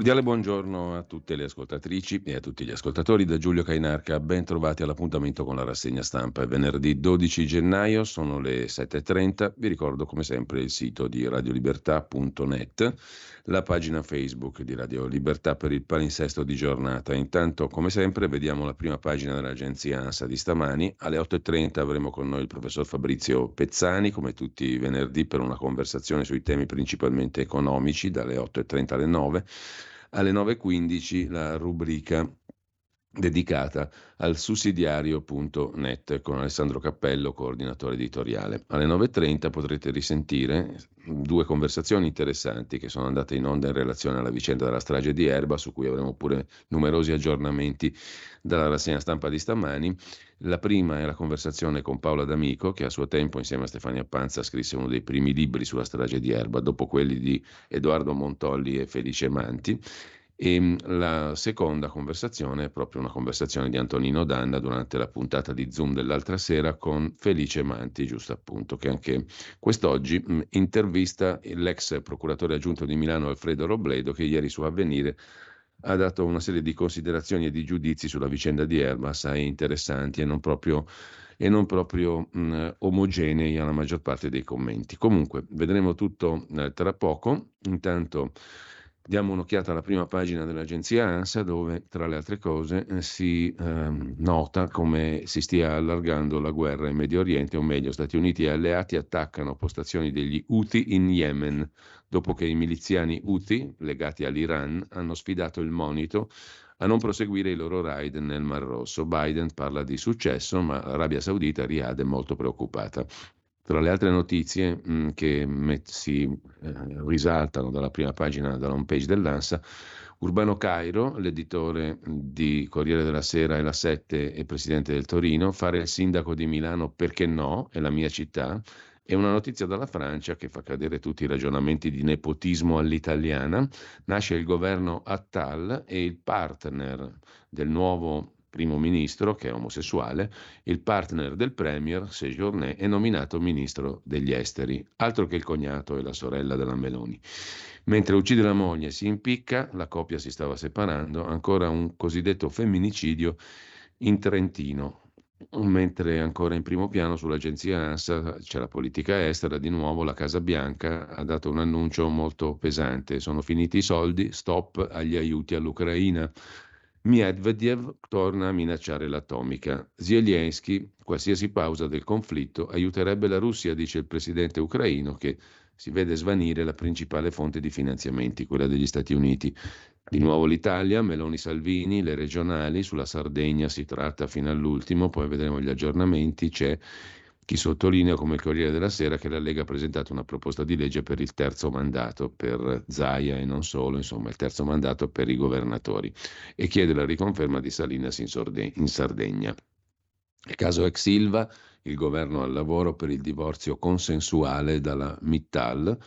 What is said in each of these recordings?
Cordiale buongiorno a tutte le ascoltatrici e a tutti gli ascoltatori da Giulio Cainarca. Ben trovati all'appuntamento con la rassegna stampa. È venerdì 12 gennaio, sono le 7.30. Vi ricordo come sempre il sito di radiolibertà.net, la pagina Facebook di Radio Libertà per il palinsesto di giornata. Intanto, come sempre, vediamo la prima pagina dell'agenzia ANSA di stamani. Alle 8.30 avremo con noi il professor Fabrizio Pezzani, come tutti i venerdì, per una conversazione sui temi principalmente economici, dalle 8.30 alle 9 alle 9.15 la rubrica dedicata al sussidiario.net con Alessandro Cappello, coordinatore editoriale. Alle 9.30 potrete risentire due conversazioni interessanti che sono andate in onda in relazione alla vicenda della strage di Erba, su cui avremo pure numerosi aggiornamenti dalla rassegna stampa di stamani. La prima è la conversazione con Paola D'Amico, che a suo tempo insieme a Stefania Panza scrisse uno dei primi libri sulla strage di Erba, dopo quelli di Edoardo Montolli e Felice Manti. E mm, la seconda conversazione è proprio una conversazione di Antonino Danna durante la puntata di Zoom dell'altra sera con Felice Manti, giusto appunto, che anche quest'oggi mm, intervista l'ex procuratore aggiunto di Milano Alfredo Robledo, che ieri su Avvenire ha dato una serie di considerazioni e di giudizi sulla vicenda di Erba, assai interessanti e non proprio, e non proprio mh, mm, omogenei alla maggior parte dei commenti. Comunque, vedremo tutto eh, tra poco. Intanto Diamo un'occhiata alla prima pagina dell'agenzia ANSA dove, tra le altre cose, eh, si eh, nota come si stia allargando la guerra in Medio Oriente, o meglio, Stati Uniti e alleati attaccano postazioni degli Houthi in Yemen, dopo che i miliziani Houthi, legati all'Iran, hanno sfidato il monito a non proseguire i loro raid nel Mar Rosso. Biden parla di successo, ma l'Arabia Saudita, Riyadh, è molto preoccupata. Tra le altre notizie mh, mm, che met- si eh, risaltano dalla prima pagina, dalla home page dell'ANSA, Urbano Cairo, l'editore di Corriere della Sera e la Sette e presidente del Torino, fare il sindaco di Milano perché no, è la mia città, e una notizia dalla Francia che fa cadere tutti i ragionamenti di nepotismo all'italiana. Nasce il governo Attal e il partner del nuovo primo ministro, che è omosessuale, il partner del premier, Sejourné, è nominato ministro degli esteri, altro che il cognato e la sorella della Meloni. Mentre uccide la moglie e si impicca, la coppia si stava separando, ancora un cosiddetto femminicidio in Trentino. Mentre ancora in primo piano sull'agenzia ANSA c'è la politica estera, di nuovo la Casa Bianca ha dato un annuncio molto pesante. Sono finiti i soldi, stop agli aiuti all'Ucraina. Medvedev torna a minacciare l'atomica. Zelensky, qualsiasi pausa del conflitto aiuterebbe la Russia, dice il presidente ucraino, che si vede svanire la principale fonte di finanziamenti, quella degli Stati Uniti. Di nuovo l'Italia, Meloni Salvini, le regionali, sulla Sardegna si tratta fino all'ultimo, poi vedremo gli aggiornamenti, c'è chi sottolinea come Corriere della Sera che la Lega ha presentato una proposta di legge per il terzo mandato per Zaia e non solo, insomma il terzo mandato per i governatori e chiede la riconferma di Salinas in, Sorde- in Sardegna. Il caso ex Silva, il governo al lavoro per il divorzio consensuale dalla Mittal,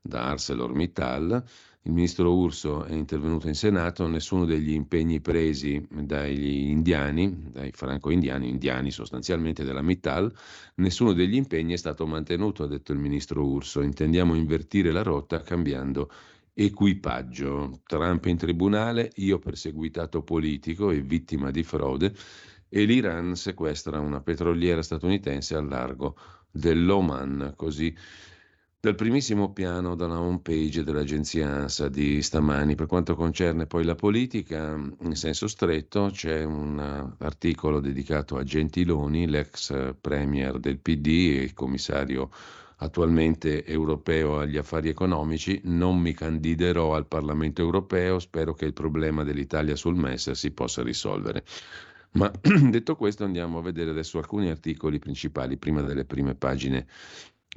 da ArcelorMittal, il ministro Urso è intervenuto in Senato, nessuno degli impegni presi dagli indiani, dai franco-indiani, indiani sostanzialmente della Mittal, nessuno degli impegni è stato mantenuto, ha detto il ministro Urso. Intendiamo invertire la rotta cambiando equipaggio. Trump in tribunale, io perseguitato politico e vittima di frode e l'Iran sequestra una petroliera statunitense al largo dell'Oman, così dal primissimo piano dalla home page dell'agenzia ANSA di stamani. Per quanto concerne poi la politica, in senso stretto, c'è un articolo dedicato a Gentiloni, l'ex premier del PD e commissario attualmente europeo agli affari economici, non mi candiderò al Parlamento europeo, spero che il problema dell'Italia sul MES si possa risolvere. Ma detto questo andiamo a vedere adesso alcuni articoli principali prima delle prime pagine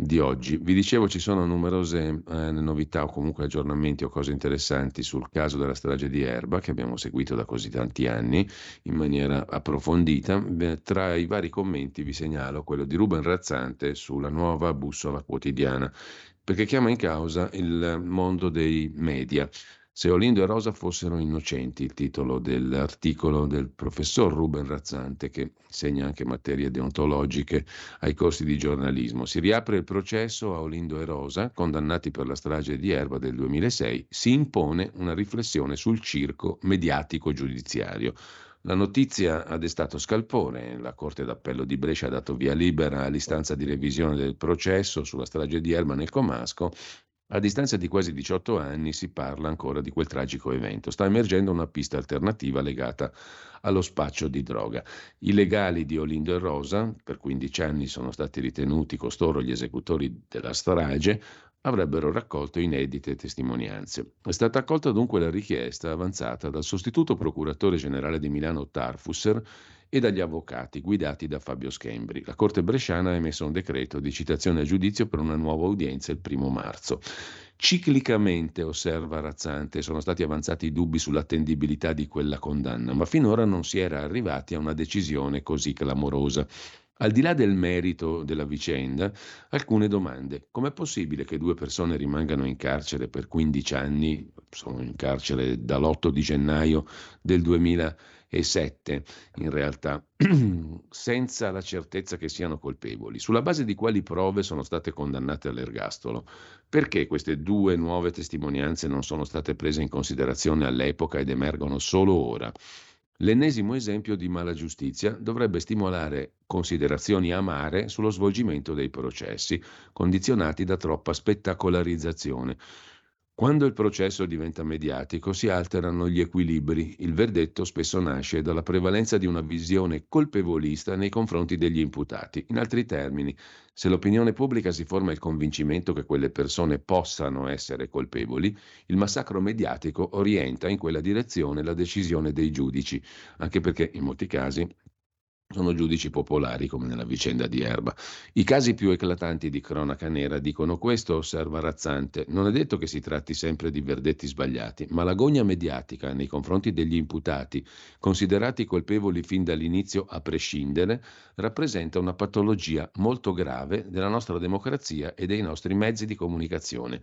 di oggi. Vi dicevo ci sono numerose eh, novità o comunque aggiornamenti o cose interessanti sul caso della strage di Erba che abbiamo seguito da così tanti anni in maniera approfondita. Tra i vari commenti vi segnalo quello di Ruben Razzante sulla nuova bussola quotidiana perché chiama in causa il mondo dei media. Se Olindo e Rosa fossero innocenti, il titolo dell'articolo del professor Ruben Razzante, che segna anche materie deontologiche ai corsi di giornalismo. Si riapre il processo a Olindo e Rosa, condannati per la strage di Erba del 2006. Si impone una riflessione sul circo mediatico giudiziario. La notizia ha destato scalpore. La Corte d'Appello di Brescia ha dato via libera all'istanza di revisione del processo sulla strage di Erba nel Comasco a distanza di quasi 18 anni si parla ancora di quel tragico evento. Sta emergendo una pista alternativa legata allo spaccio di droga. I legali di Olindo e Rosa, per 15 anni sono stati ritenuti costoro gli esecutori della strage, avrebbero raccolto inedite testimonianze. È stata accolta dunque la richiesta avanzata dal sostituto procuratore generale di Milano Tarfusser e dagli avvocati guidati da Fabio Schembri. La Corte Bresciana ha emesso un decreto di citazione a giudizio per una nuova udienza il primo marzo. Ciclicamente, osserva Razzante, sono stati avanzati dubbi sull'attendibilità di quella condanna, ma finora non si era arrivati a una decisione così clamorosa. Al di là del merito della vicenda, alcune domande. Com'è possibile che due persone rimangano in carcere per 15 anni, sono in carcere dall'8 di gennaio del 2000? E sette in realtà, senza la certezza che siano colpevoli. Sulla base di quali prove sono state condannate all'ergastolo? Perché queste due nuove testimonianze non sono state prese in considerazione all'epoca ed emergono solo ora? L'ennesimo esempio di mala giustizia dovrebbe stimolare considerazioni amare sullo svolgimento dei processi, condizionati da troppa spettacolarizzazione. Quando il processo diventa mediatico si alterano gli equilibri. Il verdetto spesso nasce dalla prevalenza di una visione colpevolista nei confronti degli imputati. In altri termini, se l'opinione pubblica si forma il convincimento che quelle persone possano essere colpevoli, il massacro mediatico orienta in quella direzione la decisione dei giudici, anche perché in molti casi sono giudici popolari come nella vicenda di Erba. I casi più eclatanti di cronaca nera dicono questo, osserva Razzante. Non è detto che si tratti sempre di verdetti sbagliati, ma l'agonia mediatica nei confronti degli imputati, considerati colpevoli fin dall'inizio a prescindere, rappresenta una patologia molto grave della nostra democrazia e dei nostri mezzi di comunicazione.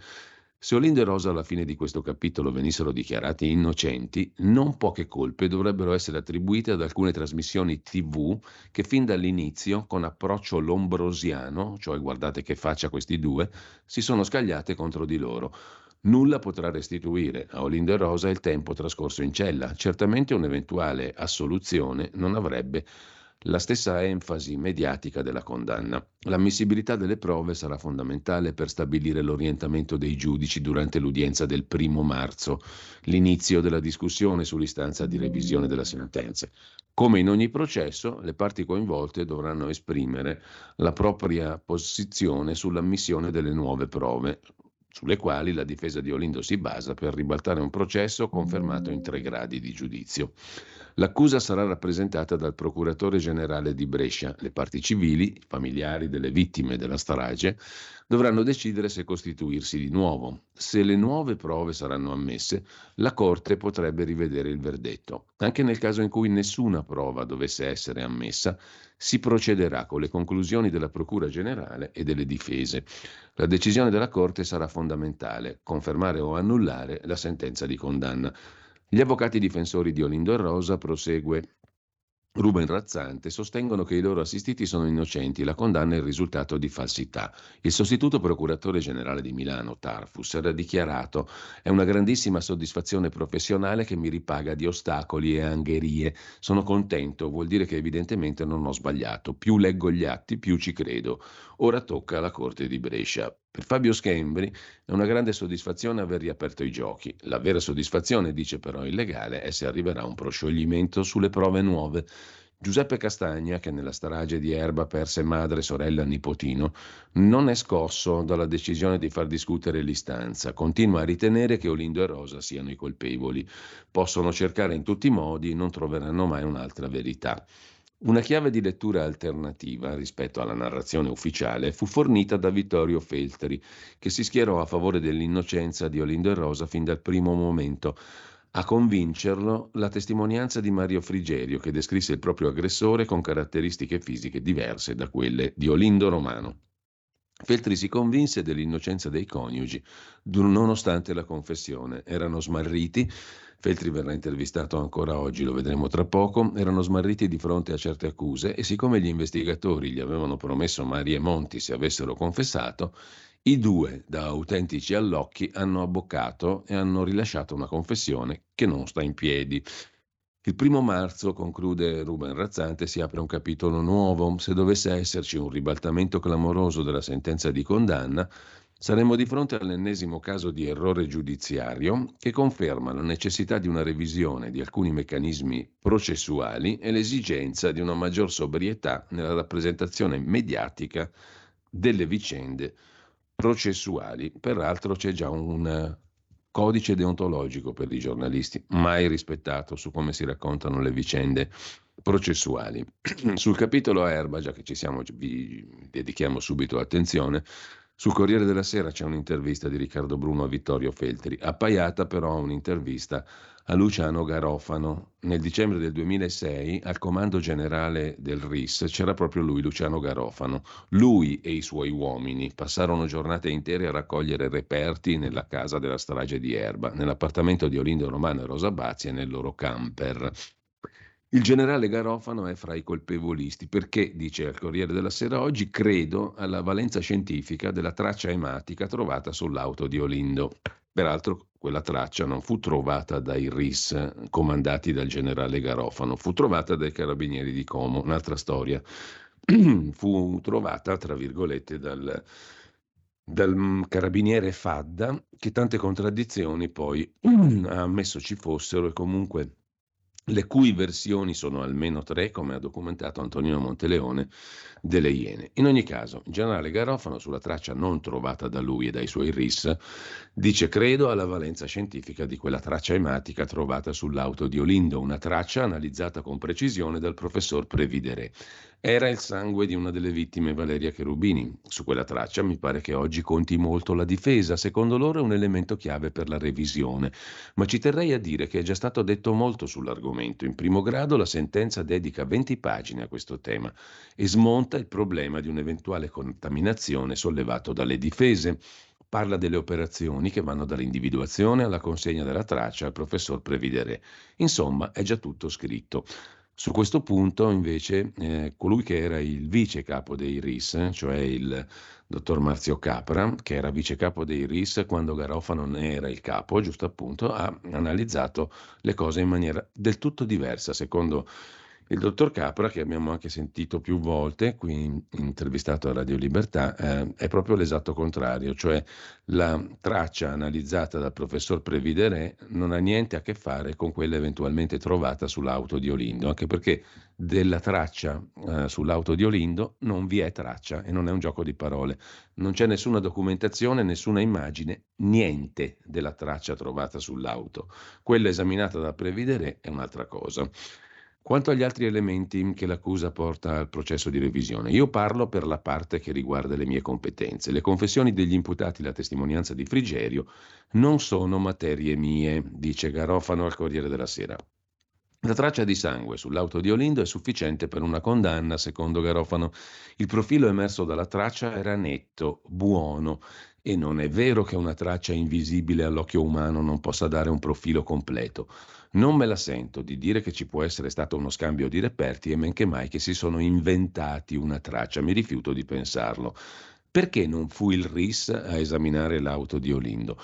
Se Olindo e Rosa alla fine di questo capitolo venissero dichiarati innocenti, non poche colpe dovrebbero essere attribuite ad alcune trasmissioni TV che fin dall'inizio, con approccio lombrosiano, cioè guardate che faccia questi due, si sono scagliate contro di loro. Nulla potrà restituire a Olindo e Rosa il tempo trascorso in cella. Certamente un'eventuale assoluzione non avrebbe la stessa enfasi mediatica della condanna. L'ammissibilità delle prove sarà fondamentale per stabilire l'orientamento dei giudici durante l'udienza del primo marzo, l'inizio della discussione sull'istanza di revisione della sentenza. Come in ogni processo, le parti coinvolte dovranno esprimere la propria posizione sull'ammissione delle nuove prove, sulle quali la difesa di Olindo si basa per ribaltare un processo confermato in tre gradi di giudizio. L'accusa sarà rappresentata dal procuratore generale di Brescia. Le parti civili, i familiari delle vittime della strage, dovranno decidere se costituirsi di nuovo. Se le nuove prove saranno ammesse, la Corte potrebbe rivedere il verdetto. Anche nel caso in cui nessuna prova dovesse essere ammessa, si procederà con le conclusioni della Procura generale e delle difese. La decisione della Corte sarà fondamentale, confermare o annullare la sentenza di condanna. Gli avvocati difensori di Olindo e Rosa prosegue Ruben Razzante sostengono che i loro assistiti sono innocenti, la condanna è il risultato di falsità. Il sostituto procuratore generale di Milano, Tarfus, era dichiarato è una grandissima soddisfazione professionale che mi ripaga di ostacoli e angherie. Sono contento, vuol dire che evidentemente non ho sbagliato. Più leggo gli atti, più ci credo. Ora tocca alla Corte di Brescia. Per Fabio Schembri è una grande soddisfazione aver riaperto i giochi. La vera soddisfazione, dice però il legale, è se arriverà un proscioglimento sulle prove nuove. Giuseppe Castagna, che nella strage di Erba perse madre, sorella nipotino, non è scosso dalla decisione di far discutere l'istanza. Continua a ritenere che Olindo e Rosa siano i colpevoli. Possono cercare in tutti i modi, non troveranno mai un'altra verità. Una chiave di lettura alternativa rispetto alla narrazione ufficiale fu fornita da Vittorio Feltri, che si schierò a favore dell'innocenza di Olindo e Rosa fin dal primo momento a convincerlo la testimonianza di Mario Frigerio, che descrisse il proprio aggressore con caratteristiche fisiche diverse da quelle di Olindo Romano. Feltri si convinse dell'innocenza dei coniugi, nonostante la confessione. Erano smarriti, Feltri verrà intervistato ancora oggi, lo vedremo tra poco, erano smarriti di fronte a certe accuse e siccome gli investigatori gli avevano promesso Mari e Monti se avessero confessato, i due, da autentici allocchi, hanno abboccato e hanno rilasciato una confessione che non sta in piedi. Il primo marzo, conclude Ruben Razzante, si apre un capitolo nuovo. Se dovesse esserci un ribaltamento clamoroso della sentenza di condanna, saremmo di fronte all'ennesimo caso di errore giudiziario che conferma la necessità di una revisione di alcuni meccanismi processuali e l'esigenza di una maggior sobrietà nella rappresentazione mediatica delle vicende processuali. Peraltro c'è già un codice deontologico per i giornalisti, mai rispettato su come si raccontano le vicende processuali. Sul capitolo Erba, già che ci siamo, vi dedichiamo subito attenzione, sul Corriere della Sera c'è un'intervista di Riccardo Bruno a Vittorio Feltri, appaiata però un'intervista a Luciano Garofano. Nel dicembre del 2006 al comando generale del RIS c'era proprio lui, Luciano Garofano. Lui e i suoi uomini passarono giornate intere a raccogliere reperti nella casa della strage di Erba, nell'appartamento di Olindo Romano e Rosa Bazzi e nel loro camper. Il generale Garofano è fra i colpevolisti perché, dice al Corriere della Sera oggi, credo alla valenza scientifica della traccia ematica trovata sull'auto di Olindo. Peraltro quella traccia non fu trovata dai RIS comandati dal generale Garofano, fu trovata dai carabinieri di Como, un'altra storia. fu trovata, tra virgolette, dal, dal carabiniere Fadda, che tante contraddizioni poi ha ammesso ci fossero e comunque le cui versioni sono almeno tre, come ha documentato Antonino Monteleone, delle Iene. In ogni caso, il generale Garofano, sulla traccia non trovata da lui e dai suoi RIS, dice credo alla valenza scientifica di quella traccia ematica trovata sull'auto di Olindo, una traccia analizzata con precisione dal professor Previdere. Era il sangue di una delle vittime, Valeria Cherubini. Su quella traccia mi pare che oggi conti molto la difesa, secondo loro è un elemento chiave per la revisione. Ma ci terrei a dire che è già stato detto molto sull'argomento. In primo grado la sentenza dedica 20 pagine a questo tema e smonta il problema di un'eventuale contaminazione sollevato dalle difese. Parla delle operazioni che vanno dall'individuazione alla consegna della traccia al professor Previdere. Insomma, è già tutto scritto. Su questo punto, invece, eh, colui che era il vice capo dei RIS, cioè il dottor Marzio Capra, che era vice capo dei RIS quando Garofano ne era il capo, giusto appunto, ha analizzato le cose in maniera del tutto diversa, secondo il dottor Capra, che abbiamo anche sentito più volte, qui intervistato a Radio Libertà, eh, è proprio l'esatto contrario, cioè la traccia analizzata dal professor Previdere non ha niente a che fare con quella eventualmente trovata sull'auto di Olindo, anche perché della traccia eh, sull'auto di Olindo non vi è traccia e non è un gioco di parole. Non c'è nessuna documentazione, nessuna immagine, niente della traccia trovata sull'auto. Quella esaminata da Previdere è un'altra cosa. Quanto agli altri elementi che l'accusa porta al processo di revisione, io parlo per la parte che riguarda le mie competenze. Le confessioni degli imputati, la testimonianza di Frigerio, non sono materie mie, dice Garofano al Corriere della Sera. La traccia di sangue sull'auto di Olindo è sufficiente per una condanna, secondo Garofano. Il profilo emerso dalla traccia era netto, buono, e non è vero che una traccia invisibile all'occhio umano non possa dare un profilo completo. Non me la sento di dire che ci può essere stato uno scambio di reperti e men che mai che si sono inventati una traccia, mi rifiuto di pensarlo. Perché non fu il RIS a esaminare l'auto di Olindo?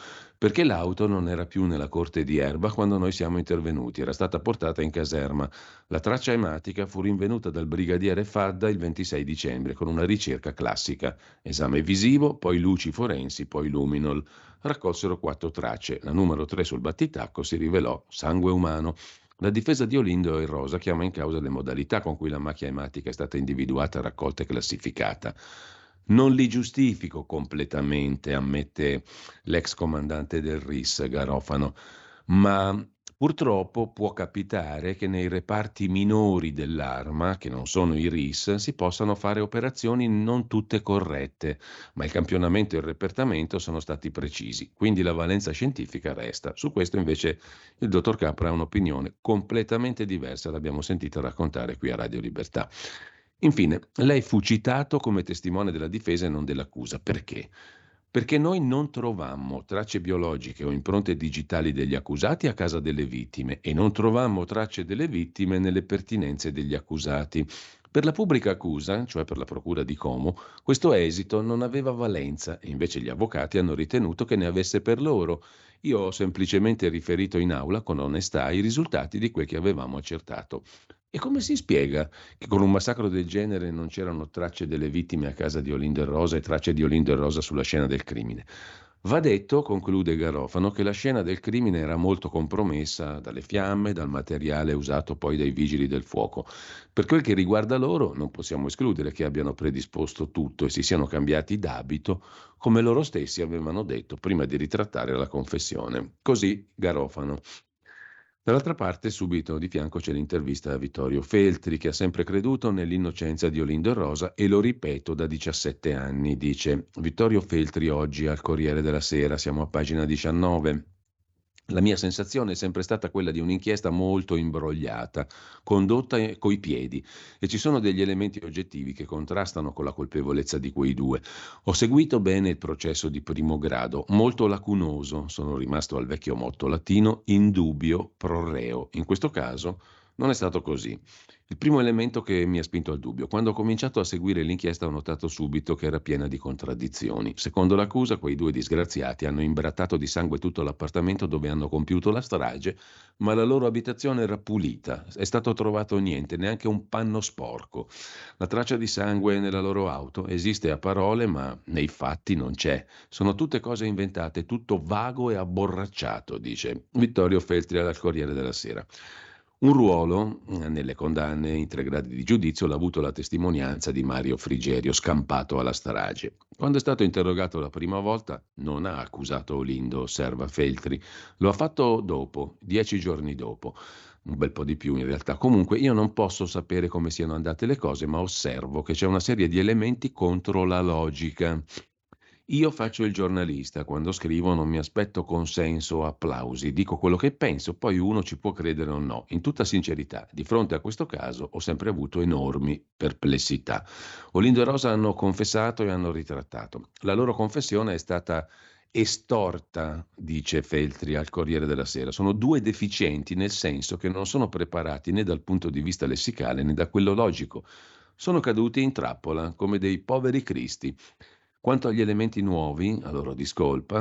Perché l'auto non era più nella corte di Erba quando noi siamo intervenuti, era stata portata in caserma. La traccia ematica fu rinvenuta dal brigadiere Fadda il 26 dicembre con una ricerca classica, esame visivo, poi luci forensi, poi luminol. Raccolsero quattro tracce, la numero tre sul battitacco si rivelò sangue umano. La difesa di Olindo e Rosa chiama in causa le modalità con cui la macchia ematica è stata individuata, raccolta e classificata. Non li giustifico completamente, ammette l'ex comandante del RIS Garofano, ma Purtroppo può capitare che nei reparti minori dell'arma, che non sono i RIS, si possano fare operazioni non tutte corrette, ma il campionamento e il repertamento sono stati precisi, quindi la valenza scientifica resta. Su questo invece il dottor Capra ha un'opinione completamente diversa, l'abbiamo sentita raccontare qui a Radio Libertà. Infine, lei fu citato come testimone della difesa e non dell'accusa. Perché? Perché noi non trovammo tracce biologiche o impronte digitali degli accusati a casa delle vittime e non trovammo tracce delle vittime nelle pertinenze degli accusati. Per la pubblica accusa, cioè per la procura di Como, questo esito non aveva valenza e invece gli avvocati hanno ritenuto che ne avesse per loro. Io ho semplicemente riferito in aula con onestà i risultati di quel che avevamo accertato. E come si spiega che con un massacro del genere non c'erano tracce delle vittime a casa di Olindo e Rosa e tracce di Olindo e Rosa sulla scena del crimine? Va detto, conclude Garofano, che la scena del crimine era molto compromessa dalle fiamme, dal materiale usato poi dai vigili del fuoco. Per quel che riguarda loro, non possiamo escludere che abbiano predisposto tutto e si siano cambiati d'abito, come loro stessi avevano detto prima di ritrattare la confessione. Così Garofano. Dall'altra parte, subito di fianco c'è l'intervista a Vittorio Feltri, che ha sempre creduto nell'innocenza di Olindo Rosa e lo ripeto da 17 anni, dice Vittorio Feltri oggi al Corriere della Sera, siamo a pagina 19. La mia sensazione è sempre stata quella di un'inchiesta molto imbrogliata, condotta coi piedi, e ci sono degli elementi oggettivi che contrastano con la colpevolezza di quei due. Ho seguito bene il processo di primo grado, molto lacunoso, sono rimasto al vecchio motto latino, in dubbio pro reo. In questo caso non è stato così. Il primo elemento che mi ha spinto al dubbio, quando ho cominciato a seguire l'inchiesta ho notato subito che era piena di contraddizioni. Secondo l'accusa, quei due disgraziati hanno imbrattato di sangue tutto l'appartamento dove hanno compiuto la strage, ma la loro abitazione era pulita, è stato trovato niente, neanche un panno sporco. La traccia di sangue nella loro auto esiste a parole, ma nei fatti non c'è. Sono tutte cose inventate, tutto vago e abborracciato, dice Vittorio Feltri al Corriere della Sera. Un ruolo eh, nelle condanne in tre gradi di giudizio l'ha avuto la testimonianza di Mario Frigerio, scampato alla strage. Quando è stato interrogato la prima volta non ha accusato Olindo, osserva Feltri, lo ha fatto dopo, dieci giorni dopo un bel po' di più in realtà. Comunque io non posso sapere come siano andate le cose, ma osservo che c'è una serie di elementi contro la logica. Io faccio il giornalista, quando scrivo non mi aspetto consenso o applausi, dico quello che penso, poi uno ci può credere o no. In tutta sincerità, di fronte a questo caso ho sempre avuto enormi perplessità. Olindo e Rosa hanno confessato e hanno ritrattato. La loro confessione è stata estorta, dice Feltri al Corriere della Sera. Sono due deficienti nel senso che non sono preparati né dal punto di vista lessicale né da quello logico. Sono caduti in trappola come dei poveri cristi. Quanto agli elementi nuovi, a loro discolpa,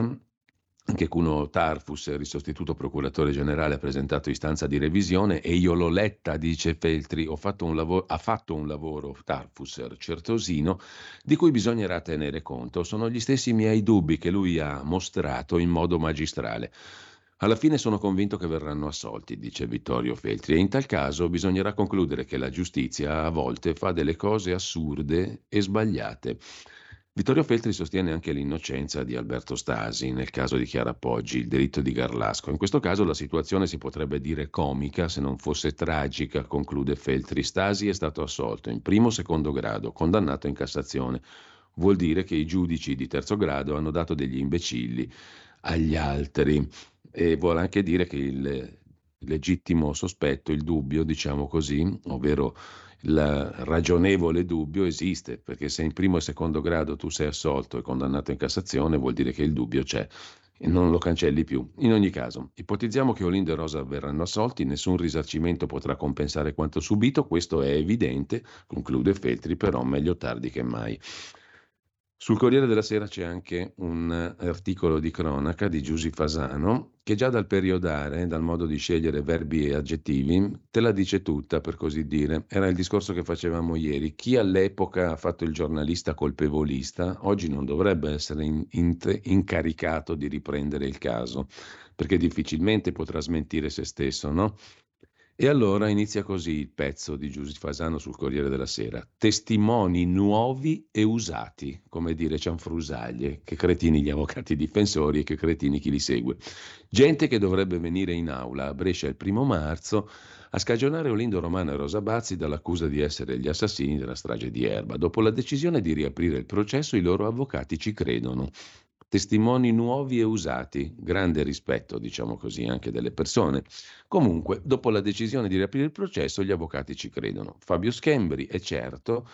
anche Cuno Tarfus, il sostituto procuratore generale, ha presentato istanza di revisione e io l'ho letta, dice Feltri, fatto lavoro, ha fatto un lavoro Tarfus certosino di cui bisognerà tenere conto. Sono gli stessi miei dubbi che lui ha mostrato in modo magistrale. Alla fine sono convinto che verranno assolti, dice Vittorio Feltri, e in tal caso bisognerà concludere che la giustizia a volte fa delle cose assurde e sbagliate. Vittorio Feltri sostiene anche l'innocenza di Alberto Stasi nel caso di Chiara Poggi, il delitto di Garlasco. In questo caso la situazione si potrebbe dire comica se non fosse tragica, conclude Feltri. Stasi è stato assolto in primo o secondo grado, condannato in Cassazione. Vuol dire che i giudici di terzo grado hanno dato degli imbecilli agli altri e vuole anche dire che il legittimo sospetto, il dubbio, diciamo così, ovvero il ragionevole dubbio esiste, perché se in primo e secondo grado tu sei assolto e condannato in Cassazione, vuol dire che il dubbio c'è e non lo cancelli più. In ogni caso, ipotizziamo che Olindo e Rosa verranno assolti, nessun risarcimento potrà compensare quanto subito, questo è evidente, conclude Feltri, però meglio tardi che mai. Sul Corriere della Sera c'è anche un articolo di cronaca di Giusy Fasano che già dal periodare, dal modo di scegliere verbi e aggettivi, te la dice tutta, per così dire. Era il discorso che facevamo ieri. Chi all'epoca ha fatto il giornalista colpevolista, oggi non dovrebbe essere in, in, incaricato di riprendere il caso, perché difficilmente potrà smentire se stesso, no? E allora inizia così il pezzo di Giuseppe Fasano sul Corriere della Sera. Testimoni nuovi e usati, come dire cianfrusaglie, che cretini gli avvocati difensori e che cretini chi li segue. Gente che dovrebbe venire in aula a Brescia il primo marzo a scagionare Olindo Romano e Rosa Bazzi dall'accusa di essere gli assassini della strage di Erba. Dopo la decisione di riaprire il processo, i loro avvocati ci credono testimoni nuovi e usati, grande rispetto, diciamo così, anche delle persone. Comunque, dopo la decisione di riaprire il processo, gli avvocati ci credono. Fabio Schembri è certo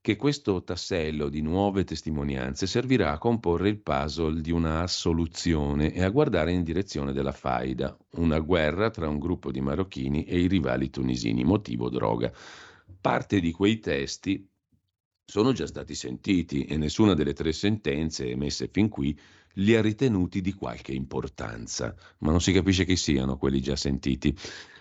che questo tassello di nuove testimonianze servirà a comporre il puzzle di una assoluzione e a guardare in direzione della faida, una guerra tra un gruppo di marocchini e i rivali tunisini, motivo droga. Parte di quei testi sono già stati sentiti e nessuna delle tre sentenze emesse fin qui li ha ritenuti di qualche importanza, ma non si capisce chi siano quelli già sentiti.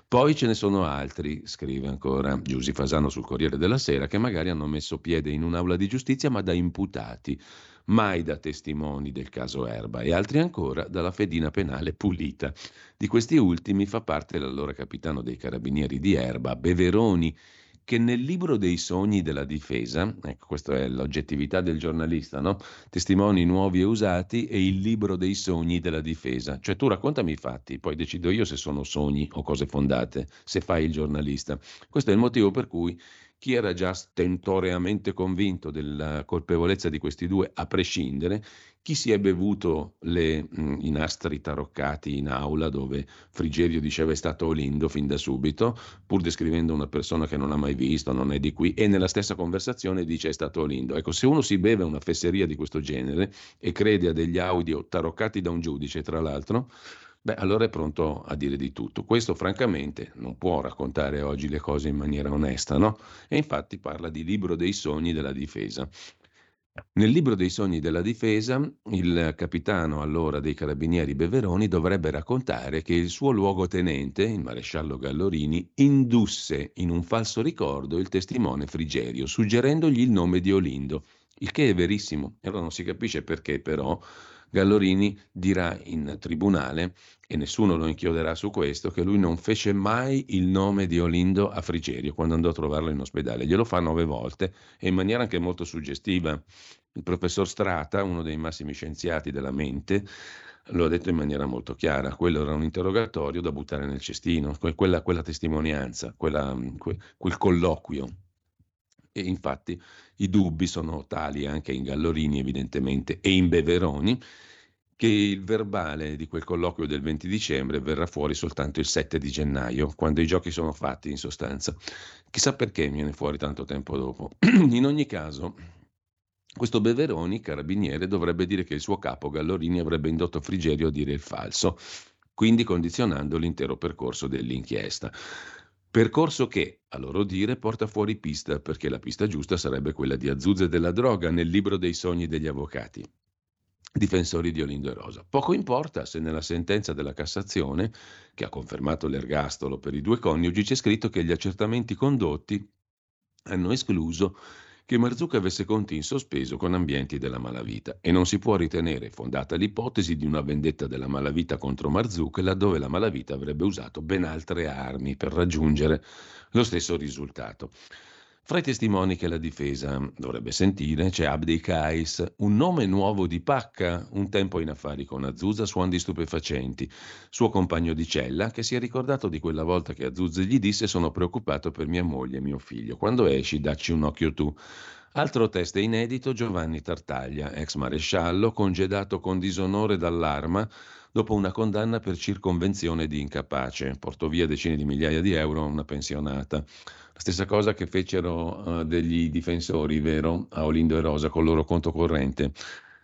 Poi ce ne sono altri, scrive ancora Giusy Fasano sul Corriere della Sera, che magari hanno messo piede in un'aula di giustizia ma da imputati, mai da testimoni del caso Erba, e altri ancora dalla fedina penale pulita. Di questi ultimi fa parte l'allora capitano dei carabinieri di Erba, Beveroni, che nel libro dei sogni della difesa, ecco questa è l'oggettività del giornalista, no? testimoni nuovi e usati e il libro dei sogni della difesa, cioè tu raccontami i fatti, poi decido io se sono sogni o cose fondate, se fai il giornalista. Questo è il motivo per cui chi era già stentoreamente convinto della colpevolezza di questi due, a prescindere, chi si è bevuto le, mh, i nastri taroccati in aula dove Frigerio diceva è stato Olindo fin da subito, pur descrivendo una persona che non ha mai visto, non è di qui, e nella stessa conversazione dice è stato Olindo. Ecco, se uno si beve una fesseria di questo genere e crede a degli audio taroccati da un giudice, tra l'altro, beh, allora è pronto a dire di tutto. Questo, francamente, non può raccontare oggi le cose in maniera onesta, no? E infatti parla di libro dei sogni della difesa. Nel libro dei sogni della difesa, il capitano allora dei carabinieri Beveroni dovrebbe raccontare che il suo luogotenente, il maresciallo Gallorini, indusse in un falso ricordo il testimone Frigerio, suggerendogli il nome di Olindo, il che è verissimo. E allora non si capisce perché però Gallorini dirà in tribunale, e nessuno lo inchioderà su questo, che lui non fece mai il nome di Olindo a Frigerio quando andò a trovarlo in ospedale. Glielo fa nove volte e in maniera anche molto suggestiva. Il professor Strata, uno dei massimi scienziati della mente, lo ha detto in maniera molto chiara. Quello era un interrogatorio da buttare nel cestino, quella, quella testimonianza, quella, quel colloquio. E infatti i dubbi sono tali anche in Gallorini, evidentemente, e in Beveroni, che il verbale di quel colloquio del 20 dicembre verrà fuori soltanto il 7 di gennaio, quando i giochi sono fatti in sostanza. Chissà perché viene fuori tanto tempo dopo. in ogni caso, questo Beveroni, carabiniere, dovrebbe dire che il suo capo Gallorini avrebbe indotto Frigerio a dire il falso, quindi condizionando l'intero percorso dell'inchiesta. Percorso che, a loro dire, porta fuori pista, perché la pista giusta sarebbe quella di Azzuzze della droga nel libro dei sogni degli avvocati difensori di Olindo e Rosa. Poco importa se nella sentenza della Cassazione, che ha confermato l'ergastolo per i due coniugi, c'è scritto che gli accertamenti condotti hanno escluso che Marzucca avesse conti in sospeso con ambienti della malavita e non si può ritenere fondata l'ipotesi di una vendetta della malavita contro Marzucca laddove la malavita avrebbe usato ben altre armi per raggiungere lo stesso risultato. Fra i testimoni che la difesa dovrebbe sentire c'è Abdi Kais, un nome nuovo di pacca, un tempo in affari con Azusa, suon di stupefacenti, suo compagno di cella, che si è ricordato di quella volta che Azusa gli disse sono preoccupato per mia moglie e mio figlio. Quando esci dacci un occhio tu. Altro test inedito Giovanni Tartaglia, ex maresciallo, congedato con disonore dall'arma dopo una condanna per circonvenzione di incapace. Portò via decine di migliaia di euro a una pensionata. La stessa cosa che fecero uh, degli difensori, vero, a Olindo e Rosa col loro conto corrente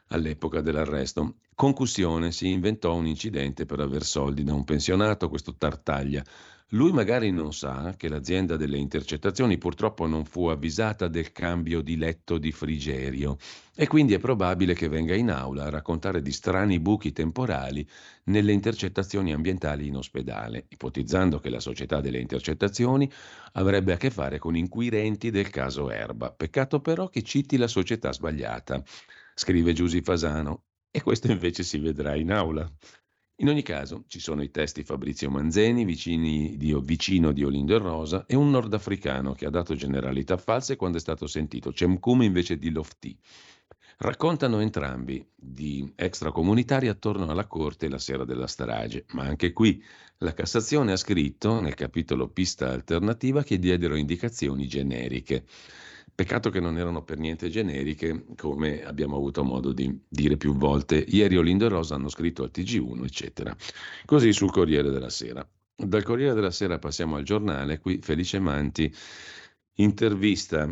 all'epoca dell'arresto. Concussione, si inventò un incidente per aver soldi da un pensionato, questo Tartaglia. Lui magari non sa che l'azienda delle intercettazioni purtroppo non fu avvisata del cambio di letto di Frigerio e quindi è probabile che venga in aula a raccontare di strani buchi temporali nelle intercettazioni ambientali in ospedale, ipotizzando che la società delle intercettazioni avrebbe a che fare con inquirenti del caso Erba. Peccato però che citi la società sbagliata, scrive Giusy Fasano, e questo invece si vedrà in aula. In ogni caso, ci sono i testi Fabrizio Manzeni, di, vicino di Olindo e Rosa, e un nordafricano che ha dato generalità false quando è stato sentito, Cemcume invece di Lofti. Raccontano entrambi di extracomunitari attorno alla corte la sera della strage, ma anche qui la Cassazione ha scritto nel capitolo pista alternativa che diedero indicazioni generiche. Peccato che non erano per niente generiche, come abbiamo avuto modo di dire più volte. Ieri Olindo e Rosa hanno scritto al TG1, eccetera. Così sul Corriere della Sera. Dal Corriere della Sera passiamo al giornale, qui Felice Manti intervista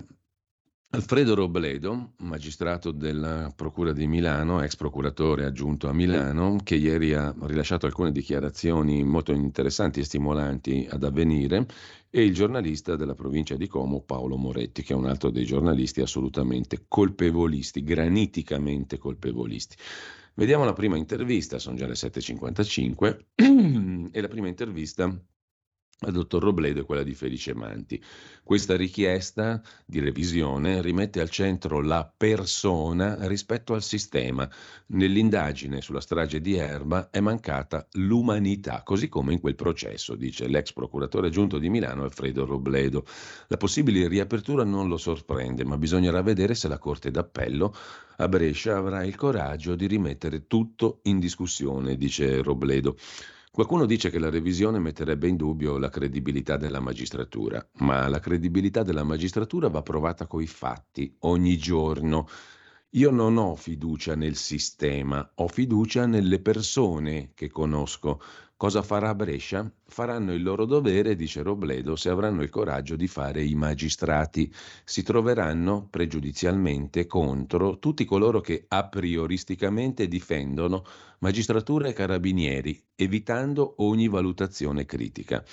Alfredo Robledo, magistrato della Procura di Milano, ex procuratore aggiunto a Milano, che ieri ha rilasciato alcune dichiarazioni molto interessanti e stimolanti ad avvenire, e il giornalista della provincia di Como, Paolo Moretti, che è un altro dei giornalisti assolutamente colpevolisti, graniticamente colpevolisti. Vediamo la prima intervista, sono già le 7.55, e la prima intervista al dottor Robledo e quella di Felice Manti. Questa richiesta di revisione rimette al centro la persona rispetto al sistema. Nell'indagine sulla strage di Erba è mancata l'umanità, così come in quel processo, dice l'ex procuratore aggiunto di Milano Alfredo Robledo. La possibile riapertura non lo sorprende, ma bisognerà vedere se la Corte d'Appello a Brescia avrà il coraggio di rimettere tutto in discussione, dice Robledo. Qualcuno dice che la revisione metterebbe in dubbio la credibilità della magistratura, ma la credibilità della magistratura va provata coi fatti ogni giorno. Io non ho fiducia nel sistema, ho fiducia nelle persone che conosco. Cosa farà Brescia? Faranno il loro dovere, dice Robledo, se avranno il coraggio di fare i magistrati. Si troveranno pregiudizialmente contro tutti coloro che a prioristicamente difendono magistratura e carabinieri, evitando ogni valutazione critica.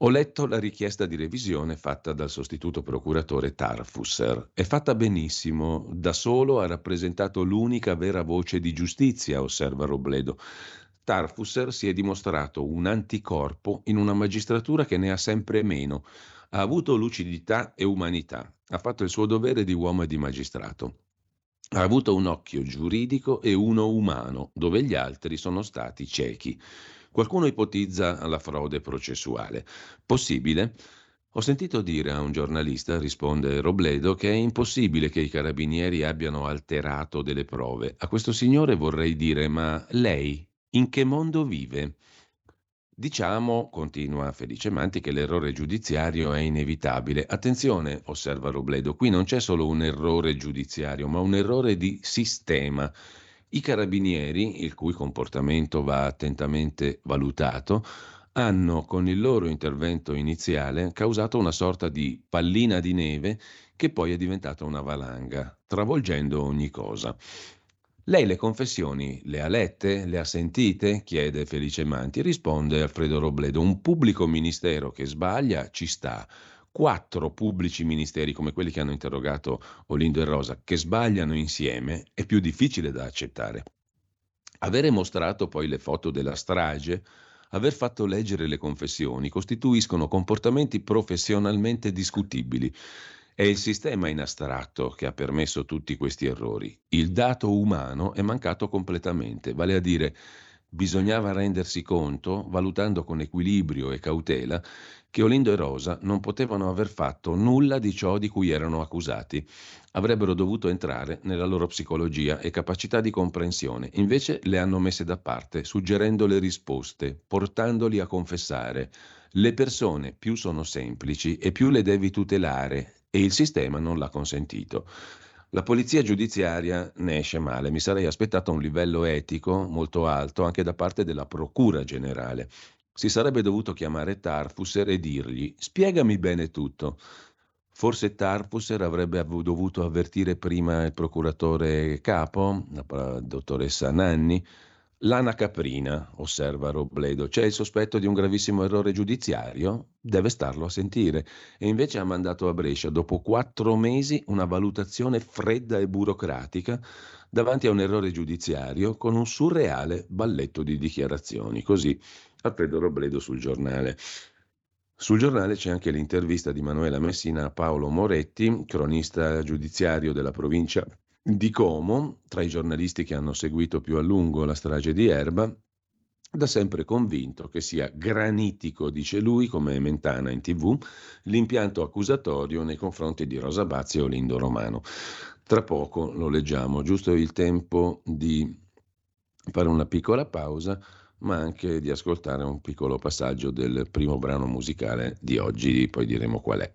Ho letto la richiesta di revisione fatta dal sostituto procuratore Tarfusser. È fatta benissimo, da solo ha rappresentato l'unica vera voce di giustizia, osserva Robledo. Tarfusser si è dimostrato un anticorpo in una magistratura che ne ha sempre meno. Ha avuto lucidità e umanità, ha fatto il suo dovere di uomo e di magistrato. Ha avuto un occhio giuridico e uno umano, dove gli altri sono stati ciechi. Qualcuno ipotizza la frode processuale. Possibile? Ho sentito dire a un giornalista, risponde Robledo, che è impossibile che i carabinieri abbiano alterato delle prove. A questo signore vorrei dire, ma lei in che mondo vive? Diciamo, continua Felice Manti, che l'errore giudiziario è inevitabile. Attenzione, osserva Robledo, qui non c'è solo un errore giudiziario, ma un errore di sistema. I carabinieri, il cui comportamento va attentamente valutato, hanno con il loro intervento iniziale causato una sorta di pallina di neve che poi è diventata una valanga, travolgendo ogni cosa. Lei le confessioni le ha lette? Le ha sentite? chiede Felice Manti. Risponde Alfredo Robledo. Un pubblico ministero che sbaglia ci sta. Quattro pubblici ministeri come quelli che hanno interrogato Olindo e Rosa che sbagliano insieme è più difficile da accettare. Avere mostrato poi le foto della strage, aver fatto leggere le confessioni costituiscono comportamenti professionalmente discutibili è il sistema in astratto che ha permesso tutti questi errori. Il dato umano è mancato completamente, vale a dire bisognava rendersi conto, valutando con equilibrio e cautela, che Olindo e Rosa non potevano aver fatto nulla di ciò di cui erano accusati. Avrebbero dovuto entrare nella loro psicologia e capacità di comprensione, invece le hanno messe da parte, suggerendo le risposte, portandoli a confessare. Le persone più sono semplici e più le devi tutelare, e il sistema non l'ha consentito. La polizia giudiziaria ne esce male. Mi sarei aspettato un livello etico molto alto anche da parte della Procura generale. Si sarebbe dovuto chiamare Tarfusser e dirgli spiegami bene tutto. Forse Tarfusser avrebbe dovuto avvertire prima il procuratore capo, la dottoressa Nanni, Lana caprina, osserva Robledo, c'è il sospetto di un gravissimo errore giudiziario? Deve starlo a sentire. E invece ha mandato a Brescia, dopo quattro mesi, una valutazione fredda e burocratica davanti a un errore giudiziario con un surreale balletto di dichiarazioni. Così Alfredo Robledo sul giornale. Sul giornale c'è anche l'intervista di Manuela Messina a Paolo Moretti, cronista giudiziario della provincia di Como, tra i giornalisti che hanno seguito più a lungo la strage di Erba, da sempre convinto che sia granitico, dice lui, come Mentana in tv, l'impianto accusatorio nei confronti di Rosa Bazzi e Olindo Romano. Tra poco lo leggiamo, giusto il tempo di fare una piccola pausa, ma anche di ascoltare un piccolo passaggio del primo brano musicale di oggi, poi diremo qual è.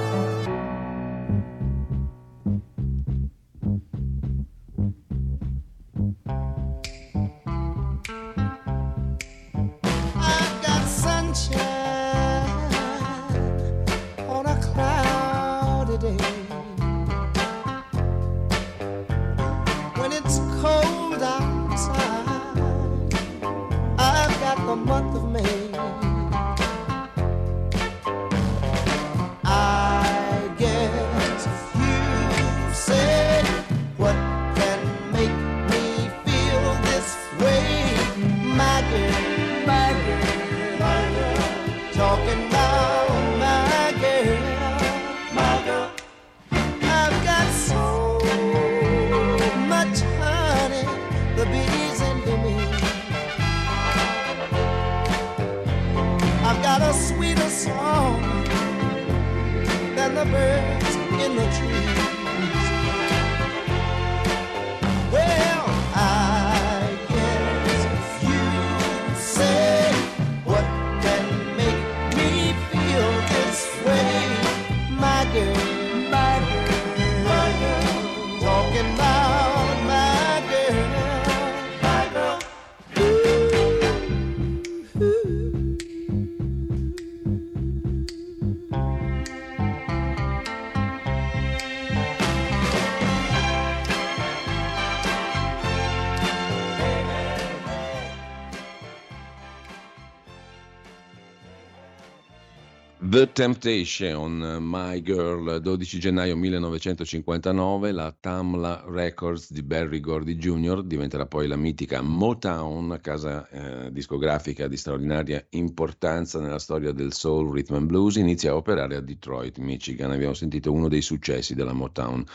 Temptation, My Girl, 12 gennaio 1959, la Tamla Records di Barry Gordy Jr. diventerà poi la mitica Motown, casa eh, discografica di straordinaria importanza nella storia del soul, rhythm and blues, inizia a operare a Detroit, Michigan. Abbiamo sentito uno dei successi della Motown.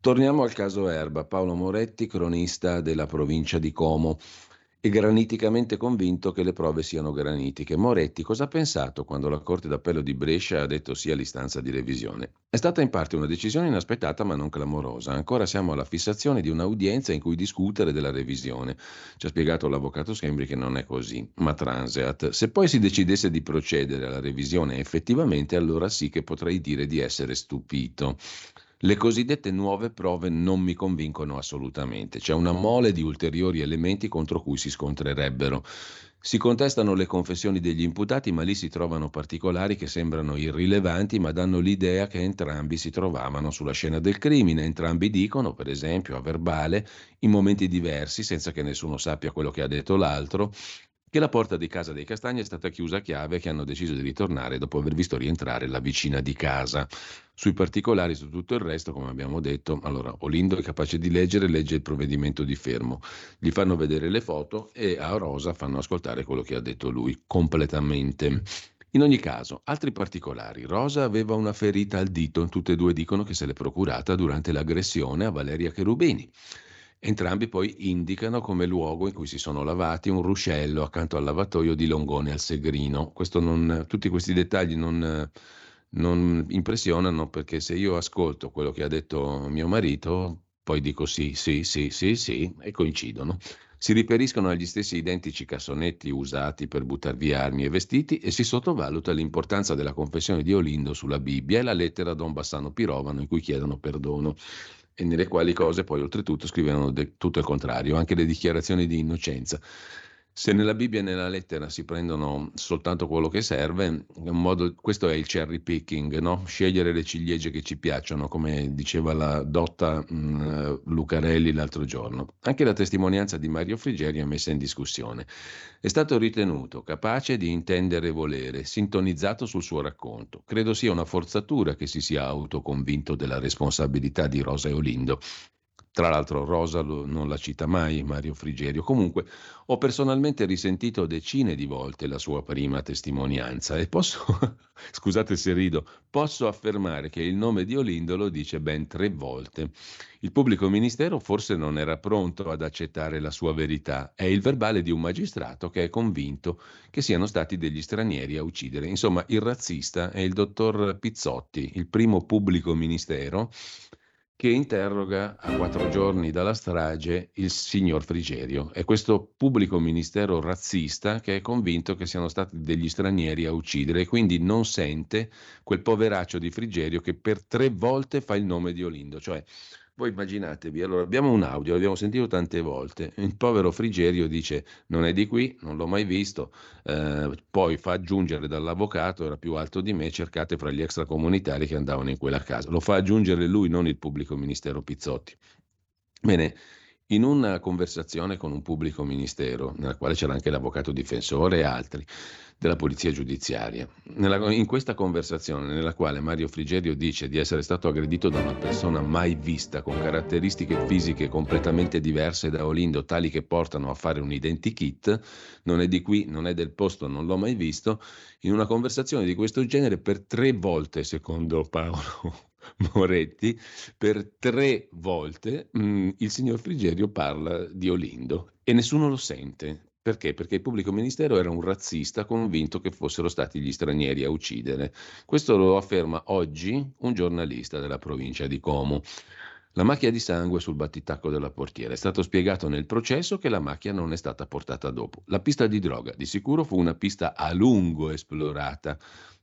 Torniamo al caso Erba, Paolo Moretti, cronista della provincia di Como graniticamente convinto che le prove siano granitiche. Moretti cosa ha pensato quando la Corte d'Appello di Brescia ha detto sì all'istanza di revisione? È stata in parte una decisione inaspettata ma non clamorosa. Ancora siamo alla fissazione di un'audienza in cui discutere della revisione. Ci ha spiegato l'avvocato Sembri che non è così, ma transeat. Se poi si decidesse di procedere alla revisione effettivamente, allora sì che potrei dire di essere stupito. Le cosiddette nuove prove non mi convincono assolutamente. C'è una mole di ulteriori elementi contro cui si scontrerebbero. Si contestano le confessioni degli imputati, ma lì si trovano particolari che sembrano irrilevanti, ma danno l'idea che entrambi si trovavano sulla scena del crimine. Entrambi dicono, per esempio, a verbale, in momenti diversi, senza che nessuno sappia quello che ha detto l'altro, che la porta di casa dei Castagni è stata chiusa a chiave e che hanno deciso di ritornare dopo aver visto rientrare la vicina di casa. Sui particolari, su tutto il resto, come abbiamo detto, allora Olindo è capace di leggere, legge il provvedimento di fermo, gli fanno vedere le foto e a Rosa fanno ascoltare quello che ha detto lui completamente. In ogni caso, altri particolari. Rosa aveva una ferita al dito, tutte e due dicono che se l'è procurata durante l'aggressione a Valeria Cherubini. Entrambi poi indicano come luogo in cui si sono lavati un ruscello accanto al lavatoio di Longone al Segrino. Non, tutti questi dettagli non, non impressionano perché se io ascolto quello che ha detto mio marito, poi dico sì, sì, sì, sì, sì, e coincidono. Si riferiscono agli stessi identici cassonetti usati per buttar via armi e vestiti e si sottovaluta l'importanza della confessione di Olindo sulla Bibbia e la lettera a Don Bassano Pirovano in cui chiedono perdono e nelle quali cose poi oltretutto scrivevano de- tutto il contrario, anche le dichiarazioni di innocenza. Se nella Bibbia e nella lettera si prendono soltanto quello che serve, modo, questo è il cherry picking, no? scegliere le ciliegie che ci piacciono, come diceva la dotta mh, mm, Lucarelli l'altro giorno. Anche la testimonianza di Mario Frigeri è messa in discussione. È stato ritenuto capace di intendere e volere, sintonizzato sul suo racconto. Credo sia una forzatura che si sia autoconvinto della responsabilità di Rosa e Olindo Tra l'altro Rosa lo, non la cita mai, Mario Frigerio. Comunque ho personalmente risentito decine di volte la sua prima testimonianza e posso, scusate se rido, posso affermare che il nome di Olindo lo dice ben tre volte. Il pubblico ministero forse non era pronto ad accettare la sua verità. È il verbale di un magistrato che è convinto che siano stati degli stranieri a uccidere. Insomma, il razzista è il dottor Pizzotti, il primo pubblico ministero che interroga a quattro giorni dalla strage il signor Frigerio. È questo pubblico ministero razzista che è convinto che siano stati degli stranieri a uccidere e quindi non sente quel poveraccio di Frigerio che per tre volte fa il nome di Olindo. Cioè, voi immaginatevi, allora abbiamo un audio, l'abbiamo sentito tante volte, il povero Frigerio dice non è di qui, non l'ho mai visto, eh, poi fa aggiungere dall'avvocato, era più alto di me, cercate fra gli extracomunitari che andavano in quella casa. Lo fa aggiungere lui, non il pubblico ministero Pizzotti. Bene, in una conversazione con un pubblico ministero, nella quale c'era anche l'avvocato difensore e altri della polizia giudiziaria, nella, in questa conversazione nella quale Mario Frigerio dice di essere stato aggredito da una persona mai vista, con caratteristiche fisiche completamente diverse da Olindo, tali che portano a fare un identikit, non è di qui, non è del posto, non l'ho mai visto, in una conversazione di questo genere per tre volte, secondo Paolo Moretti, per tre volte mh, mm, il signor Frigerio parla di Olindo e nessuno lo sente. Perché? Perché il pubblico ministero era un razzista convinto che fossero stati gli stranieri a uccidere. Questo lo afferma oggi un giornalista della provincia di Como. La macchia di sangue sul battitacco della portiera. È stato spiegato nel processo che la macchia non è stata portata dopo. La pista di droga di sicuro fu una pista a lungo esplorata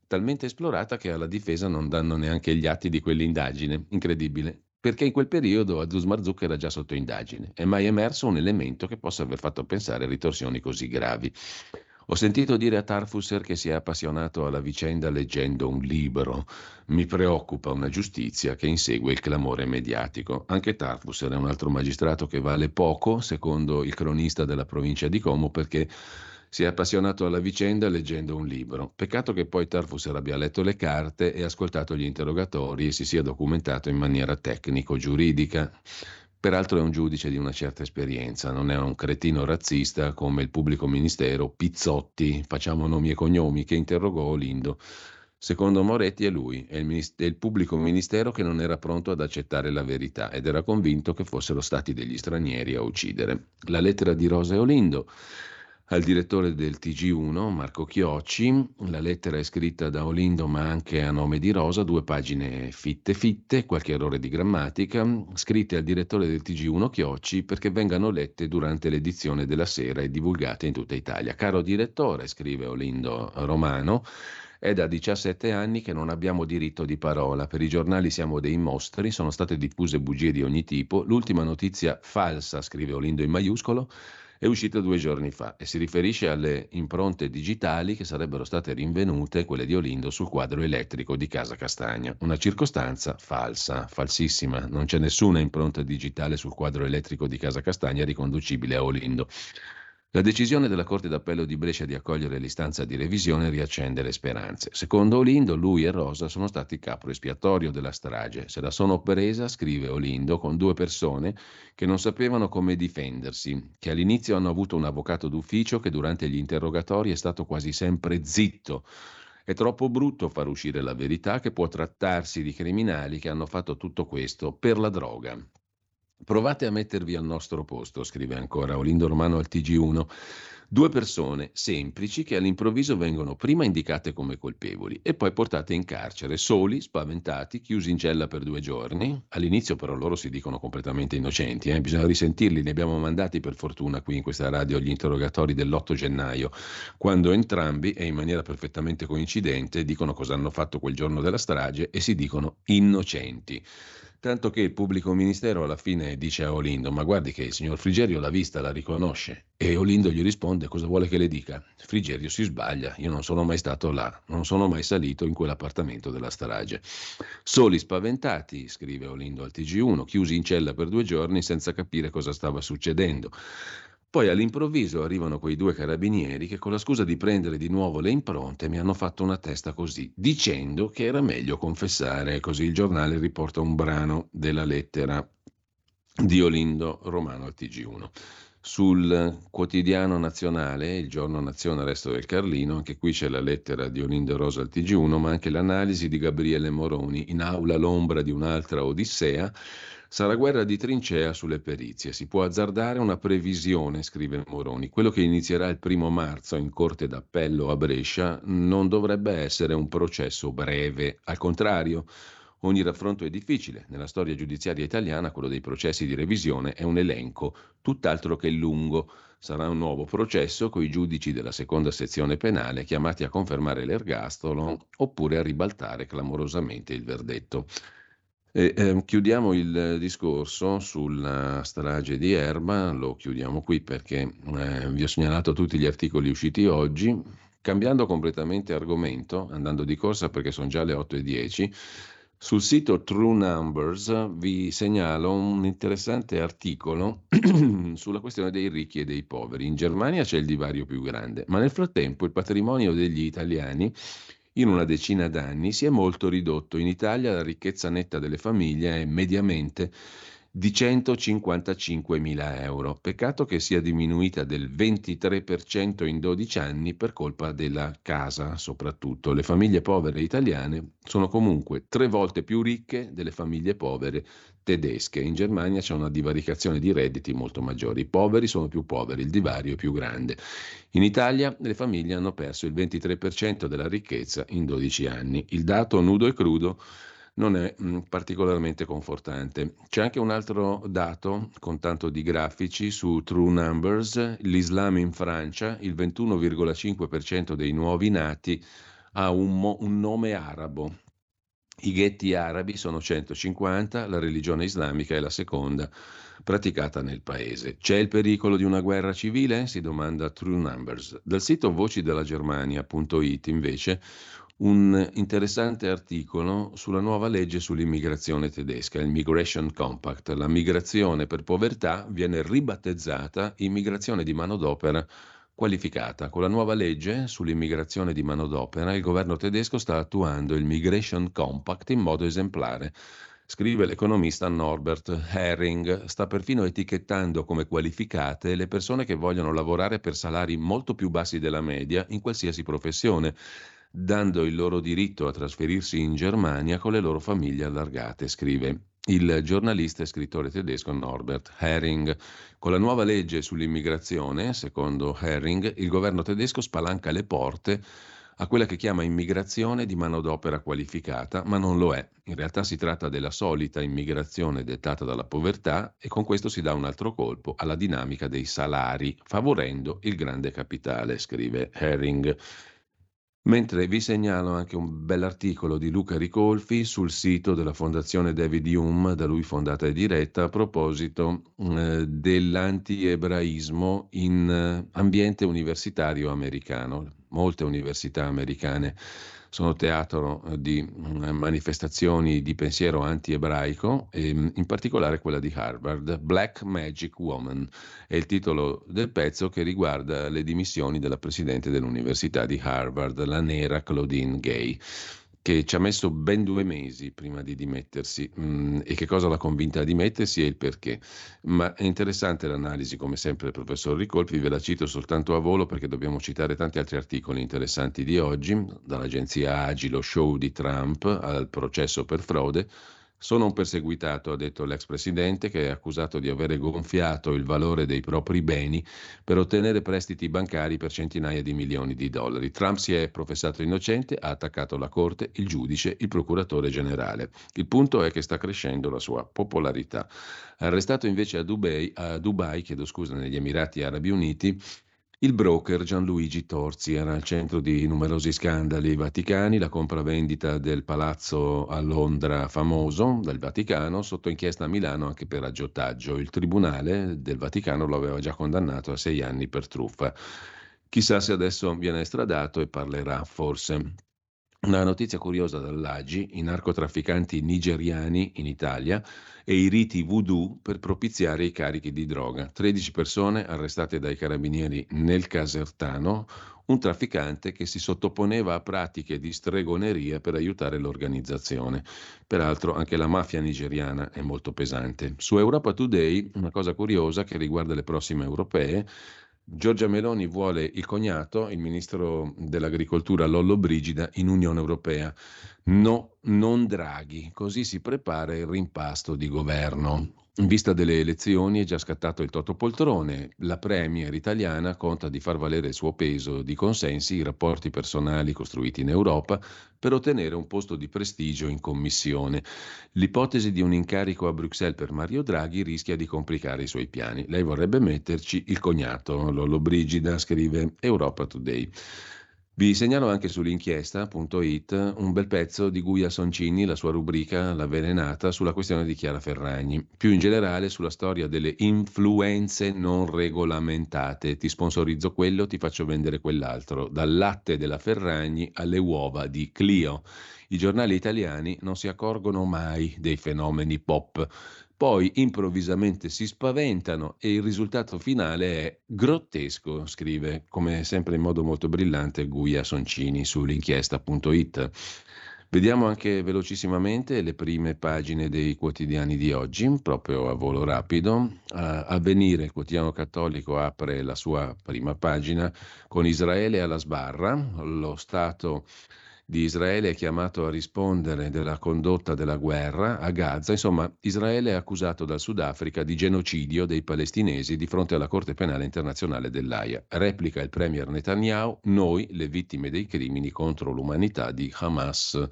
talmente esplorata che alla difesa non danno neanche gli atti di quell'indagine. Incredibile. Perché in quel periodo Adus Marzouk era già sotto indagine. È mai emerso un elemento che possa aver fatto pensare a ritorsioni così gravi. Ho sentito dire a Tarfusser che si è appassionato alla vicenda leggendo un libro. Mi preoccupa una giustizia che insegue il clamore mediatico. Anche Tarfusser è un altro magistrato che vale poco, secondo il cronista della provincia di Como, perché si è appassionato alla vicenda leggendo un libro. Peccato che poi Tarfus abbia letto le carte e ascoltato gli interrogatori e si sia documentato in maniera tecnico-giuridica. Peraltro è un giudice di una certa esperienza, non è un cretino razzista come il pubblico ministero Pizzotti, facciamo nomi e cognomi, che interrogò Olindo. Secondo Moretti è lui, è il, minist- è il, pubblico ministero che non era pronto ad accettare la verità ed era convinto che fossero stati degli stranieri a uccidere. La lettera di Rosa e Olindo al direttore del TG1, Marco Chiocci. La lettera è scritta da Olindo ma anche a nome di Rosa, due pagine fitte fitte, qualche errore di grammatica, scritte al direttore del TG1 Chiocci perché vengano lette durante l'edizione della sera e divulgate in tutta Italia. Caro direttore, scrive Olindo Romano, è da 17 anni che non abbiamo diritto di parola. Per i giornali siamo dei mostri, sono state diffuse bugie di ogni tipo. L'ultima notizia falsa, scrive Olindo in maiuscolo, è uscita due giorni fa e si riferisce alle impronte digitali che sarebbero state rinvenute, quelle di Olindo, sul quadro elettrico di Casa Castagna. Una circostanza falsa, falsissima. Non c'è nessuna impronta digitale sul quadro elettrico di Casa Castagna riconducibile a Olindo. La decisione della Corte d'Appello di Brescia di accogliere l'istanza di revisione riaccende le speranze. Secondo Olindo, lui e Rosa sono stati capo espiatorio della strage. Se la sono presa, scrive Olindo, con due persone che non sapevano come difendersi, che all'inizio hanno avuto un avvocato d'ufficio che durante gli interrogatori è stato quasi sempre zitto. È troppo brutto far uscire la verità che può trattarsi di criminali che hanno fatto tutto questo per la droga. Provate a mettervi al nostro posto, scrive ancora Olindo Romano al TG1. Due persone semplici che all'improvviso vengono prima indicate come colpevoli e poi portate in carcere, soli, spaventati, chiusi in cella per due giorni. All'inizio però loro si dicono completamente innocenti, eh? bisogna risentirli, ne abbiamo mandati per fortuna qui in questa radio gli interrogatori dell'8 gennaio, quando entrambi, e in maniera perfettamente coincidente, dicono cosa hanno fatto quel giorno della strage e si dicono innocenti. Tanto che il pubblico ministero alla fine dice a Olindo: Ma guardi che il signor Frigerio l'ha vista, la riconosce. E Olindo gli risponde: Cosa vuole che le dica? Frigerio si sbaglia, io non sono mai stato là, non sono mai salito in quell'appartamento della strage. Soli spaventati, scrive Olindo al TG1, chiusi in cella per due giorni senza capire cosa stava succedendo. Poi all'improvviso arrivano quei due carabinieri che con la scusa di prendere di nuovo le impronte mi hanno fatto una testa così, dicendo che era meglio confessare. Così il giornale riporta un brano della lettera di Olindo Romano al TG1. Sul quotidiano nazionale, il giorno Nazione Resto del Carlino, anche qui c'è la lettera di Olindo Rosa al TG1, ma anche l'analisi di Gabriele Moroni, in aula l'ombra di un'altra Odissea, Sarà guerra di trincea sulle perizie. Si può azzardare una previsione, scrive Moroni. Quello che inizierà il primo marzo in corte d'appello a Brescia non dovrebbe essere un processo breve. Al contrario, ogni raffronto è difficile. Nella storia giudiziaria italiana quello dei processi di revisione è un elenco tutt'altro che lungo. Sarà un nuovo processo con i giudici della seconda sezione penale chiamati a confermare l'ergastolo oppure a ribaltare clamorosamente il verdetto. E, eh, chiudiamo il discorso sulla strage di Erba, lo chiudiamo qui perché eh, vi ho segnalato tutti gli articoli usciti oggi, cambiando completamente argomento, andando di corsa perché sono già le 8 e 10. Sul sito True Numbers vi segnalo un interessante articolo sulla questione dei ricchi e dei poveri. In Germania c'è il divario più grande, ma nel frattempo il patrimonio degli italiani in una decina d'anni si è molto ridotto. In Italia la ricchezza netta delle famiglie è mediamente di 155 mila euro. Peccato che sia diminuita del 23% in 12 anni per colpa della casa, soprattutto. Le famiglie povere italiane sono comunque tre volte più ricche delle famiglie povere tedesche. In Germania c'è una divaricazione di redditi molto maggiori. I poveri sono più poveri, il divario è più grande. In Italia le famiglie hanno perso il 23% della ricchezza in 12 anni. Il dato nudo e crudo non è mh, mm, particolarmente confortante. C'è anche un altro dato con tanto di grafici su True Numbers, l'Islam in Francia, il 21,5% dei nuovi nati ha un, mo- un nome arabo. I ghetti arabi sono 150, la religione islamica è la seconda praticata nel paese. C'è il pericolo di una guerra civile? Si domanda True Numbers. Dal sito voci della Germania.it invece un interessante articolo sulla nuova legge sull'immigrazione tedesca, il Migration Compact. La migrazione per povertà viene ribattezzata immigrazione di manodopera qualificata. Con la nuova legge sull'immigrazione di manodopera il governo tedesco sta attuando il Migration Compact in modo esemplare. Scrive l'economista Norbert Herring, sta perfino etichettando come qualificate le persone che vogliono lavorare per salari molto più bassi della media in qualsiasi professione dando il loro diritto a trasferirsi in Germania con le loro famiglie allargate, scrive il giornalista e scrittore tedesco Norbert Herring. Con la nuova legge sull'immigrazione, secondo Herring, il governo tedesco spalanca le porte a quella che chiama immigrazione di manodopera qualificata, ma non lo è. In realtà si tratta della solita immigrazione dettata dalla povertà e con questo si dà un altro colpo alla dinamica dei salari, favorendo il grande capitale, scrive Herring. Mentre vi segnalo anche un bell'articolo di Luca Ricolfi sul sito della Fondazione David Hume, da lui fondata e diretta, a proposito eh, dell'anti-ebraismo in eh, ambiente universitario americano. Molte università americane sono teatro eh, di mm, manifestazioni di pensiero anti-ebraico, e mm, in particolare quella di Harvard, Black Magic Woman, è il titolo del pezzo che riguarda le dimissioni della presidente dell'Università di Harvard, la nera Claudine Gay che ci ha messo ben due mesi prima di dimettersi mm, e che cosa l'ha convinta a dimettersi e il perché. Ma è interessante l'analisi, come sempre, del professor Ricolfi, ve la cito soltanto a volo perché dobbiamo citare tanti altri articoli interessanti di oggi, dall'agenzia Agi, lo show di Trump al processo per frode, sono un perseguitato, ha detto l'ex presidente, che è accusato di avere gonfiato il valore dei propri beni per ottenere prestiti bancari per centinaia di milioni di dollari. Trump si è professato innocente, ha attaccato la Corte, il giudice, il procuratore generale. Il punto è che sta crescendo la sua popolarità. Arrestato invece a Dubai, a Dubai chiedo scusa, negli Emirati Arabi Uniti, il broker Gianluigi Torzi era al centro di numerosi scandali vaticani, la compravendita del palazzo a Londra famoso del Vaticano, sotto inchiesta a Milano anche per aggiotaggio. Il tribunale del Vaticano lo aveva già condannato a sei anni per truffa. Chissà se adesso viene estradato e parlerà forse. Una notizia curiosa dall'Agi, i narcotrafficanti nigeriani in Italia e i riti voodoo per propiziare i carichi di droga. 13 persone arrestate dai carabinieri nel Casertano, un trafficante che si sottoponeva a pratiche di stregoneria per aiutare l'organizzazione. Peraltro anche la mafia nigeriana è molto pesante. Su Europa Today una cosa curiosa che riguarda le prossime europee, Giorgia Meloni vuole il cognato, il ministro dell'agricoltura Lollo Brigida, in Unione Europea. No, non Draghi. Così si prepara il rimpasto di governo. In vista delle elezioni è già scattato il Totopoltrone. La Premier italiana conta di far valere il suo peso di consensi, i rapporti personali costruiti in Europa, per ottenere un posto di prestigio in commissione. L'ipotesi di un incarico a Bruxelles per Mario Draghi rischia di complicare i suoi piani. Lei vorrebbe metterci il cognato, Lollo Brigida, scrive Europa Today. Vi segnalo anche sull'inchiesta.it un bel pezzo di Guia Soncini, la sua rubrica L'avvelenata, sulla questione di Chiara Ferragni. Più in generale sulla storia delle influenze non regolamentate. Ti sponsorizzo quello, ti faccio vendere quell'altro. Dal latte della Ferragni alle uova di Clio. I giornali italiani non si accorgono mai dei fenomeni pop poi improvvisamente si spaventano e il risultato finale è grottesco, scrive come sempre in modo molto brillante Guia Soncini sull'inchiesta.it. Vediamo anche velocissimamente le prime pagine dei quotidiani di oggi, proprio a volo rapido. Uh, Avvenire, il quotidiano cattolico, apre la sua prima pagina con Israele alla sbarra, lo Stato di Israele è chiamato a rispondere della condotta della guerra a Gaza. Insomma, Israele è accusato dal Sudafrica di genocidio dei palestinesi di fronte alla Corte Penale Internazionale dell'AIA. Replica il premier Netanyahu, noi le vittime dei crimini contro l'umanità di Hamas.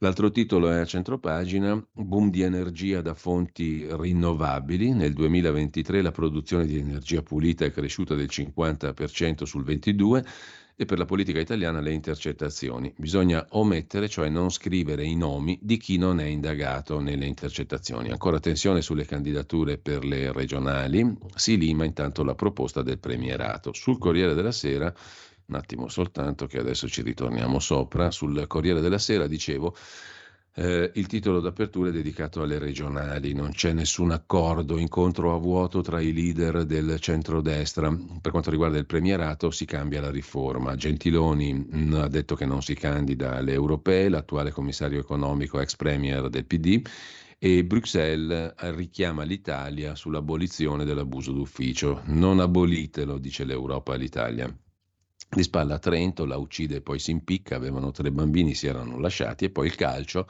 L'altro titolo è a centropagina, boom di energia da fonti rinnovabili. Nel 2023 la produzione di energia pulita è cresciuta del 50% sul 22 e per la politica italiana le intercettazioni. Bisogna omettere, cioè non scrivere i nomi di chi non è indagato nelle intercettazioni. Ancora tensione sulle candidature per le regionali, si lima intanto la proposta del premierato. Sul Corriere della Sera un attimo soltanto che adesso ci ritorniamo sopra, sul Corriere della Sera dicevo eh, il titolo d'apertura è dedicato alle regionali, non c'è nessun accordo, incontro a vuoto tra i leader del centrodestra. Per quanto riguarda il premierato si cambia la riforma. Gentiloni mm, ha detto che non si candida alle europee, l'attuale commissario economico ex premier del PD e Bruxelles richiama l'Italia sull'abolizione dell'abuso d'ufficio. Non abolitelo, dice l'Europa all'Italia. Di spalla a Trento, la uccide e poi si impicca, avevano tre bambini, si erano lasciati e poi il calcio.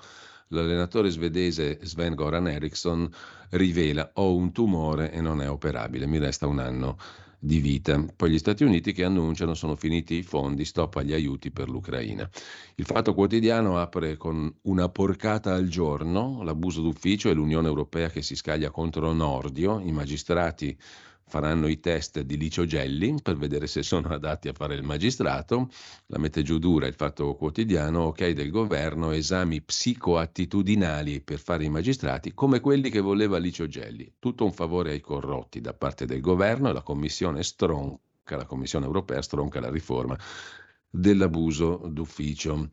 L'allenatore svedese Sven Goran Eriksson rivela ho un tumore e non è operabile, mi resta un anno di vita. Poi gli Stati Uniti che annunciano sono finiti i fondi, stop agli aiuti per l'Ucraina. Il Fatto Quotidiano apre con una porcata al giorno, l'abuso d'ufficio e l'Unione Europea che si scaglia contro Nordio, i magistrati faranno i test di Licio Gelli per vedere se sono adatti a fare il magistrato, la mette giù dura il fatto quotidiano, ok del governo, esami psicoattitudinali per fare i magistrati come quelli che voleva Licio Gelli. Tutto un favore ai corrotti da parte del governo e la Commissione stronca, la Commissione europea stronca la riforma dell'abuso d'ufficio.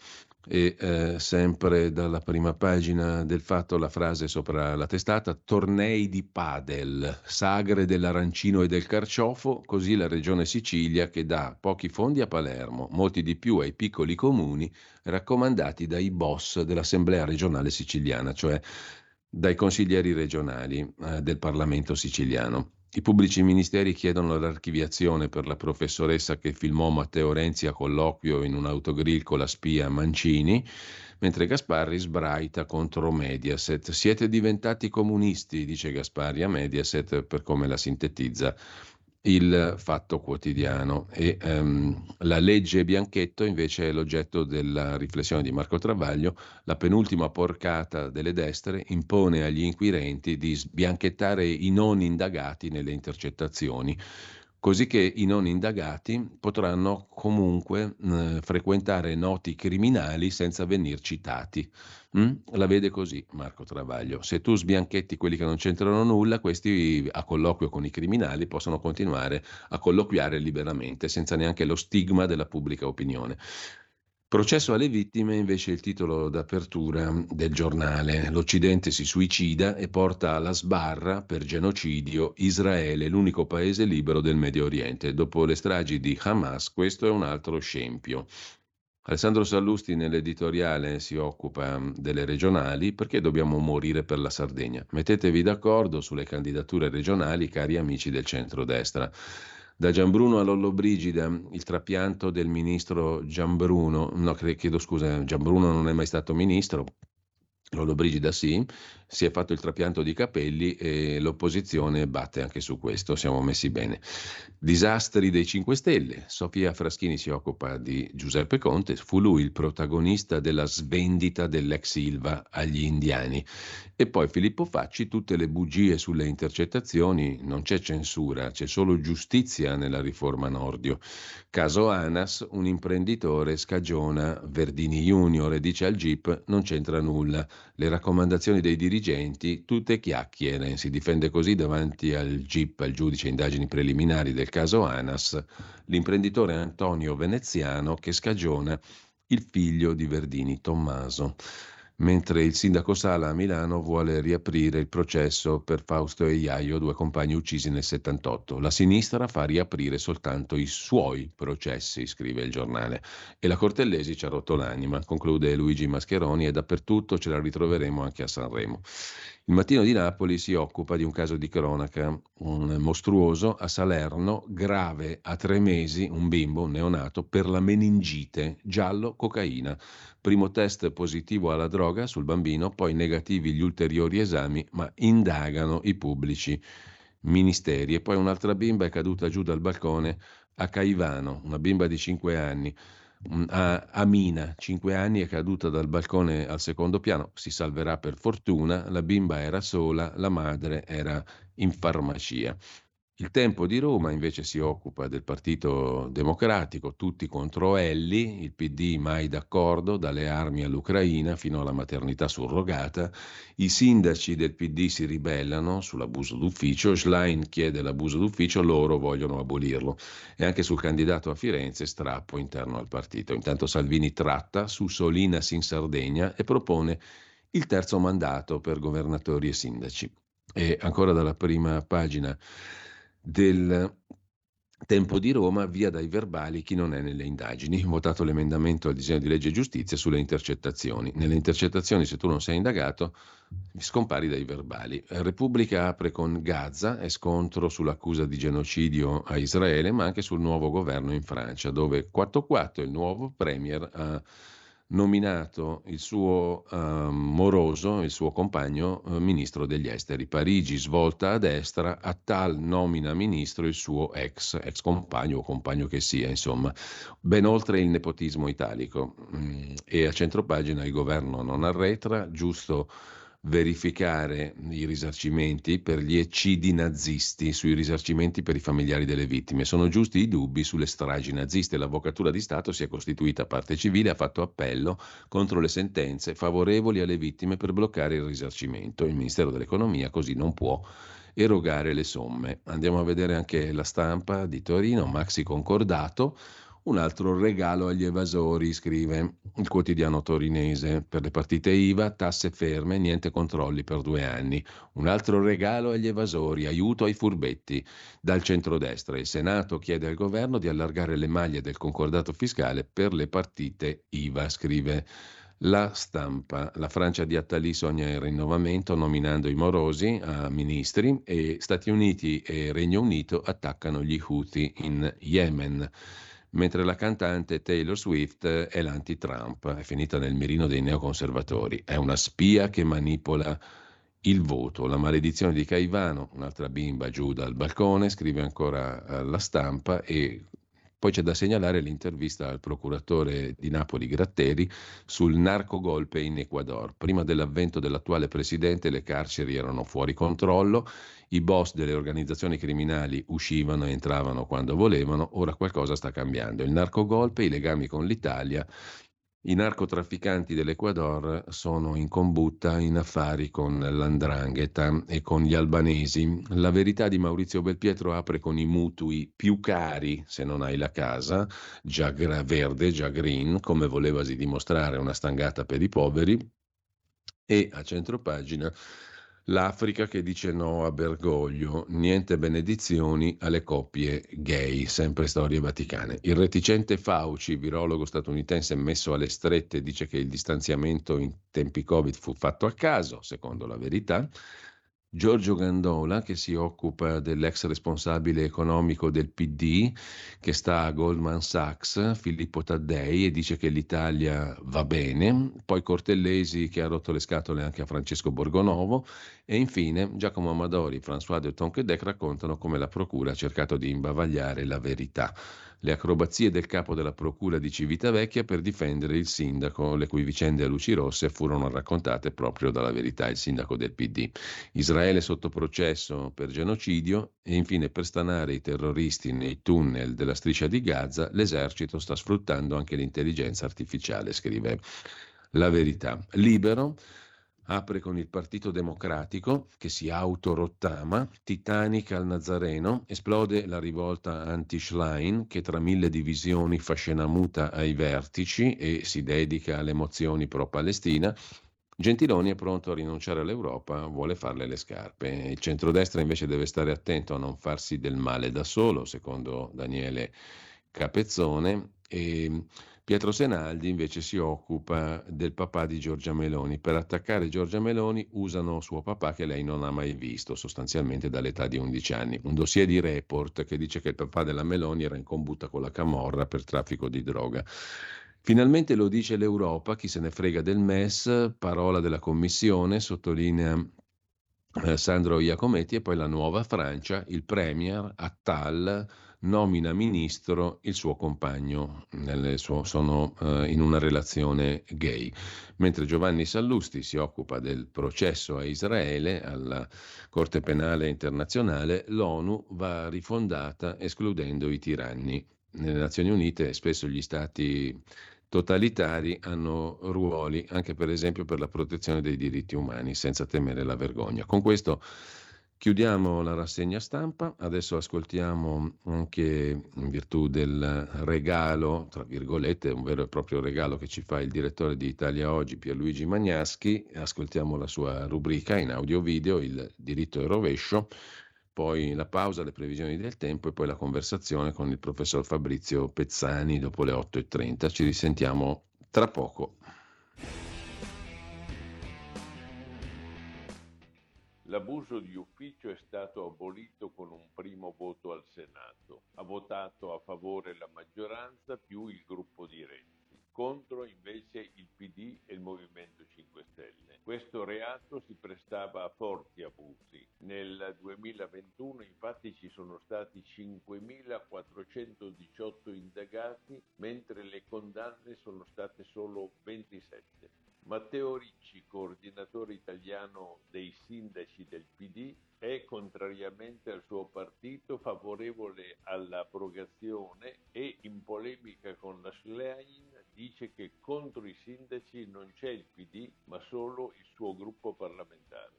E eh, sempre dalla prima pagina del fatto la frase sopra la testata, tornei di padel, sagre dell'arancino e del carciofo, così la regione Sicilia che dà pochi fondi a Palermo, molti di più ai piccoli comuni, raccomandati dai boss dell'Assemblea regionale siciliana, cioè dai consiglieri regionali eh, del Parlamento siciliano. I pubblici ministeri chiedono l'archiviazione per la professoressa che filmò Matteo Renzi a colloquio in un autogrill con la spia Mancini, mentre Gasparri sbraita contro Mediaset. Siete diventati comunisti, dice Gasparri a Mediaset per come la sintetizza il fatto quotidiano. E um, la legge Bianchetto invece è l'oggetto della riflessione di Marco Travaglio, la penultima porcata delle destre impone agli inquirenti di sbianchettare i non indagati nelle intercettazioni così che i non indagati potranno comunque eh, frequentare noti criminali senza venir citati. Mm? La vede così Marco Travaglio. Se tu sbianchetti quelli che non c'entrano nulla, questi a colloquio con i criminali possono continuare a colloquiare liberamente senza neanche lo stigma della pubblica opinione. Processo alle vittime invece è il titolo d'apertura del giornale. L'Occidente si suicida e porta alla sbarra per genocidio Israele, l'unico paese libero del Medio Oriente. Dopo le stragi di Hamas, questo è un altro scempio. Alessandro Sallusti nell'editoriale si occupa delle regionali perché dobbiamo morire per la Sardegna. Mettetevi d'accordo sulle candidature regionali, cari amici del centrodestra. Da Gianbruno a Lollobrigida, il trapianto del ministro Gianbruno, no, chiedo scusa, Gianbruno non è mai stato ministro, Lollobrigida sì, si è fatto il trapianto di capelli e l'opposizione batte anche su questo, siamo messi bene. Disastri dei 5 Stelle, Sofia Fraschini si occupa di Giuseppe Conte, fu lui il protagonista della svendita dell'ex Silva agli indiani. E poi Filippo Facci, tutte le bugie sulle intercettazioni, non c'è censura, c'è solo giustizia nella riforma Nordio. Caso Anas, un imprenditore scagiona Verdini Junior e dice al GIP non c'entra nulla, le raccomandazioni dei dirigenti tutte chiacchiere. Si difende così davanti al GIP, al giudice indagini preliminari del caso ANAS, l'imprenditore Antonio Veneziano che scagiona il figlio di Verdini, Tommaso mentre il sindaco Sala a Milano vuole riaprire il processo per Fausto e Iaio, due compagni uccisi nel 78. La sinistra fa riaprire soltanto i suoi processi, scrive il giornale. E la Cortellesi ci ha rotto l'anima, conclude Luigi Mascheroni, e dappertutto ce la ritroveremo anche a Sanremo. Il mattino di Napoli si occupa di un caso di cronaca, un mostruoso a Salerno, grave a tre mesi, un bimbo, un neonato, per la meningite, giallo, cocaina. Primo test positivo alla droga sul bambino, poi negativi gli ulteriori esami, ma indagano i pubblici ministeri. E poi un'altra bimba è caduta giù dal balcone a Caivano, una bimba di 5 anni. A Amina, 5 anni, è caduta dal balcone al secondo piano, si salverà per fortuna, la bimba era sola, la madre era in farmacia. Il Tempo di Roma invece si occupa del Partito Democratico, tutti contro Elli, il PD mai d'accordo, dalle armi all'Ucraina fino alla maternità surrogata, i sindaci del PD si ribellano sull'abuso d'ufficio, Schlein chiede l'abuso d'ufficio, loro vogliono abolirlo e anche sul candidato a Firenze strappo interno al partito. Intanto Salvini tratta su Solinas in Sardegna e propone il terzo mandato per governatori e sindaci. E ancora dalla prima pagina del Tempo di Roma, via dai verbali chi non è nelle indagini. Votato l'emendamento al disegno di legge giustizia sulle intercettazioni. Nelle intercettazioni, se tu non sei indagato, scompari dai verbali. Repubblica apre con Gaza e scontro sull'accusa di genocidio a Israele, ma anche sul nuovo governo in Francia, dove 4-4 il nuovo premier ha nominato il suo uh, moroso, il suo compagno, uh, ministro degli esteri. Parigi svolta a destra, a tal nomina ministro il suo ex, ex compagno o compagno che sia, insomma, ben oltre il nepotismo italico. Mm, e a centropagina il governo non arretra, giusto verificare i risarcimenti per gli eccidi nazisti, sui risarcimenti per i familiari delle vittime. Sono giusti i dubbi sulle stragi naziste. L'Avvocatura di Stato si è costituita parte civile, ha fatto appello contro le sentenze favorevoli alle vittime per bloccare il risarcimento. Il Ministero dell'Economia così non può erogare le somme. Andiamo a vedere anche la stampa di Torino, Maxi Concordato un altro regalo agli evasori, scrive il quotidiano torinese. Per le partite IVA, tasse ferme, niente controlli per due anni. Un altro regalo agli evasori, aiuto ai furbetti. Dal centrodestra il Senato chiede al governo di allargare le maglie del concordato fiscale per le partite IVA, scrive la stampa. La Francia di Attali sogna il rinnovamento nominando i morosi a ministri e Stati Uniti e Regno Unito attaccano gli Houthi in Yemen mentre la cantante Taylor Swift è l'anti-Trump, è finita nel mirino dei neoconservatori, è una spia che manipola il voto. La maledizione di Caivano, un'altra bimba giù dal balcone, scrive ancora eh, la stampa e poi c'è da segnalare l'intervista al procuratore di Napoli Gratteri sul narcogolpe in Ecuador. Prima dell'avvento dell'attuale presidente le carceri erano fuori controllo, i boss delle organizzazioni criminali uscivano e entravano quando volevano, ora qualcosa sta cambiando. Il narcogolpe, i legami con l'Italia I narcotrafficanti dell'Ecuador sono in combutta in affari con l'andrangheta e con gli albanesi. La verità di Maurizio Belpietro apre con i mutui più cari se non hai la casa, già verde, già green, come volevasi dimostrare una stangata per i poveri. E a centro pagina L'Africa che dice no a Bergoglio, niente benedizioni alle coppie gay, sempre storie vaticane. Il reticente Fauci, virologo statunitense messo alle strette, dice che il distanziamento in tempi Covid fu fatto a caso, secondo la verità. Giorgio Gandola, che si occupa dell'ex responsabile economico del PD, che sta a Goldman Sachs, Filippo Taddei, e dice che l'Italia va bene, poi Cortellesi, che ha rotto le scatole anche a Francesco Borgonovo, e infine Giacomo Amadori, François de Tonquedec raccontano come la Procura ha cercato di imbavagliare la verità le acrobazie del capo della Procura di Civitavecchia per difendere il sindaco, le cui vicende a luci rosse furono raccontate proprio dalla verità, il sindaco del PD. Israele sotto processo per genocidio e infine per stanare i terroristi nei tunnel della striscia di Gaza, l'esercito sta sfruttando anche l'intelligenza artificiale, scrive la verità. Libero apre con il Partito Democratico che si autorottama, Titanic al Nazareno, esplode la rivolta anti-Schlein che tra mille divisioni fa scena muta ai vertici e si dedica alle mozioni pro-Palestina. Gentiloni è pronto a rinunciare all'Europa, vuole farle le scarpe. Il centrodestra invece deve stare attento a non farsi del male da solo, secondo Daniele Capezzone. E Pietro Senaldi invece si occupa del papà di Giorgia Meloni. Per attaccare Giorgia Meloni usano suo papà che lei non ha mai visto, sostanzialmente dall'età di 11 anni. Un dossier di report che dice che il papà della Meloni era in combutta con la Camorra per traffico di droga. Finalmente lo dice l'Europa, chi se ne frega del MES, parola della Commissione, sottolinea eh, Sandro Iacometti e poi la nuova Francia, il Premier Attal nomina ministro il suo compagno, suo, sono uh, in una relazione gay. Mentre Giovanni Sallusti si occupa del processo a Israele alla Corte Penale Internazionale, l'ONU va rifondata escludendo i tiranni. Nelle Nazioni Unite spesso gli stati totalitari hanno ruoli anche per esempio per la protezione dei diritti umani senza temere la vergogna. Con questo Chiudiamo la rassegna stampa, adesso ascoltiamo anche in virtù del regalo, tra virgolette, un vero e proprio regalo che ci fa il direttore di Italia Oggi, Pierluigi Magnaschi, ascoltiamo la sua rubrica in audio-video, il diritto e rovescio, poi la pausa, le previsioni del tempo e poi la conversazione con il professor Fabrizio Pezzani dopo le 8.30. Ci risentiamo tra poco. L'abuso di ufficio è stato abolito con un primo voto al Senato. Ha votato a favore la maggioranza più il gruppo di Renzi. Contro invece il PD e il Movimento 5 Stelle. Questo reato si prestava a forti abusi. Nel 2021 infatti ci sono stati 5.418 indagati, mentre le condanne sono state solo 27. Matteo Ricci, coordinatore italiano dei sindaci del PD, è, contrariamente al suo partito, favorevole all'abrogazione e, in polemica con la Schlein, dice che contro i sindaci non c'è il PD, ma solo il suo gruppo parlamentare.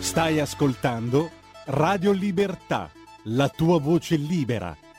Stai ascoltando Radio Libertà, la tua voce libera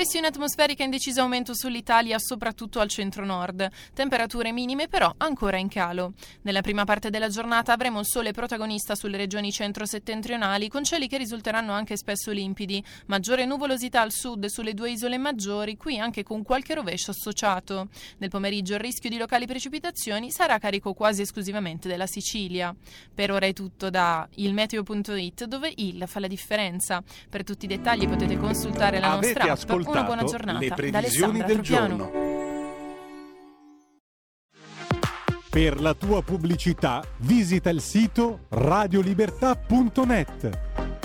Pressione atmosferica in deciso aumento sull'Italia, soprattutto al centro-nord. Temperature minime però ancora in calo. Nella prima parte della giornata avremo il sole protagonista sulle regioni centro-settentrionali, con cieli che risulteranno anche spesso limpidi. Maggiore nuvolosità al sud sulle due isole maggiori, qui anche con qualche rovescio associato. Nel pomeriggio il rischio di locali precipitazioni sarà carico quasi esclusivamente della Sicilia. Per ora è tutto da ilmeteo.it, dove il fa la differenza. Per tutti i dettagli potete consultare la Avete nostra app una buona giornata. Le previsioni del giorno. Per la tua pubblicità visita il sito radiolibertà.net.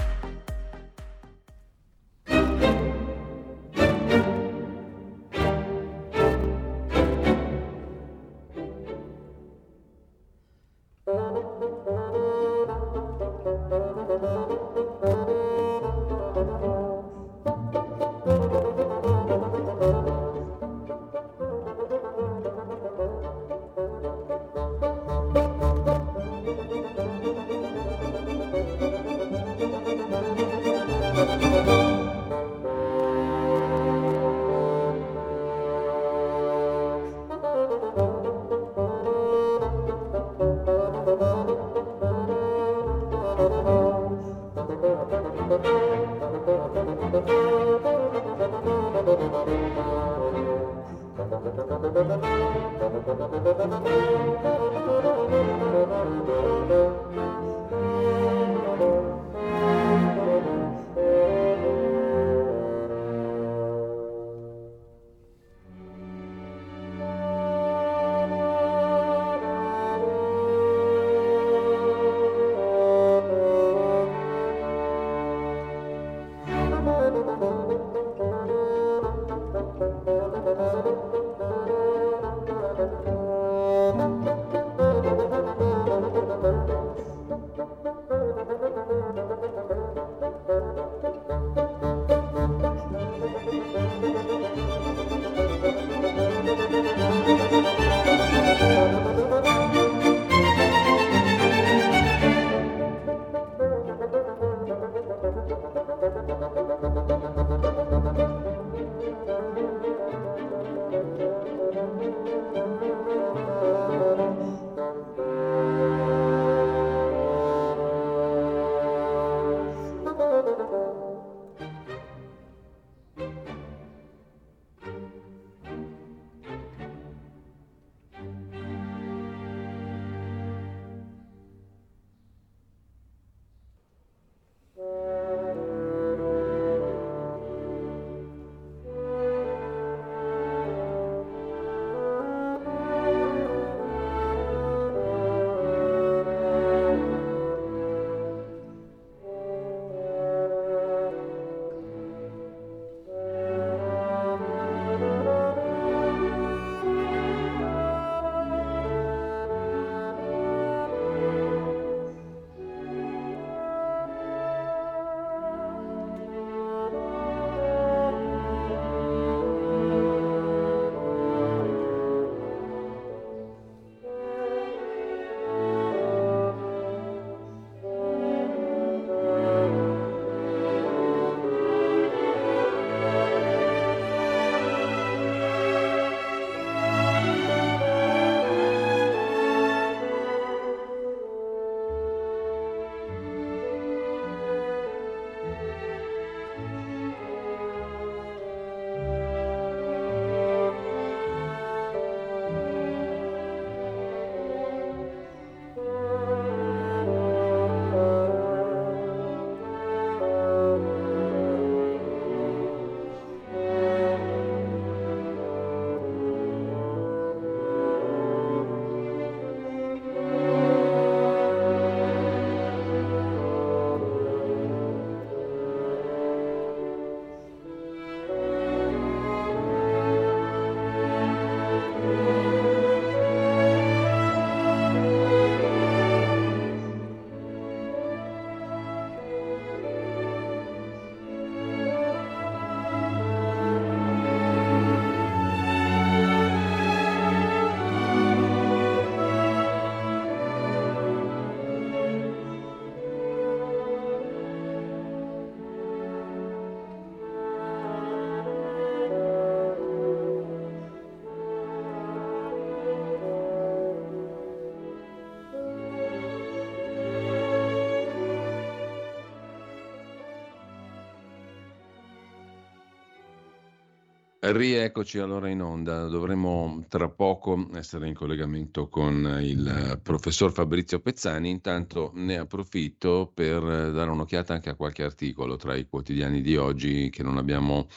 Rieccoci allora in onda, dovremo tra poco essere in collegamento con il professor Fabrizio Pezzani, intanto ne approfitto per dare un'occhiata anche a qualche articolo tra i quotidiani di oggi che non abbiamo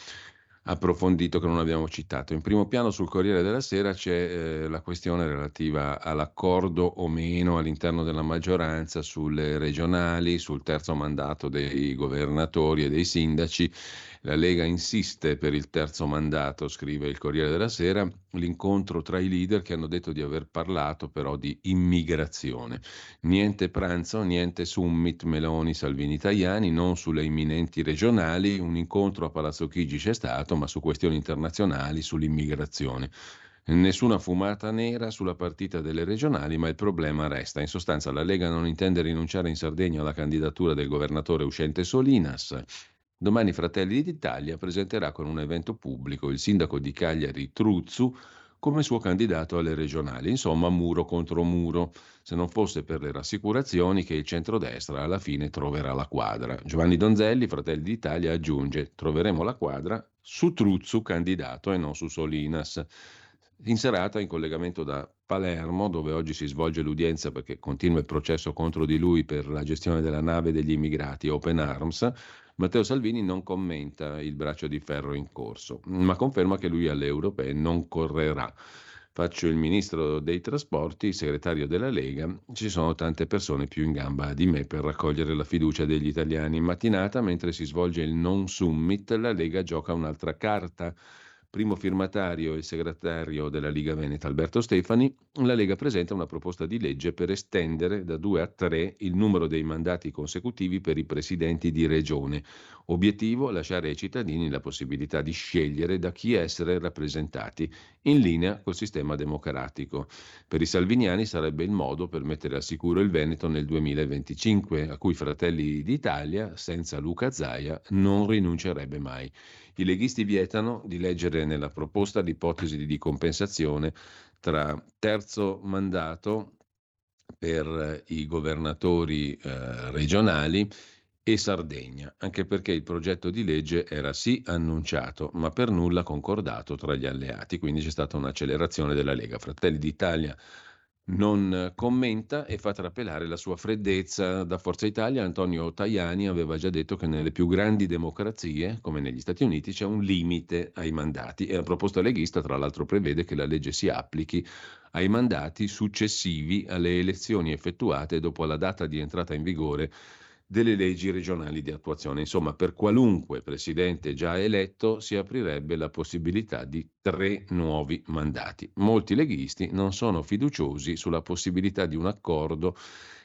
approfondito, che non abbiamo citato. In primo piano sul Corriere della Sera c'è eh, la questione relativa all'accordo o meno all'interno della maggioranza sulle regionali, sul terzo mandato dei governatori e dei sindaci la Lega insiste per il terzo mandato, scrive il Corriere della Sera, l'incontro tra i leader che hanno detto di aver parlato però di immigrazione. Niente pranzo, niente summit Meloni-Salvini Tajani, non sulle imminenti regionali, un incontro a Palazzo Chigi c'è stato, ma su questioni internazionali, sull'immigrazione. Nessuna fumata nera sulla partita delle regionali, ma il problema resta. In sostanza la Lega non intende rinunciare in Sardegna alla candidatura del governatore uscente Solinas Domani Fratelli d'Italia presenterà con un evento pubblico il sindaco di Cagliari Truzzu come suo candidato alle regionali. Insomma, muro contro muro, se non fosse per le rassicurazioni che il centrodestra alla fine troverà la quadra. Giovanni Donzelli, Fratelli d'Italia, aggiunge: troveremo la quadra su Truzzu candidato e non su Solinas. In serata, in collegamento da Palermo, dove oggi si svolge l'udienza perché continua il processo contro di lui per la gestione della nave degli immigrati Open Arms, Matteo Salvini non commenta il braccio di ferro in corso, ma conferma che lui alle europee non correrà. Faccio il ministro dei trasporti, segretario della Lega, ci sono tante persone più in gamba di me per raccogliere la fiducia degli italiani. In mattinata, mentre si svolge il non summit, la Lega gioca un'altra carta Primo firmatario il segretario della Liga Veneta Alberto Stefani, la Lega presenta una proposta di legge per estendere da due a tre il numero dei mandati consecutivi per i presidenti di regione. Obiettivo lasciare ai cittadini la possibilità di scegliere da chi essere rappresentati, in linea col sistema democratico. Per i salviniani sarebbe il modo per mettere al sicuro il Veneto nel 2025, a cui Fratelli d'Italia, senza Luca Zaia, non rinuncerebbe mai. I leghisti vietano di leggere nella proposta l'ipotesi di compensazione tra terzo mandato per i governatori eh, regionali e Sardegna, anche perché il progetto di legge era sì annunciato, ma per nulla concordato tra gli alleati, quindi c'è stata un'accelerazione della Lega. Fratelli d'Italia non commenta e fa trapelare la sua freddezza. Da Forza Italia Antonio Tajani aveva già detto che nelle più grandi democrazie, come negli Stati Uniti, c'è un limite ai mandati e la proposta leghista tra l'altro prevede che la legge si applichi ai mandati successivi alle elezioni effettuate dopo la data di entrata in vigore delle leggi regionali di attuazione. Insomma, per qualunque presidente già eletto si aprirebbe la possibilità di tre nuovi mandati. Molti leghisti non sono fiduciosi sulla possibilità di un accordo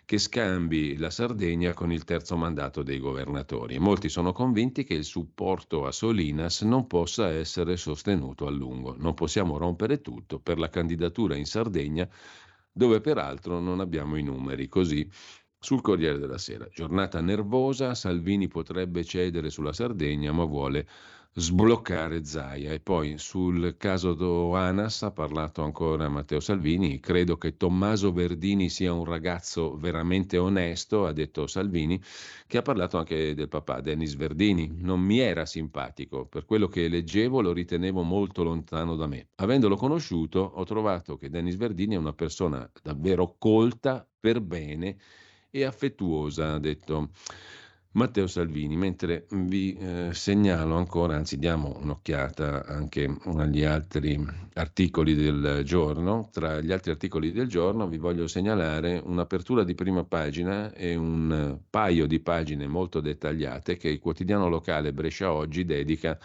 che scambi la Sardegna con il terzo mandato dei governatori. Molti sono convinti che il supporto a Solinas non possa essere sostenuto a lungo. Non possiamo rompere tutto per la candidatura in Sardegna, dove peraltro non abbiamo i numeri. Così sul Corriere della Sera, giornata nervosa, Salvini potrebbe cedere sulla Sardegna, ma vuole sbloccare Zaia. E poi sul caso Doanas ha parlato ancora Matteo Salvini, credo che Tommaso Verdini sia un ragazzo veramente onesto, ha detto Salvini, che ha parlato anche del papà Dennis Verdini. Non mi era simpatico, per quello che leggevo lo ritenevo molto lontano da me. Avendolo conosciuto ho trovato che Dennis Verdini è una persona davvero colta, per bene, e affettuosa, ha detto Matteo Salvini, mentre vi eh, segnalo ancora, anzi diamo un'occhiata anche agli altri articoli del giorno. Tra gli altri articoli del giorno vi voglio segnalare un'apertura di prima pagina e un paio di pagine molto dettagliate che il quotidiano locale Brescia Oggi dedica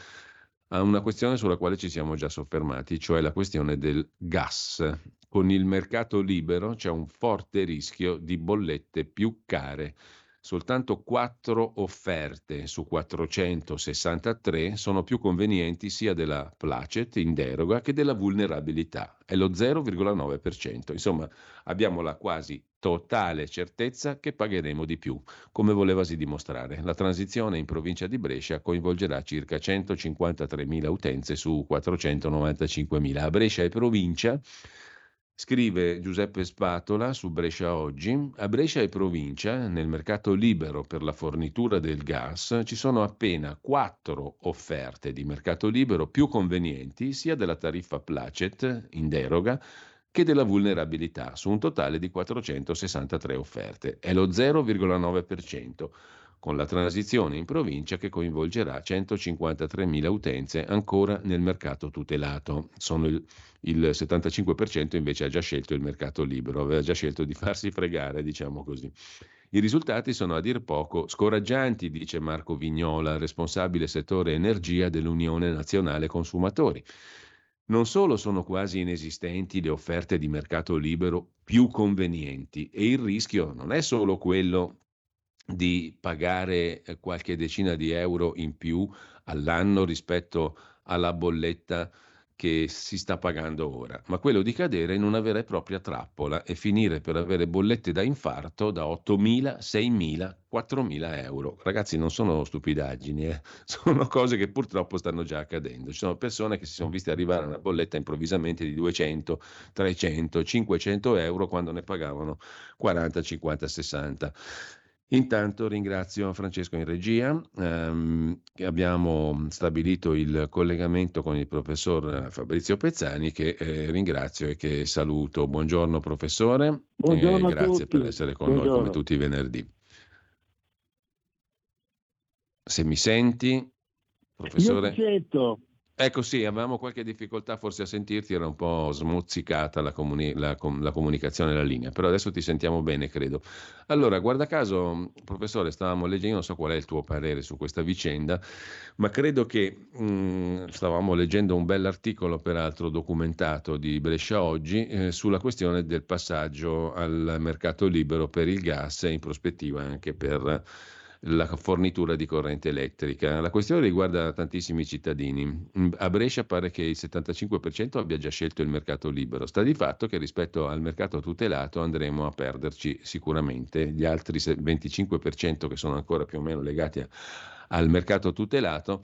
a una questione sulla quale ci siamo già soffermati, cioè la questione del gas. Con il mercato libero c'è un forte rischio di bollette più care. Soltanto quattro offerte su 463 sono più convenienti sia della placet in deroga che della vulnerabilità, è lo 0,9%. Insomma, abbiamo la quasi totale certezza che pagheremo di più, come volevasi dimostrare. La transizione in provincia di Brescia coinvolgerà circa 153.000 utenze su 495.000. A Brescia e provincia Scrive Giuseppe Spatola su Brescia Oggi, a Brescia e provincia, nel mercato libero per la fornitura del gas, ci sono appena quattro offerte di mercato libero più convenienti sia della tariffa Placet in deroga che della vulnerabilità, su un totale di 463 offerte. È lo 0,9% con la transizione in provincia che coinvolgerà 153.000 utenze ancora nel mercato tutelato. Il, il 75% invece ha già scelto il mercato libero, aveva già scelto di farsi fregare, diciamo così. I risultati sono a dir poco scoraggianti, dice Marco Vignola, responsabile settore energia dell'Unione Nazionale Consumatori. Non solo sono quasi inesistenti le offerte di mercato libero più convenienti e il rischio non è solo quello di pagare eh, qualche decina di euro in più all'anno rispetto alla bolletta che si sta pagando ora, ma quello di cadere in una vera e propria trappola e finire per avere bollette da infarto da 8.000, 6.000, 4.000 euro. Ragazzi, non sono stupidaggini, eh? sono cose che purtroppo stanno già accadendo. Ci sono persone che si sono viste arrivare una bolletta improvvisamente di 200, 300, 500 euro quando ne pagavano 40, 50, 60. Intanto ringrazio Francesco in regia, ehm, abbiamo stabilito il collegamento con il professor Fabrizio Pezzani che eh, ringrazio e che saluto. Buongiorno professore, Buongiorno e grazie per essere con Buongiorno. noi come tutti i venerdì. Se mi senti, professore. Io sento. Ecco sì, avevamo qualche difficoltà forse a sentirti, era un po' smozzicata la, comuni- la com- la comunicazione la linea, però adesso ti sentiamo bene, credo. Allora, guarda caso, professore, stavamo leggendo, non so qual è il tuo parere su questa vicenda, ma credo che mh, stavamo leggendo un bell'articolo, peraltro documentato di Brescia Oggi, eh, sulla questione del passaggio al mercato libero per il gas e in prospettiva anche per la fornitura di corrente elettrica. La questione riguarda tantissimi cittadini. A Brescia pare che il 75% abbia già scelto il mercato libero. Sta di fatto che rispetto al mercato tutelato andremo a perderci sicuramente. Gli altri 25% che sono ancora più o meno legati a, al mercato tutelato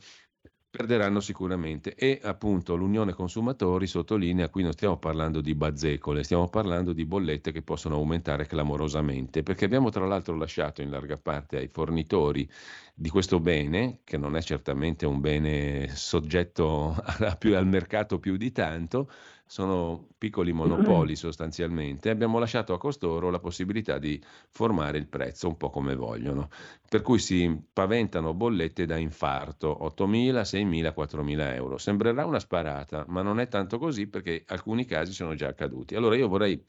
perderanno sicuramente. E appunto l'Unione Consumatori sottolinea qui non stiamo parlando di bazzecole, stiamo parlando di bollette che possono aumentare clamorosamente perché abbiamo tra l'altro lasciato in larga parte ai fornitori di questo bene, che non è certamente un bene soggetto al mercato più di tanto, sono piccoli monopoli sostanzialmente, abbiamo lasciato a costoro la possibilità di formare il prezzo un po' come vogliono. Per cui si paventano bollette da infarto, 8.000, 6.000, 4.000 euro. Sembrerà una sparata, ma non è tanto così perché alcuni casi sono già accaduti. Allora io vorrei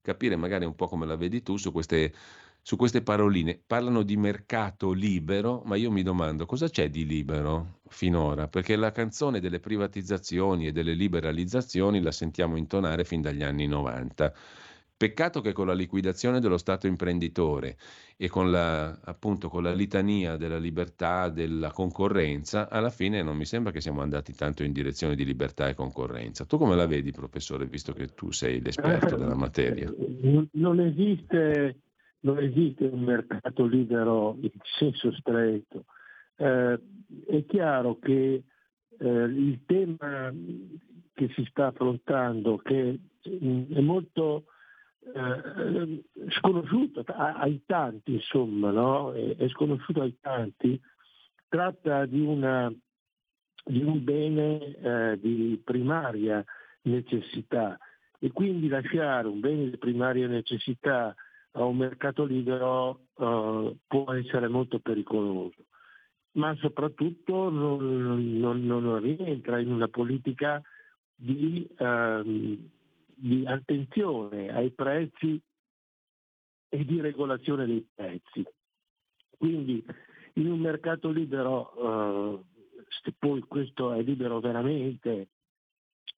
capire magari un po' come la vedi tu su queste su queste paroline. Parlano di mercato libero, ma io mi domando cosa c'è di libero finora? Perché la canzone delle privatizzazioni e delle liberalizzazioni la sentiamo intonare fin dagli anni 90. Peccato che con la liquidazione dello Stato imprenditore e con la, appunto, con la litania della libertà, della concorrenza, alla fine non mi sembra che siamo andati tanto in direzione di libertà e concorrenza. Tu come la vedi, professore, visto che tu sei l'esperto della materia? Non esiste non esiste un mercato libero in senso stretto. Eh, è chiaro che eh, il tema che si sta affrontando, che è molto eh, sconosciuto ai tanti, insomma, no? è, è, sconosciuto ai tanti, tratta di, una, di un bene eh, di primaria necessità e quindi lasciare un bene di primaria necessità un mercato libero uh, può essere molto pericoloso, ma soprattutto non, non, non rientra in una politica di, uh, di, attenzione ai prezzi e di regolazione dei prezzi. Quindi in un mercato libero, uh, poi questo è libero veramente,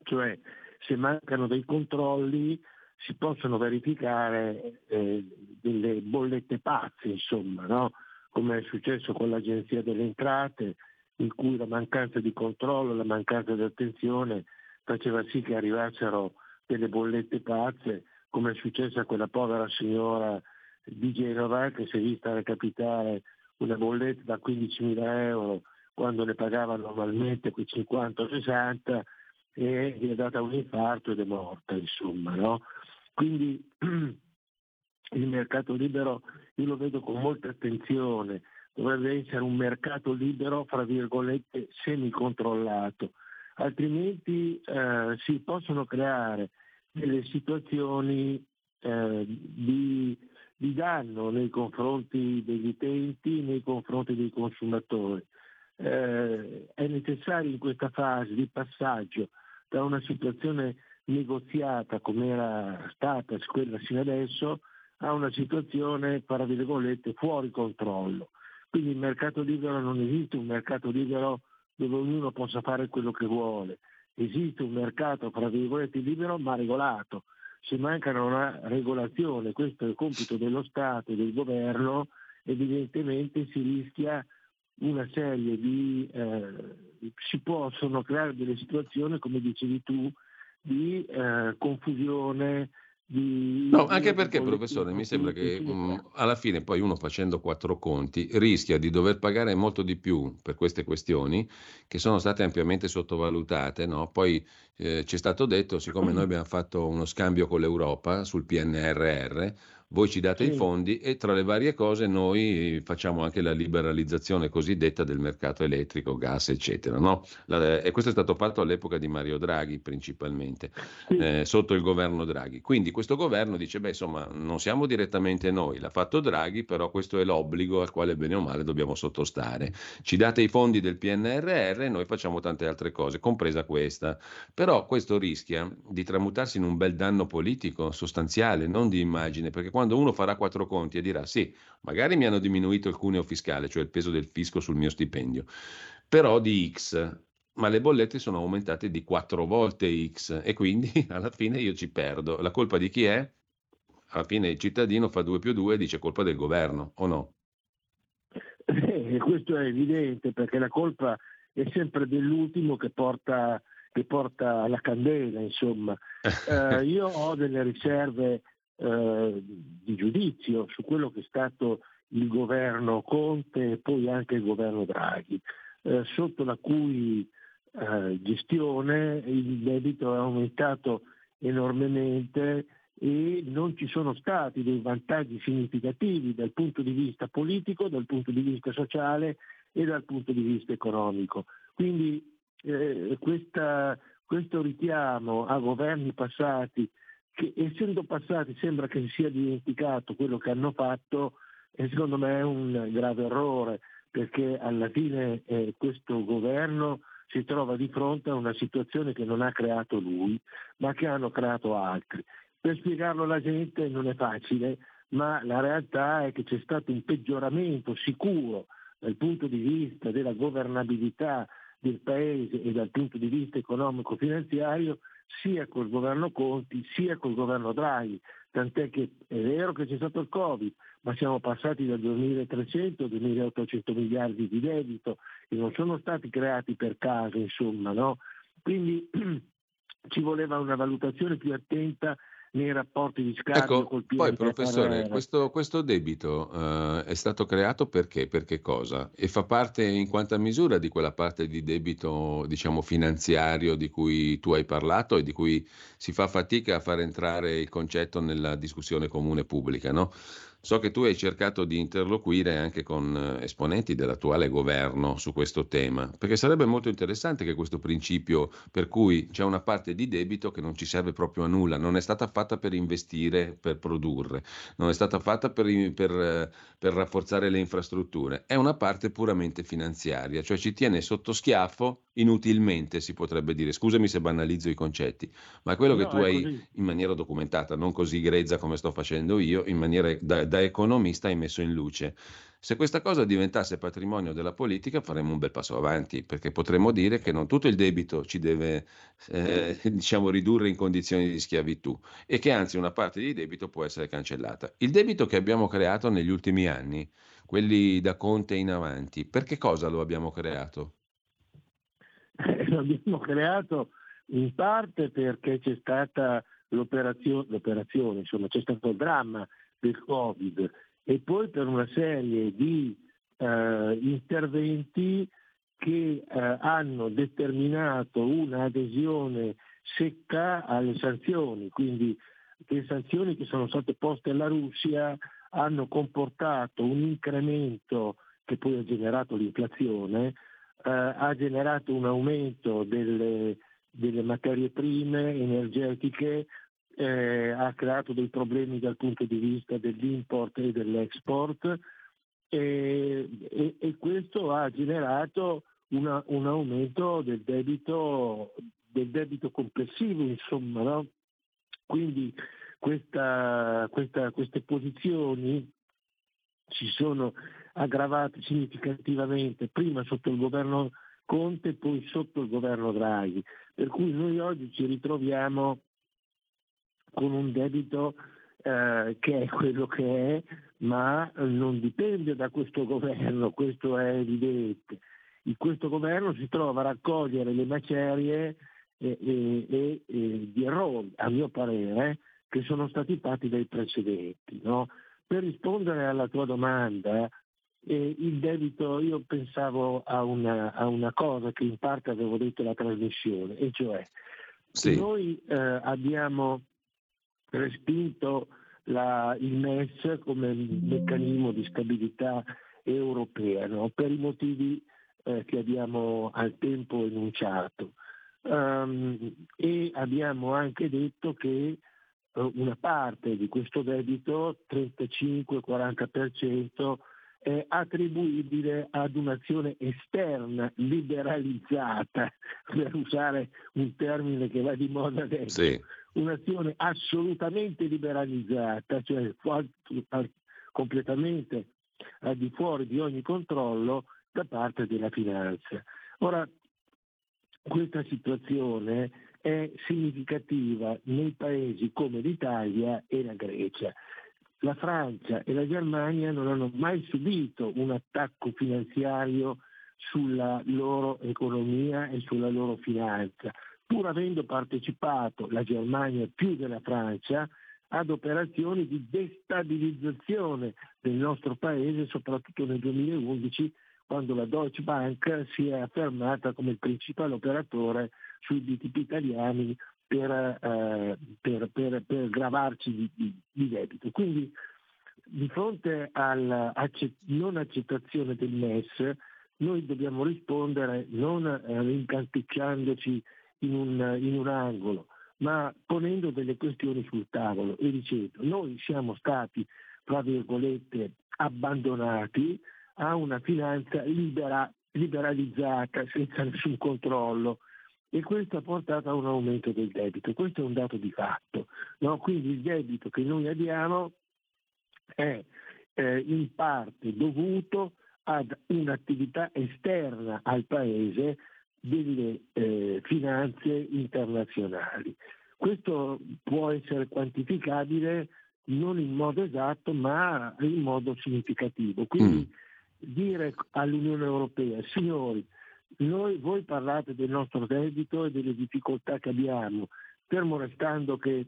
cioè se mancano dei controlli si possono verificare eh, delle bollette pazze, insomma, no? come è successo con l'Agenzia delle Entrate, in cui la mancanza di controllo, la mancanza di attenzione faceva sì che arrivassero delle bollette pazze, come è successo a quella povera signora di Genova che si è vista recapitare una bolletta da 15.000 euro quando ne pagava normalmente quei 50-60 e gli è data un infarto ed è morta, insomma. No? Quindi il mercato libero io lo vedo con molta attenzione, dovrebbe essere un mercato libero, fra virgolette, semicontrollato, altrimenti eh, si possono creare delle situazioni eh, di, di, danno nei confronti degli utenti, nei confronti dei consumatori. Eh, è necessario in questa fase di passaggio da una situazione negoziata come era stata quella sino adesso a una situazione, tra virgolette, fuori controllo. Quindi il mercato libero non esiste un mercato libero dove ognuno possa fare quello che vuole. Esiste un mercato, tra virgolette, libero ma regolato. Se manca una regolazione, questo è il compito dello Stato e del governo, evidentemente si rischia una serie di... Eh, si possono creare delle situazioni, come dicevi tu, di eh, confusione, di... No, anche perché, professore, mi sembra che mh, mm, alla fine poi uno facendo quattro conti rischia di dover pagare molto di più per queste questioni che sono state ampiamente sottovalutate. No? Poi eh, ci è stato detto, siccome noi abbiamo fatto uno scambio con l'Europa sul PNRR, voi ci date sì. i fondi e tra le varie cose noi facciamo anche la liberalizzazione cosiddetta del mercato elettrico, gas, eccetera. No? La, e questo è stato fatto all'epoca di Mario Draghi principalmente, sì. eh, sotto il governo Draghi. Quindi questo governo dice, beh insomma, non siamo direttamente noi, l'ha fatto Draghi, però questo è l'obbligo al quale bene o male dobbiamo sottostare. Ci date i fondi del PNRR e noi facciamo tante altre cose, compresa questa. Però questo rischia di tramutarsi in un bel danno politico sostanziale, non di immagine, perché quando quando uno farà quattro conti e dirà sì, magari mi hanno diminuito il cuneo fiscale, cioè il peso del fisco sul mio stipendio, però di X, ma le bollette sono aumentate di quattro volte X e quindi alla fine io ci perdo. La colpa di chi è? Alla fine il cittadino fa 2 più 2 e dice colpa del governo, o no? Eh, questo è evidente perché la colpa è sempre dell'ultimo che porta, che porta la candela, insomma. Eh, io ho delle riserve eh, di giudizio su quello che è stato il governo Conte e poi anche il governo Draghi, eh, sotto la cui eh, gestione il debito è aumentato enormemente e non ci sono stati dei vantaggi significativi dal punto di vista politico, dal punto di vista sociale e dal punto di vista economico. Quindi eh, questa, questo richiamo a governi passati che essendo passati sembra che si sia dimenticato quello che hanno fatto e secondo me è un grave errore perché alla fine eh, questo governo si trova di fronte a una situazione che non ha creato lui ma che hanno creato altri. Per spiegarlo alla gente non è facile ma la realtà è che c'è stato un peggioramento sicuro dal punto di vista della governabilità del Paese e dal punto di vista economico-finanziario sia col governo Conti sia col governo Draghi, tant'è che è vero che c'è stato il Covid, ma siamo passati da 2.300 a 2.800 miliardi di debito che non sono stati creati per caso, insomma, no? Quindi ci voleva una valutazione più attenta nei rapporti di scambio ecco, col Poi professore, questo, questo, debito uh, è stato creato perché? Per che cosa? E fa parte in quanta misura di quella parte di debito, diciamo, finanziario di cui tu hai parlato e di cui si fa fatica a far entrare il concetto nella discussione comune pubblica, no? So che tu hai cercato di interloquire anche con eh, esponenti dell'attuale governo su questo tema, perché sarebbe molto interessante che questo principio per cui c'è una parte di debito che non ci serve proprio a nulla, non è stata fatta per investire, per produrre, non è stata fatta per, per, eh, per rafforzare le infrastrutture, è una parte puramente finanziaria, cioè ci tiene sotto schiaffo inutilmente, si potrebbe dire. Scusami se banalizzo i concetti, ma quello no, che tu hai così. in maniera documentata, non così grezza come sto facendo io, in maniera da, da economista hai messo in luce. Se questa cosa diventasse patrimonio della politica faremmo un bel passo avanti, perché potremmo dire che non tutto il debito ci deve eh, diciamo, ridurre in condizioni di schiavitù e che anzi una parte di debito può essere cancellata. Il debito che abbiamo creato negli ultimi anni, quelli da Conte in avanti, per che cosa lo abbiamo creato? l'abbiamo creato in parte perché c'è stata l'operazione, l'operazione, insomma c'è stato il dramma del Covid e poi per una serie di eh, interventi che eh, hanno determinato un'adesione secca alle sanzioni, quindi le sanzioni che sono state poste alla Russia hanno comportato un incremento che poi ha generato l'inflazione eh, ha generato un aumento delle, delle materie prime energetiche, eh, ha creato dei problemi dal punto di vista dell'import e dell'export e, e, e questo ha generato una, un aumento del debito, del debito complessivo, insomma. No? Quindi questa, questa, queste posizioni si sono aggravate significativamente prima sotto il governo Conte e poi sotto il governo Draghi. Per cui noi oggi ci ritroviamo con un debito eh, che è quello che è, ma non dipende da questo governo, questo è evidente. In questo governo si trova a raccogliere le macerie e, e, e, di errori, a mio parere, che sono stati fatti dai precedenti. No? Per rispondere alla tua domanda, eh, il debito, io pensavo a una, a una, cosa che in parte avevo detto alla trasmissione, e cioè sì. noi eh, abbiamo respinto la, il MES come meccanismo di stabilità europea no? per i motivi eh, che abbiamo al tempo enunciato. Um, e abbiamo anche detto che uh, una parte di questo debito, 35-40%, è attribuibile ad un'azione esterna liberalizzata, per usare un termine che va di moda adesso. Sì. Un'azione assolutamente liberalizzata, cioè completamente al di fuori di ogni controllo da parte della finanza. Ora, questa situazione è significativa nei paesi come l'Italia e la Grecia. La Francia e la Germania non hanno mai subito un attacco finanziario sulla loro economia e sulla loro finanza, pur avendo partecipato la Germania più della Francia ad operazioni di destabilizzazione del nostro paese, soprattutto nel 2011 quando la Deutsche Bank si è affermata come il principale operatore sui BTP italiani per, eh, per, per, per gravarci di, di, di, debito. Quindi di fronte alla non accettazione del MES noi dobbiamo rispondere non eh, rincanticciandoci in un, in un angolo, ma ponendo delle questioni sul tavolo e dicendo noi siamo stati, tra virgolette, abbandonati a una finanza libera, liberalizzata, senza nessun controllo. E questo ha portato a un aumento del debito. Questo è un dato di fatto. No? Quindi il debito che noi abbiamo è eh, in parte dovuto ad un'attività esterna al Paese delle eh, finanze internazionali. Questo può essere quantificabile non in modo esatto ma in modo significativo. Quindi mm dire all'Unione Europea, signori, noi, voi parlate del nostro debito e delle difficoltà che abbiamo, fermo restando che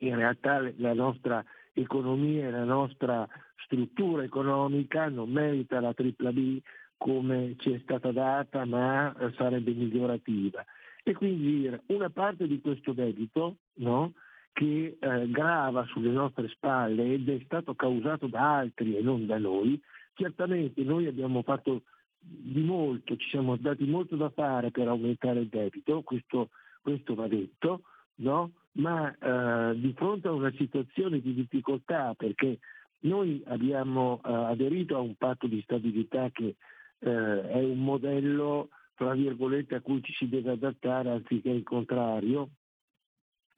in realtà la nostra economia e la nostra struttura economica non merita la tripla B come ci è stata data, ma sarebbe migliorativa. E quindi una parte di questo debito no, che eh, grava sulle nostre spalle ed è stato causato da altri e non da noi, Certamente noi abbiamo fatto di molto, ci siamo dati molto da fare per aumentare il debito, questo, questo va detto, no? ma eh, di fronte a una situazione di difficoltà, perché noi abbiamo eh, aderito a un patto di stabilità che eh, è un modello, tra virgolette, a cui ci si deve adattare anziché il contrario,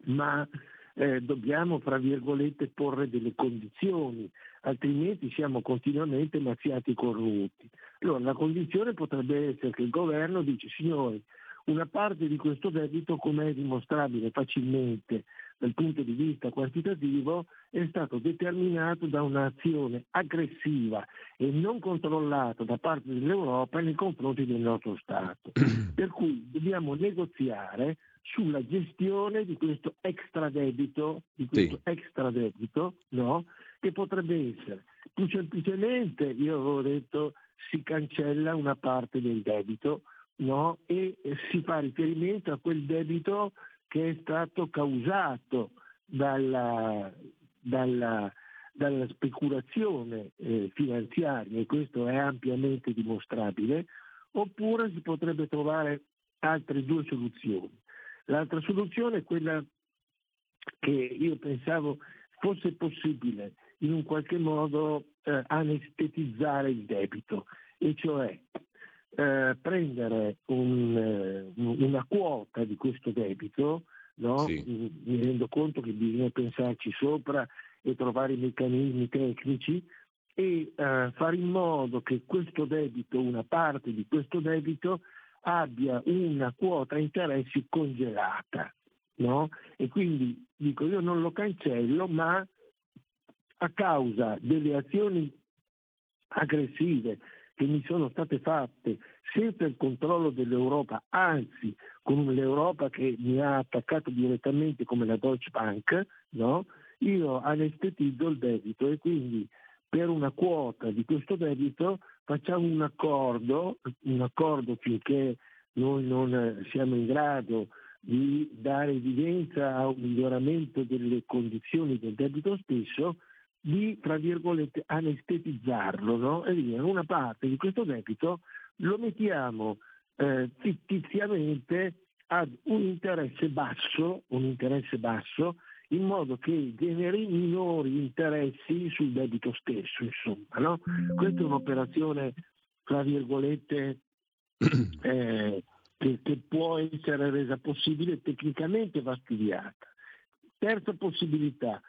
ma eh, dobbiamo, fra virgolette, porre delle condizioni, altrimenti siamo continuamente mazziati corrotti. Allora la condizione potrebbe essere che il governo dice signori, una parte di questo debito, come è dimostrabile facilmente dal punto di vista quantitativo, è stato determinato da un'azione aggressiva e non controllata da parte dell'Europa nei confronti del nostro Stato. Per cui dobbiamo negoziare sulla gestione di questo extradebito, di questo sì. extradebito no? che potrebbe essere più semplicemente, io avevo detto, si cancella una parte del debito no? e si fa riferimento a quel debito che è stato causato dalla, dalla, dalla speculazione eh, finanziaria e questo è ampiamente dimostrabile, oppure si potrebbe trovare altre due soluzioni. L'altra soluzione è quella che io pensavo fosse possibile in un qualche modo eh, anestetizzare il debito, e cioè eh, prendere un, eh, una quota di questo debito, no? sì. mi rendo conto che bisogna pensarci sopra e trovare i meccanismi tecnici e eh, fare in modo che questo debito, una parte di questo debito, abbia una quota interessi congelata. no? E quindi dico io non lo cancello, ma a causa delle azioni aggressive che mi sono state fatte senza il controllo dell'Europa, anzi con l'Europa che mi ha attaccato direttamente come la Deutsche Bank, no? io anestetizzo il debito e quindi per una quota di questo debito facciamo un accordo, un accordo finché noi non siamo in grado di dare evidenza a un miglioramento delle condizioni del debito stesso, di, tra virgolette, anestetizzarlo no? e dire una parte di questo debito lo mettiamo eh, fittiziamente ad un interesse basso, un interesse basso, in modo che generi minori interessi sul debito stesso, insomma. No? Questa è un'operazione, tra virgolette, eh, che, che, può essere resa possibile, tecnicamente va studiata. Terza possibilità,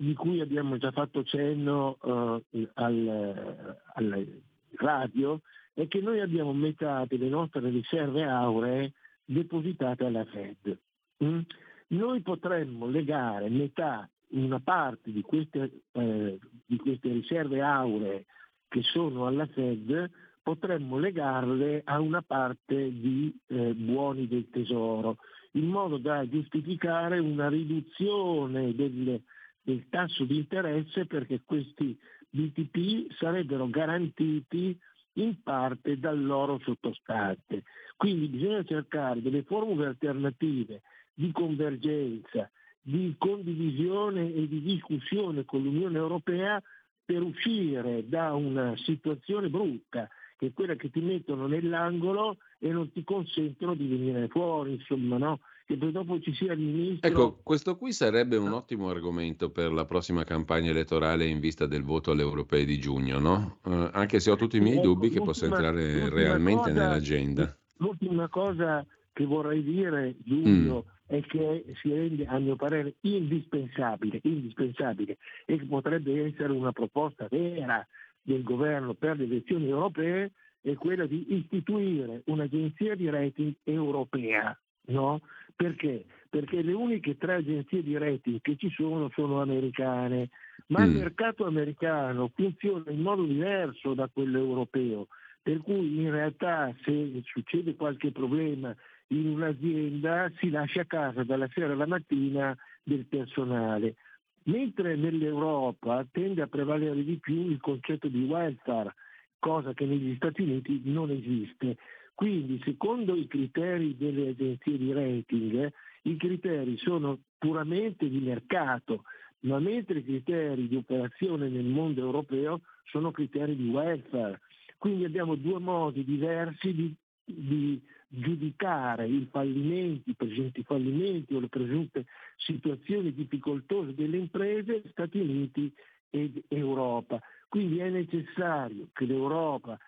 di cui abbiamo già fatto cenno uh, al, al, radio, è che noi abbiamo metà delle nostre riserve auree depositate alla Fed. Mm? Noi potremmo legare metà, una parte di queste, eh, di queste riserve auree che sono alla Fed, potremmo legarle a una parte di eh, buoni del tesoro, in modo da giustificare una riduzione delle, del tasso di interesse perché questi BTP sarebbero garantiti in parte dal loro sottostante. Quindi bisogna cercare delle formule alternative di convergenza, di condivisione e di discussione con l'Unione Europea per uscire da una situazione brutta, che è quella che ti mettono nell'angolo e non ti consentono di venire fuori, insomma, no? Che poi dopo ci sia il ministro. Ecco, questo qui sarebbe un ottimo argomento per la prossima campagna elettorale in vista del voto alle europee di giugno, no? Eh, anche se ho tutti i miei ecco, dubbi che possa entrare realmente cosa, nell'agenda. L'ultima cosa che vorrei dire, Giulio, mm e che si rende a mio parere indispensabile, indispensabile e che potrebbe essere una proposta vera del governo per le elezioni europee è quella di istituire un'agenzia di rating europea. No? Perché? Perché le uniche tre agenzie di rating che ci sono sono americane, ma mm. il mercato americano funziona in modo diverso da quello europeo, per cui in realtà se succede qualche problema in un'azienda si lascia a casa dalla sera alla mattina del personale, mentre nell'Europa tende a prevalere di più il concetto di welfare, cosa che negli Stati Uniti non esiste. Quindi, secondo i criteri delle agenzie di rating, i criteri sono puramente di mercato, ma mentre i criteri di operazione nel mondo europeo sono criteri di welfare. Quindi abbiamo due modi diversi di, di giudicare i fallimenti, i presenti fallimenti o le presunte situazioni difficoltose delle imprese Stati Uniti ed Europa. Quindi è necessario che l'Europa,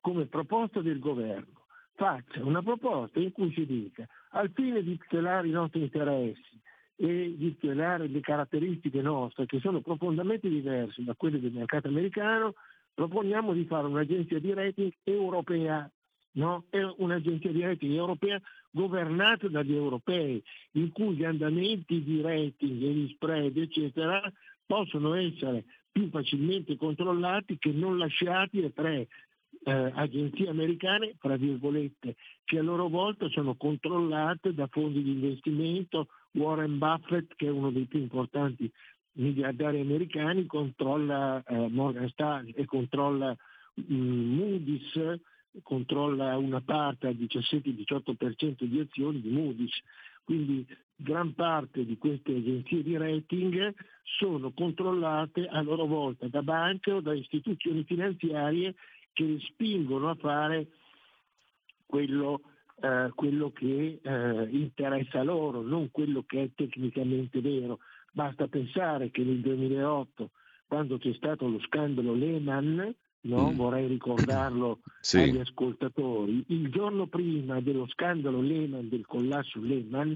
come proposta del governo, faccia una proposta in cui si dica al fine di tutelare i nostri interessi e di tutelare le caratteristiche nostre che sono profondamente diverse da quelle del mercato americano, proponiamo di fare un'agenzia di rating europea no? un'agenzia di rating europea governata dagli europei, in cui gli andamenti di rating e gli spread, eccetera, possono essere più facilmente controllati che non lasciati a tre eh, agenzie americane, fra virgolette, che a loro volta sono controllate da fondi di investimento. Warren Buffett, che è uno dei più importanti miliardari americani, controlla eh, Morgan Stanley e controlla mm, Moody's, controlla una parte al 17-18% di azioni di Moody's, quindi gran parte di queste agenzie di rating sono controllate a loro volta da banche o da istituzioni finanziarie che spingono a fare quello, eh, quello che eh, interessa loro, non quello che è tecnicamente vero. Basta pensare che nel 2008, quando c'è stato lo scandalo Lehman, no? mm. vorrei ricordarlo sì. agli ascoltatori, il giorno prima dello scandalo Lehman, del collasso Lehman,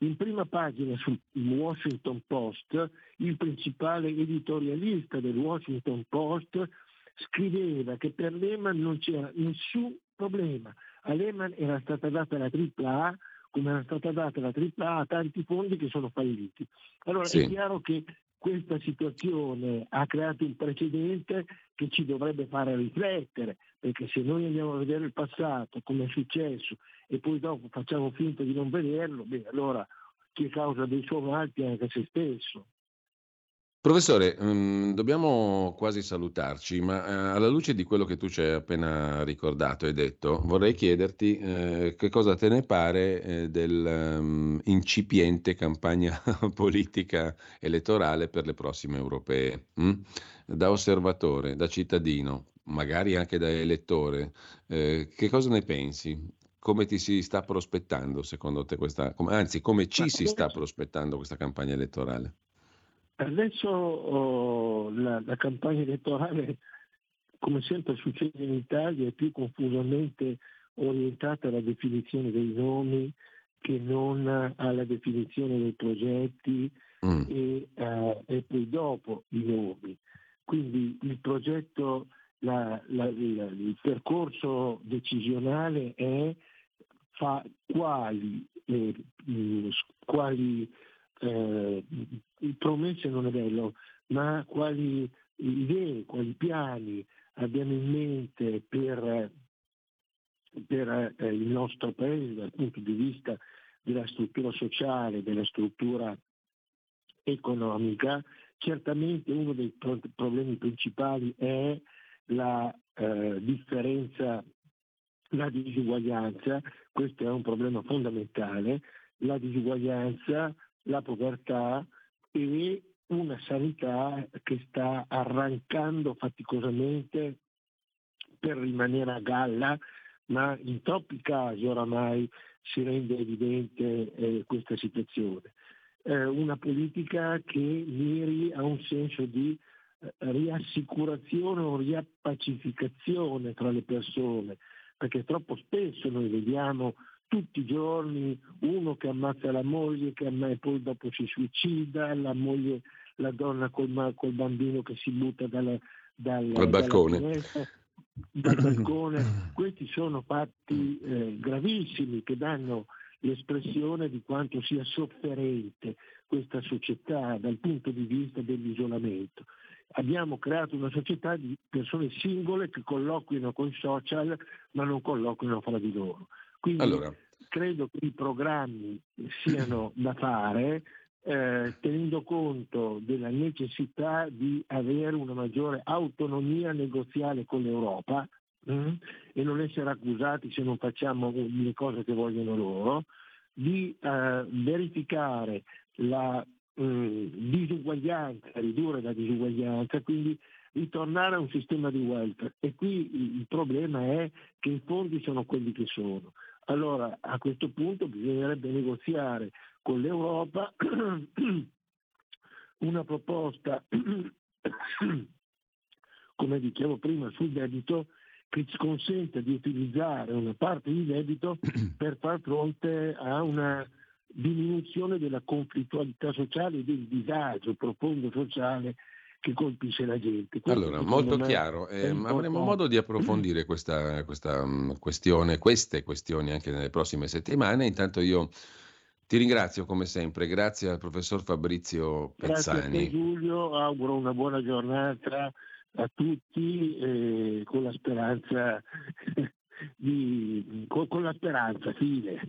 in prima pagina sul Washington Post, il principale editorialista del Washington Post scriveva che per Lehman non c'era nessun problema. A Lehman era stata data la AAA come era stata data la tripla A, tanti fondi che sono falliti. Allora sì. è chiaro che questa situazione ha creato un precedente che ci dovrebbe fare riflettere, perché se noi andiamo a vedere il passato, come è successo, e poi dopo facciamo finta di non vederlo, beh, allora chi è causa dei suoi mali è anche se stesso. Professore, mhmm, dobbiamo quasi salutarci, ma, ehm, alla luce di quello che tu ci hai appena ricordato e detto, vorrei chiederti, ehm, che cosa te ne pare, ehm, del, mhmm, incipiente campagna politica elettorale per le prossime europee, mh? Da osservatore, da cittadino, magari anche da elettore, ehm, che cosa ne pensi? Come ti si sta prospettando secondo te questa com anzi come ci si sta prospettando questa campagna elettorale? Adesso oh, la, la, campagna elettorale, come sempre succede in Italia, è più confusamente orientata alla definizione dei nomi che non alla definizione dei progetti mm. e, uh, e, poi dopo i nomi. Quindi il progetto, la, la, il percorso decisionale è fa quali, eh, quali eh, promesse non è bello, ma quali idee, quali piani abbiamo in mente per, per eh, il nostro paese dal punto di vista della struttura sociale, della struttura economica. Certamente uno dei pro- problemi principali è la eh, differenza, la disuguaglianza, questo è un problema fondamentale, la disuguaglianza la povertà e una sanità che sta arrancando faticosamente per rimanere a galla, ma in troppi casi oramai si rende evidente eh, questa situazione. Eh, una politica che miri a un senso di eh, riassicurazione o riappacificazione tra le persone, perché troppo spesso noi vediamo tutti i giorni uno che ammazza la moglie che e poi dopo si suicida, la moglie, la donna col, col bambino che si butta dalla, dal, dal balcone. dal balcone. Questi sono fatti eh, gravissimi che danno l'espressione di quanto sia sofferente questa società dal punto di vista dell'isolamento. Abbiamo creato una società di persone singole che colloquiano con i social ma non colloquiano fra di loro. Quindi allora. credo che i programmi siano da fare eh, tenendo conto della necessità di avere una maggiore autonomia negoziale con l'Europa mh, mm, e non essere accusati se non facciamo le cose che vogliono loro, di eh, verificare la mh, mm, disuguaglianza, ridurre la disuguaglianza, quindi ritornare a un sistema di welfare. E qui il problema è che i fondi sono quelli che sono. Allora a questo punto bisognerebbe negoziare con l'Europa una proposta, come dicevo prima, sul debito che ci consente di utilizzare una parte di debito per far fronte a una diminuzione della conflittualità sociale e del disagio profondo sociale che colpisce la gente. Questo allora, molto chiaro, eh, avremo modo di approfondire questa, questa um, questione, queste questioni anche nelle prossime settimane. Intanto io ti ringrazio come sempre, grazie al professor Fabrizio Pezzani. Grazie a te Giulio, auguro una buona giornata a tutti eh, con la speranza di, con, con la speranza, fine.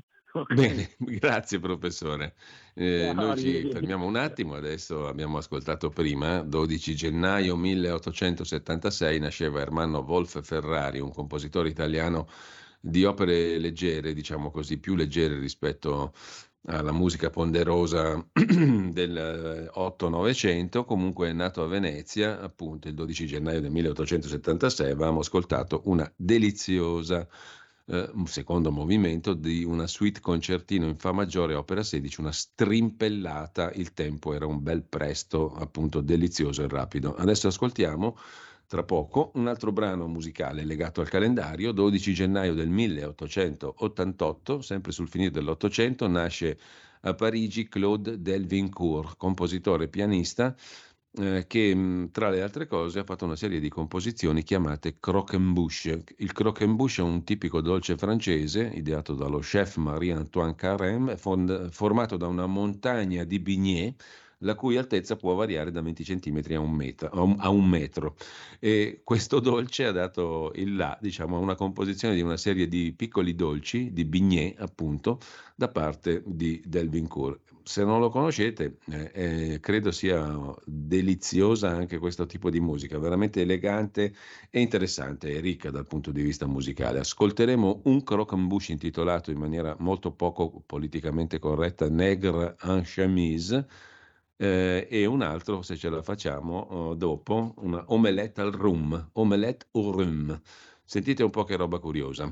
Bene, grazie professore. Eh, no, noi ci fermiamo un attimo, adesso abbiamo ascoltato prima, 12 gennaio 1876 nasceva Ermanno Wolf Ferrari, un compositore italiano di opere leggere, diciamo così, più leggere rispetto alla musica ponderosa del 8-900, comunque è nato a Venezia, appunto il 12 gennaio del 1876, avevamo ascoltato una deliziosa eh, un secondo movimento di una suite concertino in Fa maggiore, opera 16, una strimpellata, il tempo era un bel presto, appunto delizioso e rapido. Adesso ascoltiamo tra poco un altro brano musicale legato al calendario, 12 gennaio del 1888, sempre sul finire dell'Ottocento, nasce a Parigi Claude Delvincourt, compositore e pianista eh, che tra le altre cose ha fatto una serie di composizioni chiamate croquembouche. Il croquembouche è un tipico dolce francese ideato dallo chef Marie-Antoine Carême, formato da una montagna di bignè la cui altezza può variare da 20 cm a un metro. A un metro. E questo dolce ha dato il là diciamo, a una composizione di una serie di piccoli dolci, di bignè appunto, da parte di Delvincourt. Se non lo conoscete, eh, eh, credo sia deliziosa anche questo tipo di musica, veramente elegante e interessante e ricca dal punto di vista musicale. Ascolteremo un croquembouche intitolato in maniera molto poco politicamente corretta Negre en chemise eh, e un altro, se ce la facciamo, oh, dopo, una omelette al rum, omelette au rum. Sentite un po' che roba curiosa.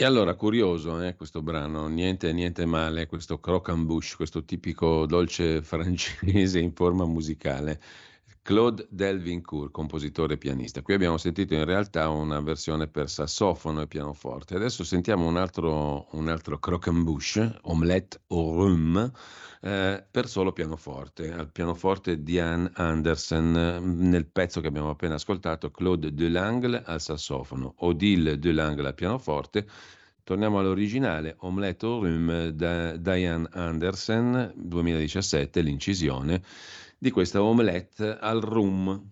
E allora, curioso eh, questo brano, niente, niente male, questo croquembouche, questo tipico dolce francese in forma musicale. Claude Delvincourt, compositore e pianista. Qui abbiamo sentito in realtà una versione per sassofono e pianoforte. Adesso sentiamo un altro, un altro croquembouche, omelette au rhum, eh, per solo pianoforte. Al pianoforte Diane Andersen, nel pezzo che abbiamo appena ascoltato, Claude Delangle al sassofono, Odile Delangle al pianoforte. Torniamo all'originale, Omelette au rhum da Diane Andersen, 2017, l'incisione di questa omelette al rum.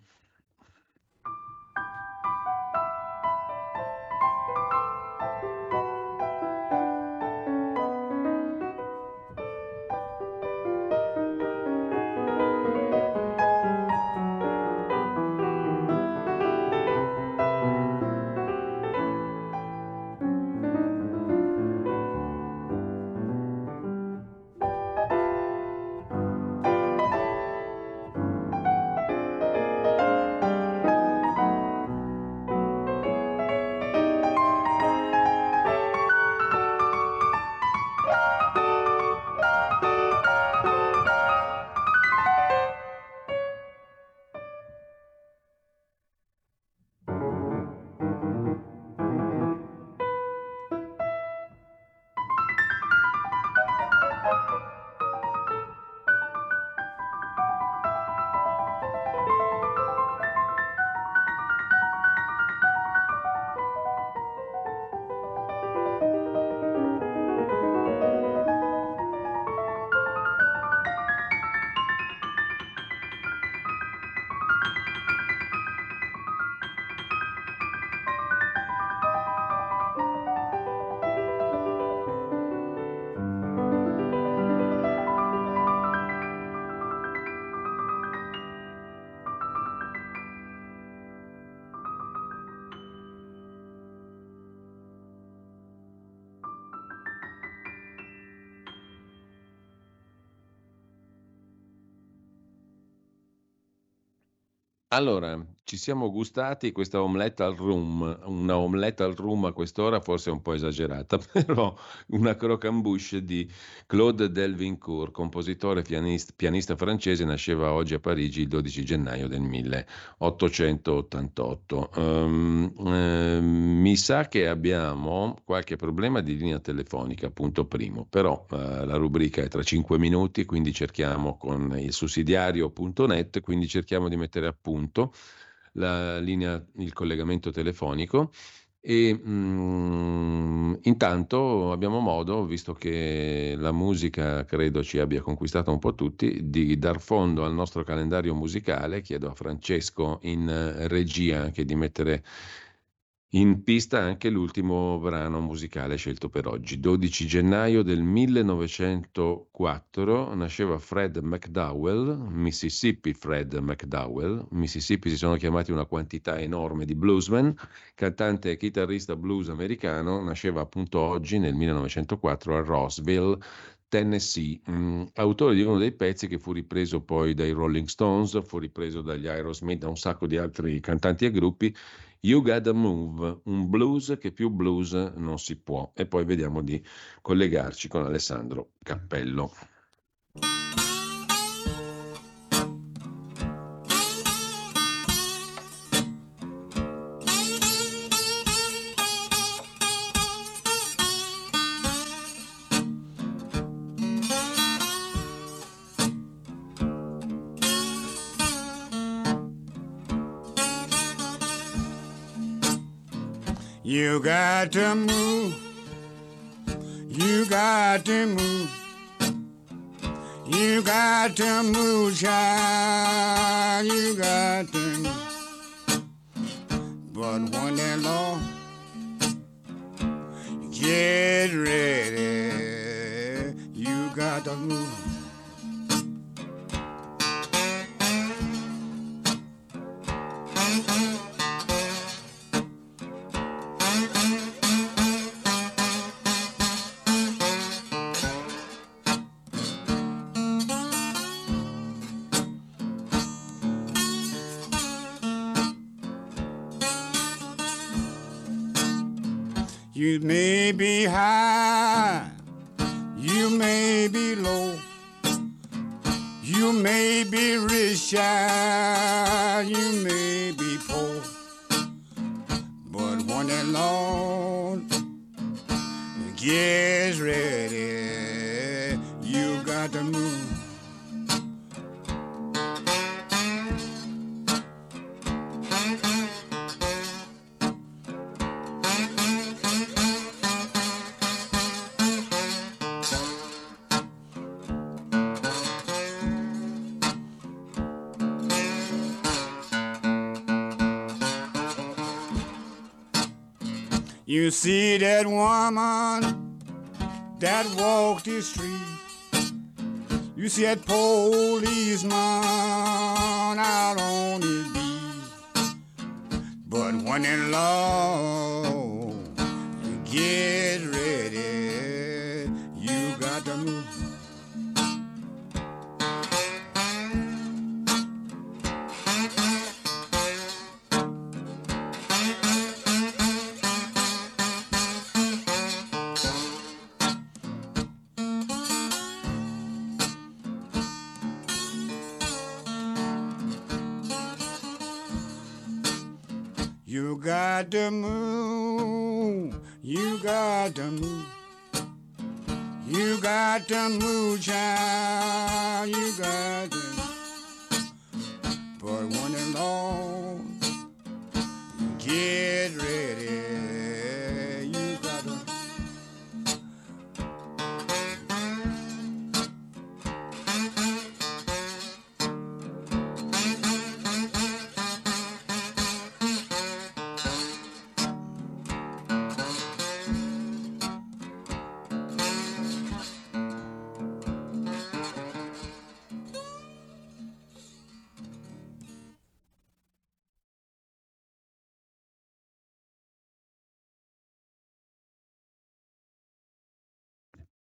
Allora, ci siamo gustati questa omelette al rum, una omelette al rum a quest'ora forse un po' esagerata, però una crocambouche di Claude Delvincourt, compositore pianista, pianista francese, nasceva oggi a Parigi il 12 gennaio del 1888. Um, eh, mi sa che abbiamo qualche problema di linea telefonica, punto primo, però eh, la rubrica è tra 5 minuti, quindi cerchiamo con il sussidiario.net, quindi cerchiamo di mettere a punto la linea, il collegamento telefonico e mh, mm, intanto abbiamo modo, visto che la musica credo ci abbia conquistato un po' tutti, di dar fondo al nostro calendario musicale. Chiedo a Francesco in regia anche di mettere in pista anche l'ultimo brano musicale scelto per oggi. 12 gennaio del 1904 nasceva Fred McDowell, Mississippi Fred McDowell. Mississippi si sono chiamati una quantità enorme di bluesmen, cantante e chitarrista blues americano, nasceva appunto oggi nel 1904 a Rossville, Tennessee, mm, autore di uno dei pezzi che fu ripreso poi dai Rolling Stones, fu ripreso dagli Aerosmith, da un sacco di altri cantanti e gruppi You Gotta Move, un blues che più blues non si può. E poi vediamo di collegarci con Alessandro Cappello. You got to move. You got to move. You got to move, child. You got to move. But when that law get ready, you got to move. The. You see that policeman out on his beat. But when in law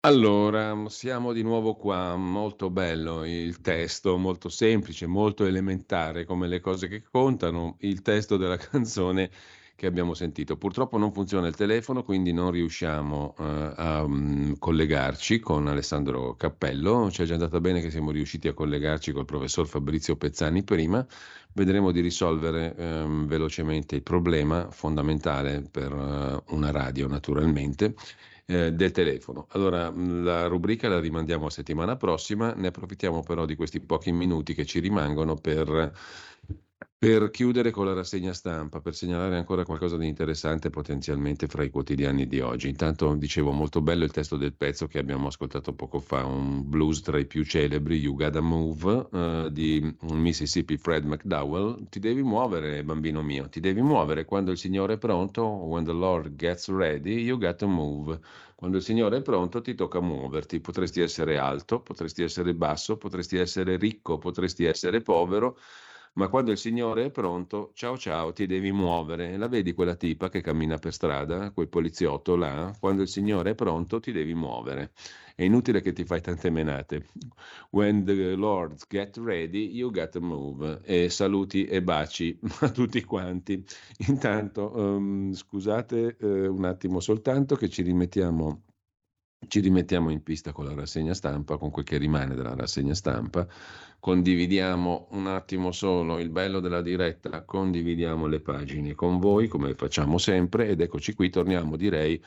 Allora, siamo di nuovo qua, molto bello il testo, molto semplice, molto elementare come le cose che contano, il testo della canzone che abbiamo sentito. Purtroppo non funziona il telefono, quindi non riusciamo uh, a um, collegarci con Alessandro Cappello. Ci è già andata bene che siamo riusciti a collegarci col professor Fabrizio Pezzani prima. Vedremo di risolvere um, velocemente il problema fondamentale per uh, una radio, naturalmente eh, del telefono. Allora, la rubrica la rimandiamo a settimana prossima, ne approfittiamo però di questi pochi minuti che ci rimangono per per chiudere con la rassegna stampa, per segnalare ancora qualcosa di interessante potenzialmente fra i quotidiani di oggi. Intanto dicevo molto bello il testo del pezzo che abbiamo ascoltato poco fa, un blues tra i più celebri, You Gotta Move, uh, di Mississippi Fred McDowell. Ti devi muovere, bambino mio, ti devi muovere quando il Signore è pronto, when the Lord gets ready, you gotta move. Quando il Signore è pronto ti tocca muoverti, potresti essere alto, potresti essere basso, potresti essere ricco, potresti essere povero ma quando il Signore è pronto, ciao ciao, ti devi muovere. La vedi quella tipa che cammina per strada, quel poliziotto là? Quando il Signore è pronto, ti devi muovere. È inutile che ti fai tante menate. When the Lord get ready, you got to move. E saluti e baci a tutti quanti. Intanto, um, scusate uh, un attimo soltanto che ci rimettiamo ci rimettiamo in pista con la rassegna stampa, con quel che rimane della rassegna stampa, condividiamo un attimo solo il bello della diretta, condividiamo le pagine con voi come facciamo sempre ed eccoci qui, torniamo direi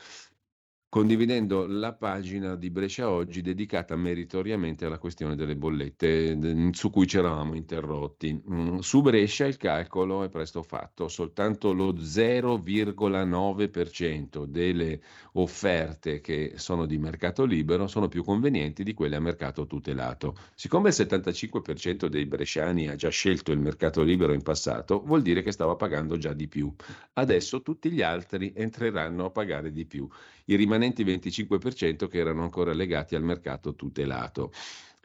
condividendo la pagina di Brescia Oggi dedicata meritoriamente alla questione delle bollette su cui ci eravamo interrotti. Mm, su Brescia il calcolo è presto fatto, soltanto lo 0,9% delle offerte che sono di mercato libero sono più convenienti di quelle a mercato tutelato. Siccome il 75% dei bresciani ha già scelto il mercato libero in passato, vuol dire che stava pagando già di più. Adesso tutti gli altri entreranno a pagare di più i rimanenti 25% che erano ancora legati al mercato tutelato.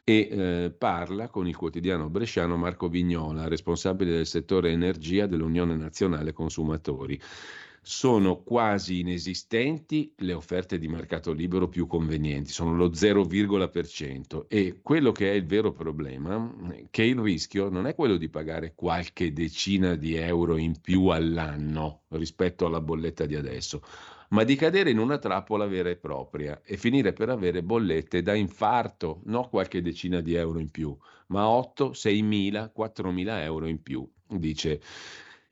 E eh, parla con il quotidiano bresciano Marco Vignola, responsabile del settore energia dell'Unione Nazionale Consumatori. Sono quasi inesistenti le offerte di mercato libero più convenienti, sono lo 0,% e quello che è il vero problema è che il rischio non è quello di pagare qualche decina di euro in più all'anno rispetto alla bolletta di adesso, ma di cadere in una trappola vera e propria e finire per avere bollette da infarto, non qualche decina di euro in più, ma 8, 6 mila, 4 mila euro in più, dice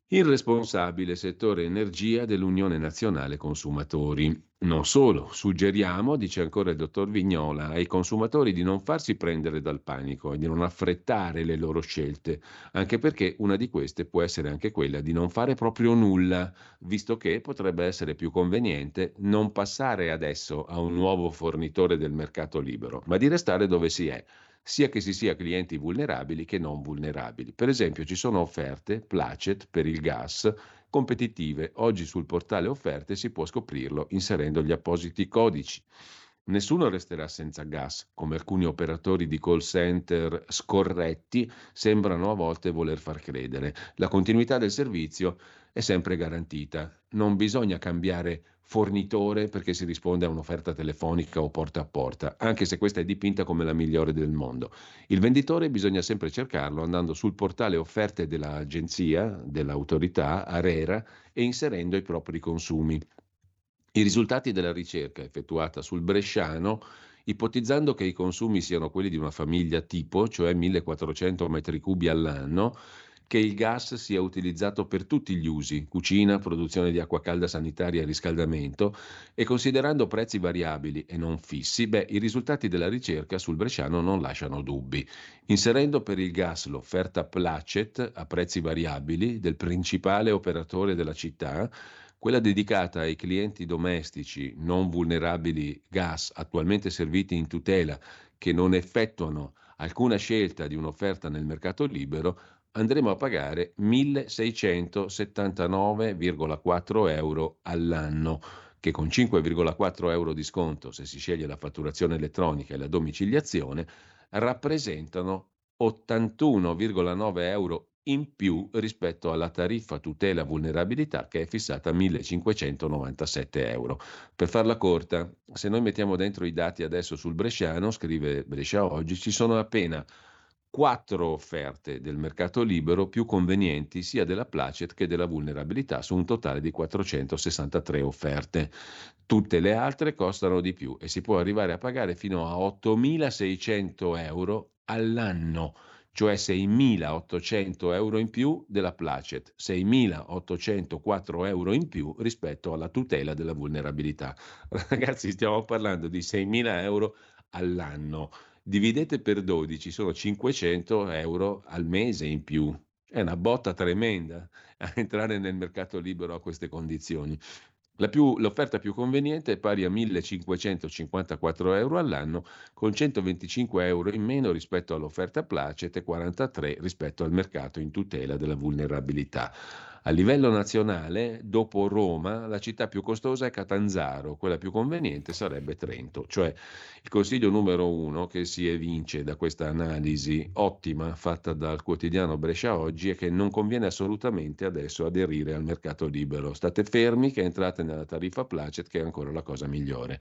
il responsabile settore energia dell'Unione Nazionale Consumatori. Non solo, suggeriamo, dice ancora il dottor Vignola, ai consumatori di non farsi prendere dal panico e di non affrettare le loro scelte, anche perché una di queste può essere anche quella di non fare proprio nulla, visto che potrebbe essere più conveniente non passare adesso a un nuovo fornitore del mercato libero, ma di restare dove si è sia che si sia clienti vulnerabili che non vulnerabili. Per esempio ci sono offerte, placet per il gas, competitive. Oggi sul portale offerte si può scoprirlo inserendo gli appositi codici. Nessuno resterà senza gas, come alcuni operatori di call center scorretti sembrano a volte voler far credere. La continuità del servizio è sempre garantita. Non bisogna cambiare fornitore perché si risponde a un'offerta telefonica o porta a porta, anche se questa è dipinta come la migliore del mondo. Il venditore bisogna sempre cercarlo andando sul portale offerte dell'agenzia, dell'autorità, Arera, e inserendo i propri consumi. I risultati della ricerca effettuata sul Bresciano ipotizzando che i consumi siano quelli di una famiglia tipo, cioè 1400 metri cubi all'anno, che il gas sia utilizzato per tutti gli usi, cucina, produzione di acqua calda sanitaria e riscaldamento, e considerando prezzi variabili e non fissi, beh, i risultati della ricerca sul Bresciano non lasciano dubbi. Inserendo per il gas l'offerta Placet a prezzi variabili del principale operatore della città, quella dedicata ai clienti domestici non vulnerabili gas attualmente serviti in tutela che non effettuano alcuna scelta di un'offerta nel mercato libero andremo a pagare 1.679,4 euro all'anno, che con 5,4 euro di sconto, se si sceglie la fatturazione elettronica e la domiciliazione, rappresentano 81,9 euro in più rispetto alla tariffa tutela vulnerabilità che è fissata a 1597 euro. Per farla corta, se noi mettiamo dentro i dati adesso sul Bresciano, scrive Brescia oggi, ci sono appena quattro offerte del mercato libero più convenienti sia della placet che della vulnerabilità su un totale di 463 offerte. Tutte le altre costano di più e si può arrivare a pagare fino a 8.600 euro all'anno cioè 6.800 euro in più della placet, 6.804 euro in più rispetto alla tutela della vulnerabilità. Ragazzi, stiamo parlando di 6.000 euro all'anno. Dividete per 12, sono 500 euro al mese in più. È una botta tremenda a entrare nel mercato libero a queste condizioni. Più, l'offerta più conveniente è pari a 1.554 euro all'anno, con 125 euro in meno rispetto all'offerta Placet e 43 rispetto al mercato in tutela della vulnerabilità. A livello nazionale, dopo Roma, la città più costosa è Catanzaro, quella più conveniente sarebbe Trento, cioè il consiglio numero uno che si evince da questa analisi ottima fatta dal quotidiano Brescia Oggi è che non conviene assolutamente adesso aderire al mercato libero. State fermi che entrate nella tariffa Placet che è ancora la cosa migliore.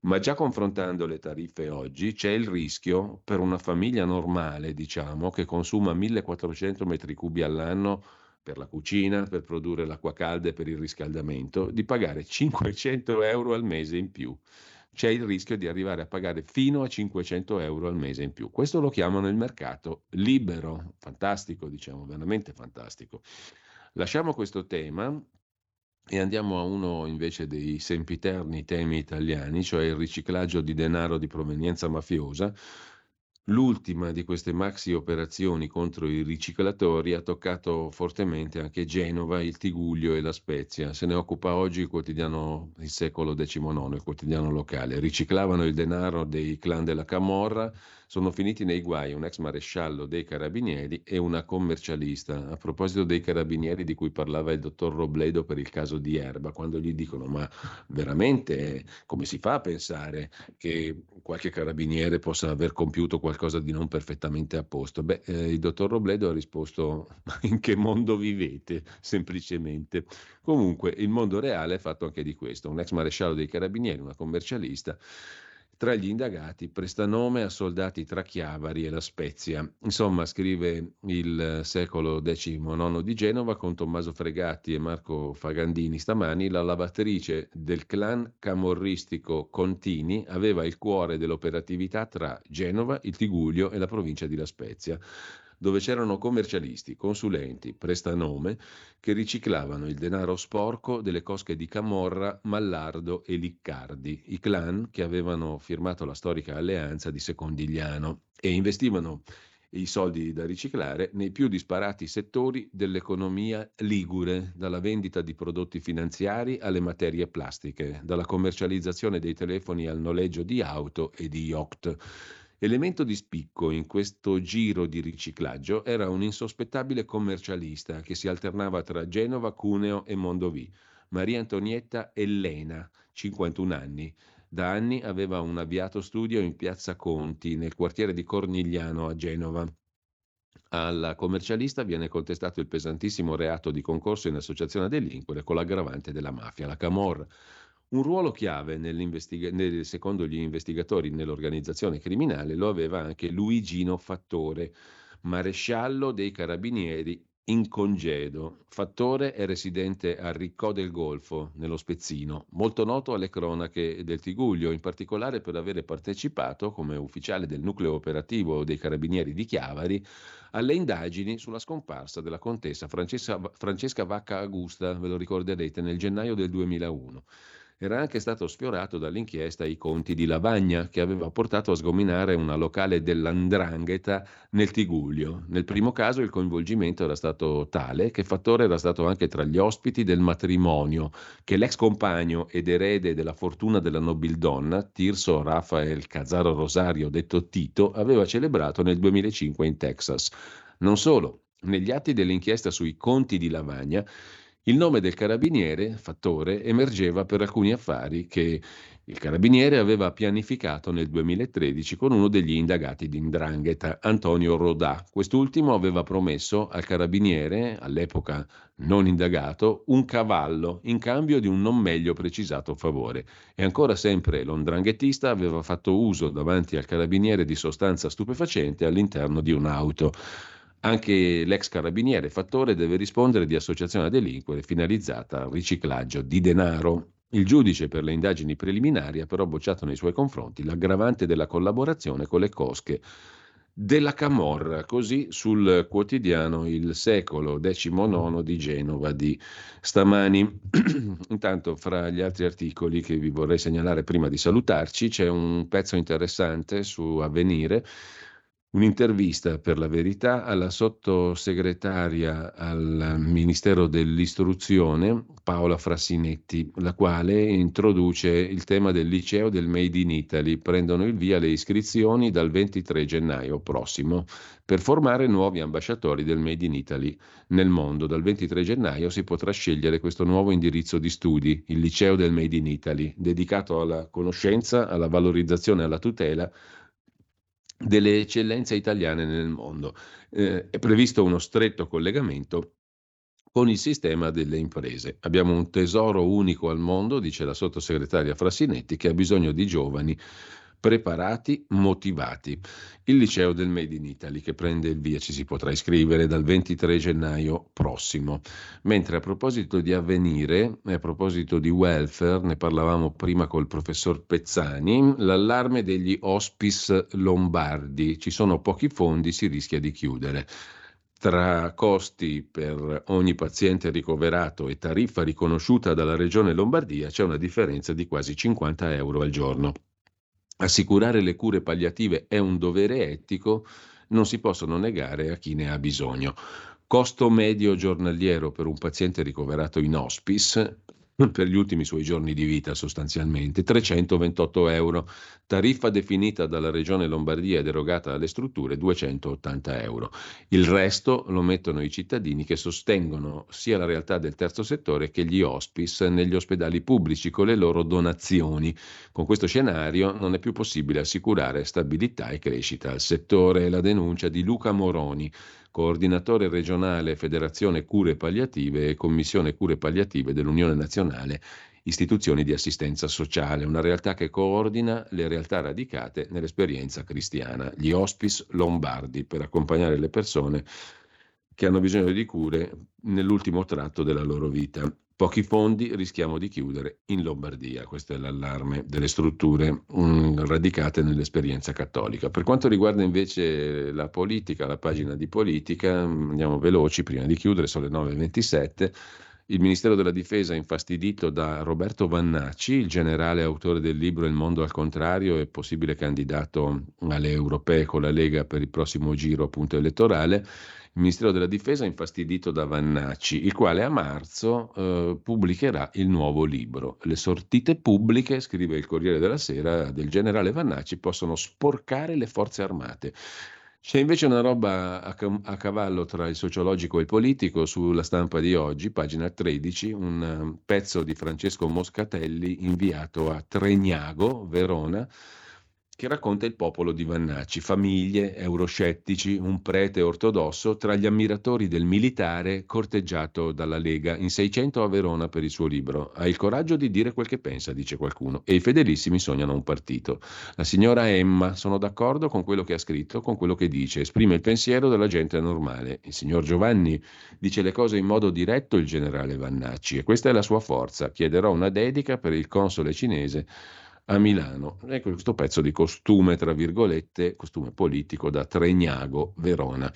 Ma già confrontando le tariffe oggi c'è il rischio per una famiglia normale, diciamo, che consuma 1400 metri cubi all'anno per la cucina, per produrre l'acqua calda e per il riscaldamento, di pagare 500 euro al mese in più. C'è il rischio di arrivare a pagare fino a 500 euro al mese in più. Questo lo chiamano il mercato libero. Fantastico, diciamo, veramente fantastico. Lasciamo questo tema e andiamo a uno invece dei sempiterni temi italiani, cioè il riciclaggio di denaro di provenienza mafiosa L'ultima di queste maxi operazioni contro i riciclatori ha toccato fortemente anche Genova, il Tiguglio e la Spezia. Se ne occupa oggi il quotidiano Il Secolo XIX, il quotidiano locale. Riciclavano il denaro dei clan della Camorra sono finiti nei guai un ex maresciallo dei carabinieri e una commercialista. A proposito dei carabinieri di cui parlava il dottor Robledo per il caso di Erba, quando gli dicono ma veramente come si fa a pensare che qualche carabiniere possa aver compiuto qualcosa di non perfettamente a posto? Beh, eh, il dottor Robledo ha risposto in che mondo vivete, semplicemente. Comunque il mondo reale è fatto anche di questo, un ex maresciallo dei carabinieri, una commercialista tra gli indagati presta nome a soldati tra Chiavari e La Spezia. Insomma, scrive il secolo XIX di Genova con Tommaso Fregatti e Marco Fagandini stamani, la lavatrice del clan camorristico Contini aveva il cuore dell'operatività tra Genova, il Tiguglio e la provincia di La Spezia dove c'erano commercialisti, consulenti, prestanome che riciclavano il denaro sporco delle cosche di Camorra, Mallardo e Liccardi, i clan che avevano firmato la storica alleanza di Secondigliano e investivano i soldi da riciclare nei più disparati settori dell'economia ligure, dalla vendita di prodotti finanziari alle materie plastiche, dalla commercializzazione dei telefoni al noleggio di auto e di yacht. Elemento di spicco in questo giro di riciclaggio era un insospettabile commercialista che si alternava tra Genova, Cuneo e Mondovì, Maria Antonietta Elena, 51 anni. Da anni aveva un avviato studio in piazza Conti, nel quartiere di Cornigliano a Genova. Alla commercialista viene contestato il pesantissimo reato di concorso in associazione a delinquere con l'aggravante della mafia, la Camorra. Un ruolo chiave nel, secondo gli investigatori nell'organizzazione criminale lo aveva anche Luigino Fattore, maresciallo dei carabinieri in congedo. Fattore è residente a Riccò del Golfo, nello Spezzino, molto noto alle cronache del Tiguglio, in particolare per avere partecipato, come ufficiale del nucleo operativo dei carabinieri di Chiavari, alle indagini sulla scomparsa della contessa Francesca, Francesca Vacca Augusta, ve lo ricorderete, nel gennaio del 2001 era anche stato sfiorato dall'inchiesta i conti di Lavagna, che aveva portato a sgominare una locale dell'Andrangheta nel Tiguglio. Nel primo caso il coinvolgimento era stato tale che Fattore era stato anche tra gli ospiti del matrimonio che l'ex compagno ed erede della fortuna della nobildonna, Tirso Rafael Cazzaro Rosario, detto Tito, aveva celebrato nel 2005 in Texas. Non solo, negli atti dell'inchiesta sui conti di Lavagna Il nome del carabiniere, fattore, emergeva per alcuni affari che il carabiniere aveva pianificato nel 2013 con uno degli indagati di Indrangheta, Antonio Rodà. Quest'ultimo aveva promesso al carabiniere, all'epoca non indagato, un cavallo in cambio di un non meglio precisato favore. E ancora sempre l'ondranghetista aveva fatto uso davanti al carabiniere di sostanza stupefacente all'interno di un'auto. Anche l'ex carabiniere fattore deve rispondere di associazione a delinquere finalizzata al riciclaggio di denaro. Il giudice per le indagini preliminari ha però bocciato nei suoi confronti l'aggravante della collaborazione con le cosche della Camorra, così sul quotidiano Il Secolo XIX di Genova di stamani. Intanto, fra gli altri articoli che vi vorrei segnalare prima di salutarci, c'è un pezzo interessante su Avvenire un'intervista per la verità alla sottosegretaria al Ministero dell'Istruzione Paola Frassinetti, la quale introduce il tema del liceo del Made in Italy. Prendono il via le iscrizioni dal 23 gennaio prossimo per formare nuovi ambasciatori del Made in Italy nel mondo. Dal 23 gennaio si potrà scegliere questo nuovo indirizzo di studi, il liceo del Made in Italy, dedicato alla conoscenza, alla valorizzazione e alla tutela delle eccellenze italiane nel mondo. Eh, è previsto uno stretto collegamento con il sistema delle imprese. Abbiamo un tesoro unico al mondo, dice la sottosegretaria Frassinetti, che ha bisogno di giovani preparati, motivati. Il liceo del Made in Italy che prende il via ci si potrà iscrivere dal 23 gennaio prossimo. Mentre a proposito di avvenire, a proposito di welfare, ne parlavamo prima col professor Pezzani, l'allarme degli hospice lombardi. Ci sono pochi fondi, si rischia di chiudere tra costi per ogni paziente ricoverato e tariffa riconosciuta dalla Regione Lombardia c'è una differenza di quasi 50 euro al giorno. Assicurare le cure palliative è un dovere etico, non si possono negare a chi ne ha bisogno. Costo medio giornaliero per un paziente ricoverato in hospice per gli ultimi suoi giorni di vita sostanzialmente, 328 euro, tariffa definita dalla Regione Lombardia ed erogata dalle strutture 280 euro. Il resto lo mettono i cittadini che sostengono sia la realtà del terzo settore che gli hospice negli ospedali pubblici con le loro donazioni. Con questo scenario non è più possibile assicurare stabilità e crescita al settore. La denuncia di Luca Moroni coordinatore regionale Federazione Cure Palliative e Commissione Cure Palliative dell'Unione Nazionale Istituzioni di Assistenza Sociale, una realtà che coordina le realtà radicate nell'esperienza cristiana, gli hospice lombardi, per accompagnare le persone che hanno bisogno di cure nell'ultimo tratto della loro vita. Pochi fondi, rischiamo di chiudere in Lombardia. Questo è l'allarme delle strutture um, radicate nell'esperienza cattolica. Per quanto riguarda invece la politica, la pagina di politica, andiamo veloci prima di chiudere, sono le 9.27. Il Ministero della Difesa, infastidito da Roberto Vannacci, il generale autore del libro Il mondo al contrario e possibile candidato alle europee con la Lega per il prossimo giro appunto elettorale, il Ministero della Difesa infastidito da Vannacci, il quale a marzo eh, pubblicherà il nuovo libro. Le sortite pubbliche, scrive il Corriere della Sera, del generale Vannacci possono sporcare le forze armate. C'è invece una roba a, a, cavallo tra il sociologico e il politico sulla stampa di oggi, pagina 13, un um, pezzo di Francesco Moscatelli inviato a Tregnago, Verona, che racconta il popolo di Vannacci, famiglie, euroscettici, un prete ortodosso tra gli ammiratori del militare corteggiato dalla Lega in 600 a Verona per il suo libro. Ha il coraggio di dire quel che pensa, dice qualcuno, e i fedelissimi sognano un partito. La signora Emma, sono d'accordo con quello che ha scritto, con quello che dice, esprime il pensiero della gente normale. Il signor Giovanni dice le cose in modo diretto il generale Vannacci e questa è la sua forza. Chiederò una dedica per il console cinese a Milano. Ecco questo pezzo di costume, tra virgolette, costume politico da Tregnago, Verona.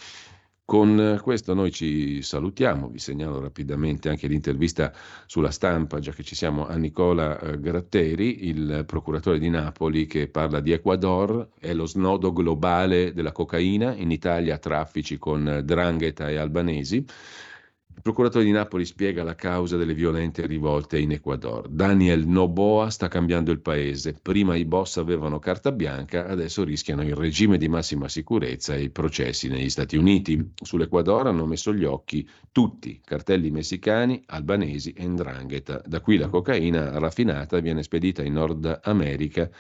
Con questo noi ci salutiamo, vi segnalo rapidamente anche l'intervista sulla stampa, già che ci siamo, a Nicola eh, Gratteri, il procuratore di Napoli che parla di Ecuador, è lo snodo globale della cocaina, in Italia traffici con drangheta e albanesi. Il procuratore di Napoli spiega la causa delle violente rivolte in Ecuador. Daniel Noboa sta cambiando il paese. Prima i boss avevano carta bianca, adesso rischiano il regime di massima sicurezza e i processi negli Stati Uniti. Sull'Ecuador hanno messo gli occhi tutti, cartelli messicani, albanesi e ndrangheta. Da qui la cocaina raffinata viene spedita in Nord America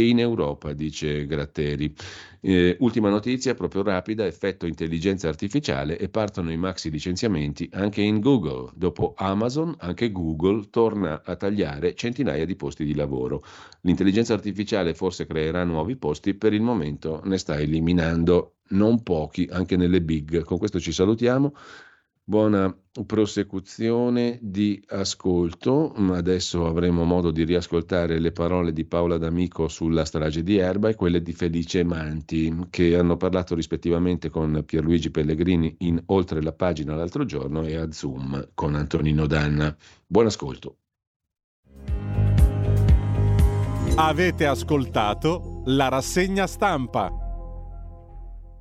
e in Europa, dice Gratteri. Eh, ultima notizia, proprio rapida, effetto intelligenza artificiale e partono i maxi licenziamenti anche in Google. Dopo Amazon, anche Google torna a tagliare centinaia di posti di lavoro. L'intelligenza artificiale forse creerà nuovi posti, per il momento ne sta eliminando non pochi, anche nelle big. Con questo ci salutiamo. Buona prosecuzione di ascolto. Adesso avremo modo di riascoltare le parole di Paola D'Amico sulla strage di Erba e quelle di Felice Manti, che hanno parlato rispettivamente con Pierluigi Pellegrini in Oltre la pagina l'altro giorno e a Zoom con Antonino Danna. Buon ascolto. Avete ascoltato la rassegna stampa.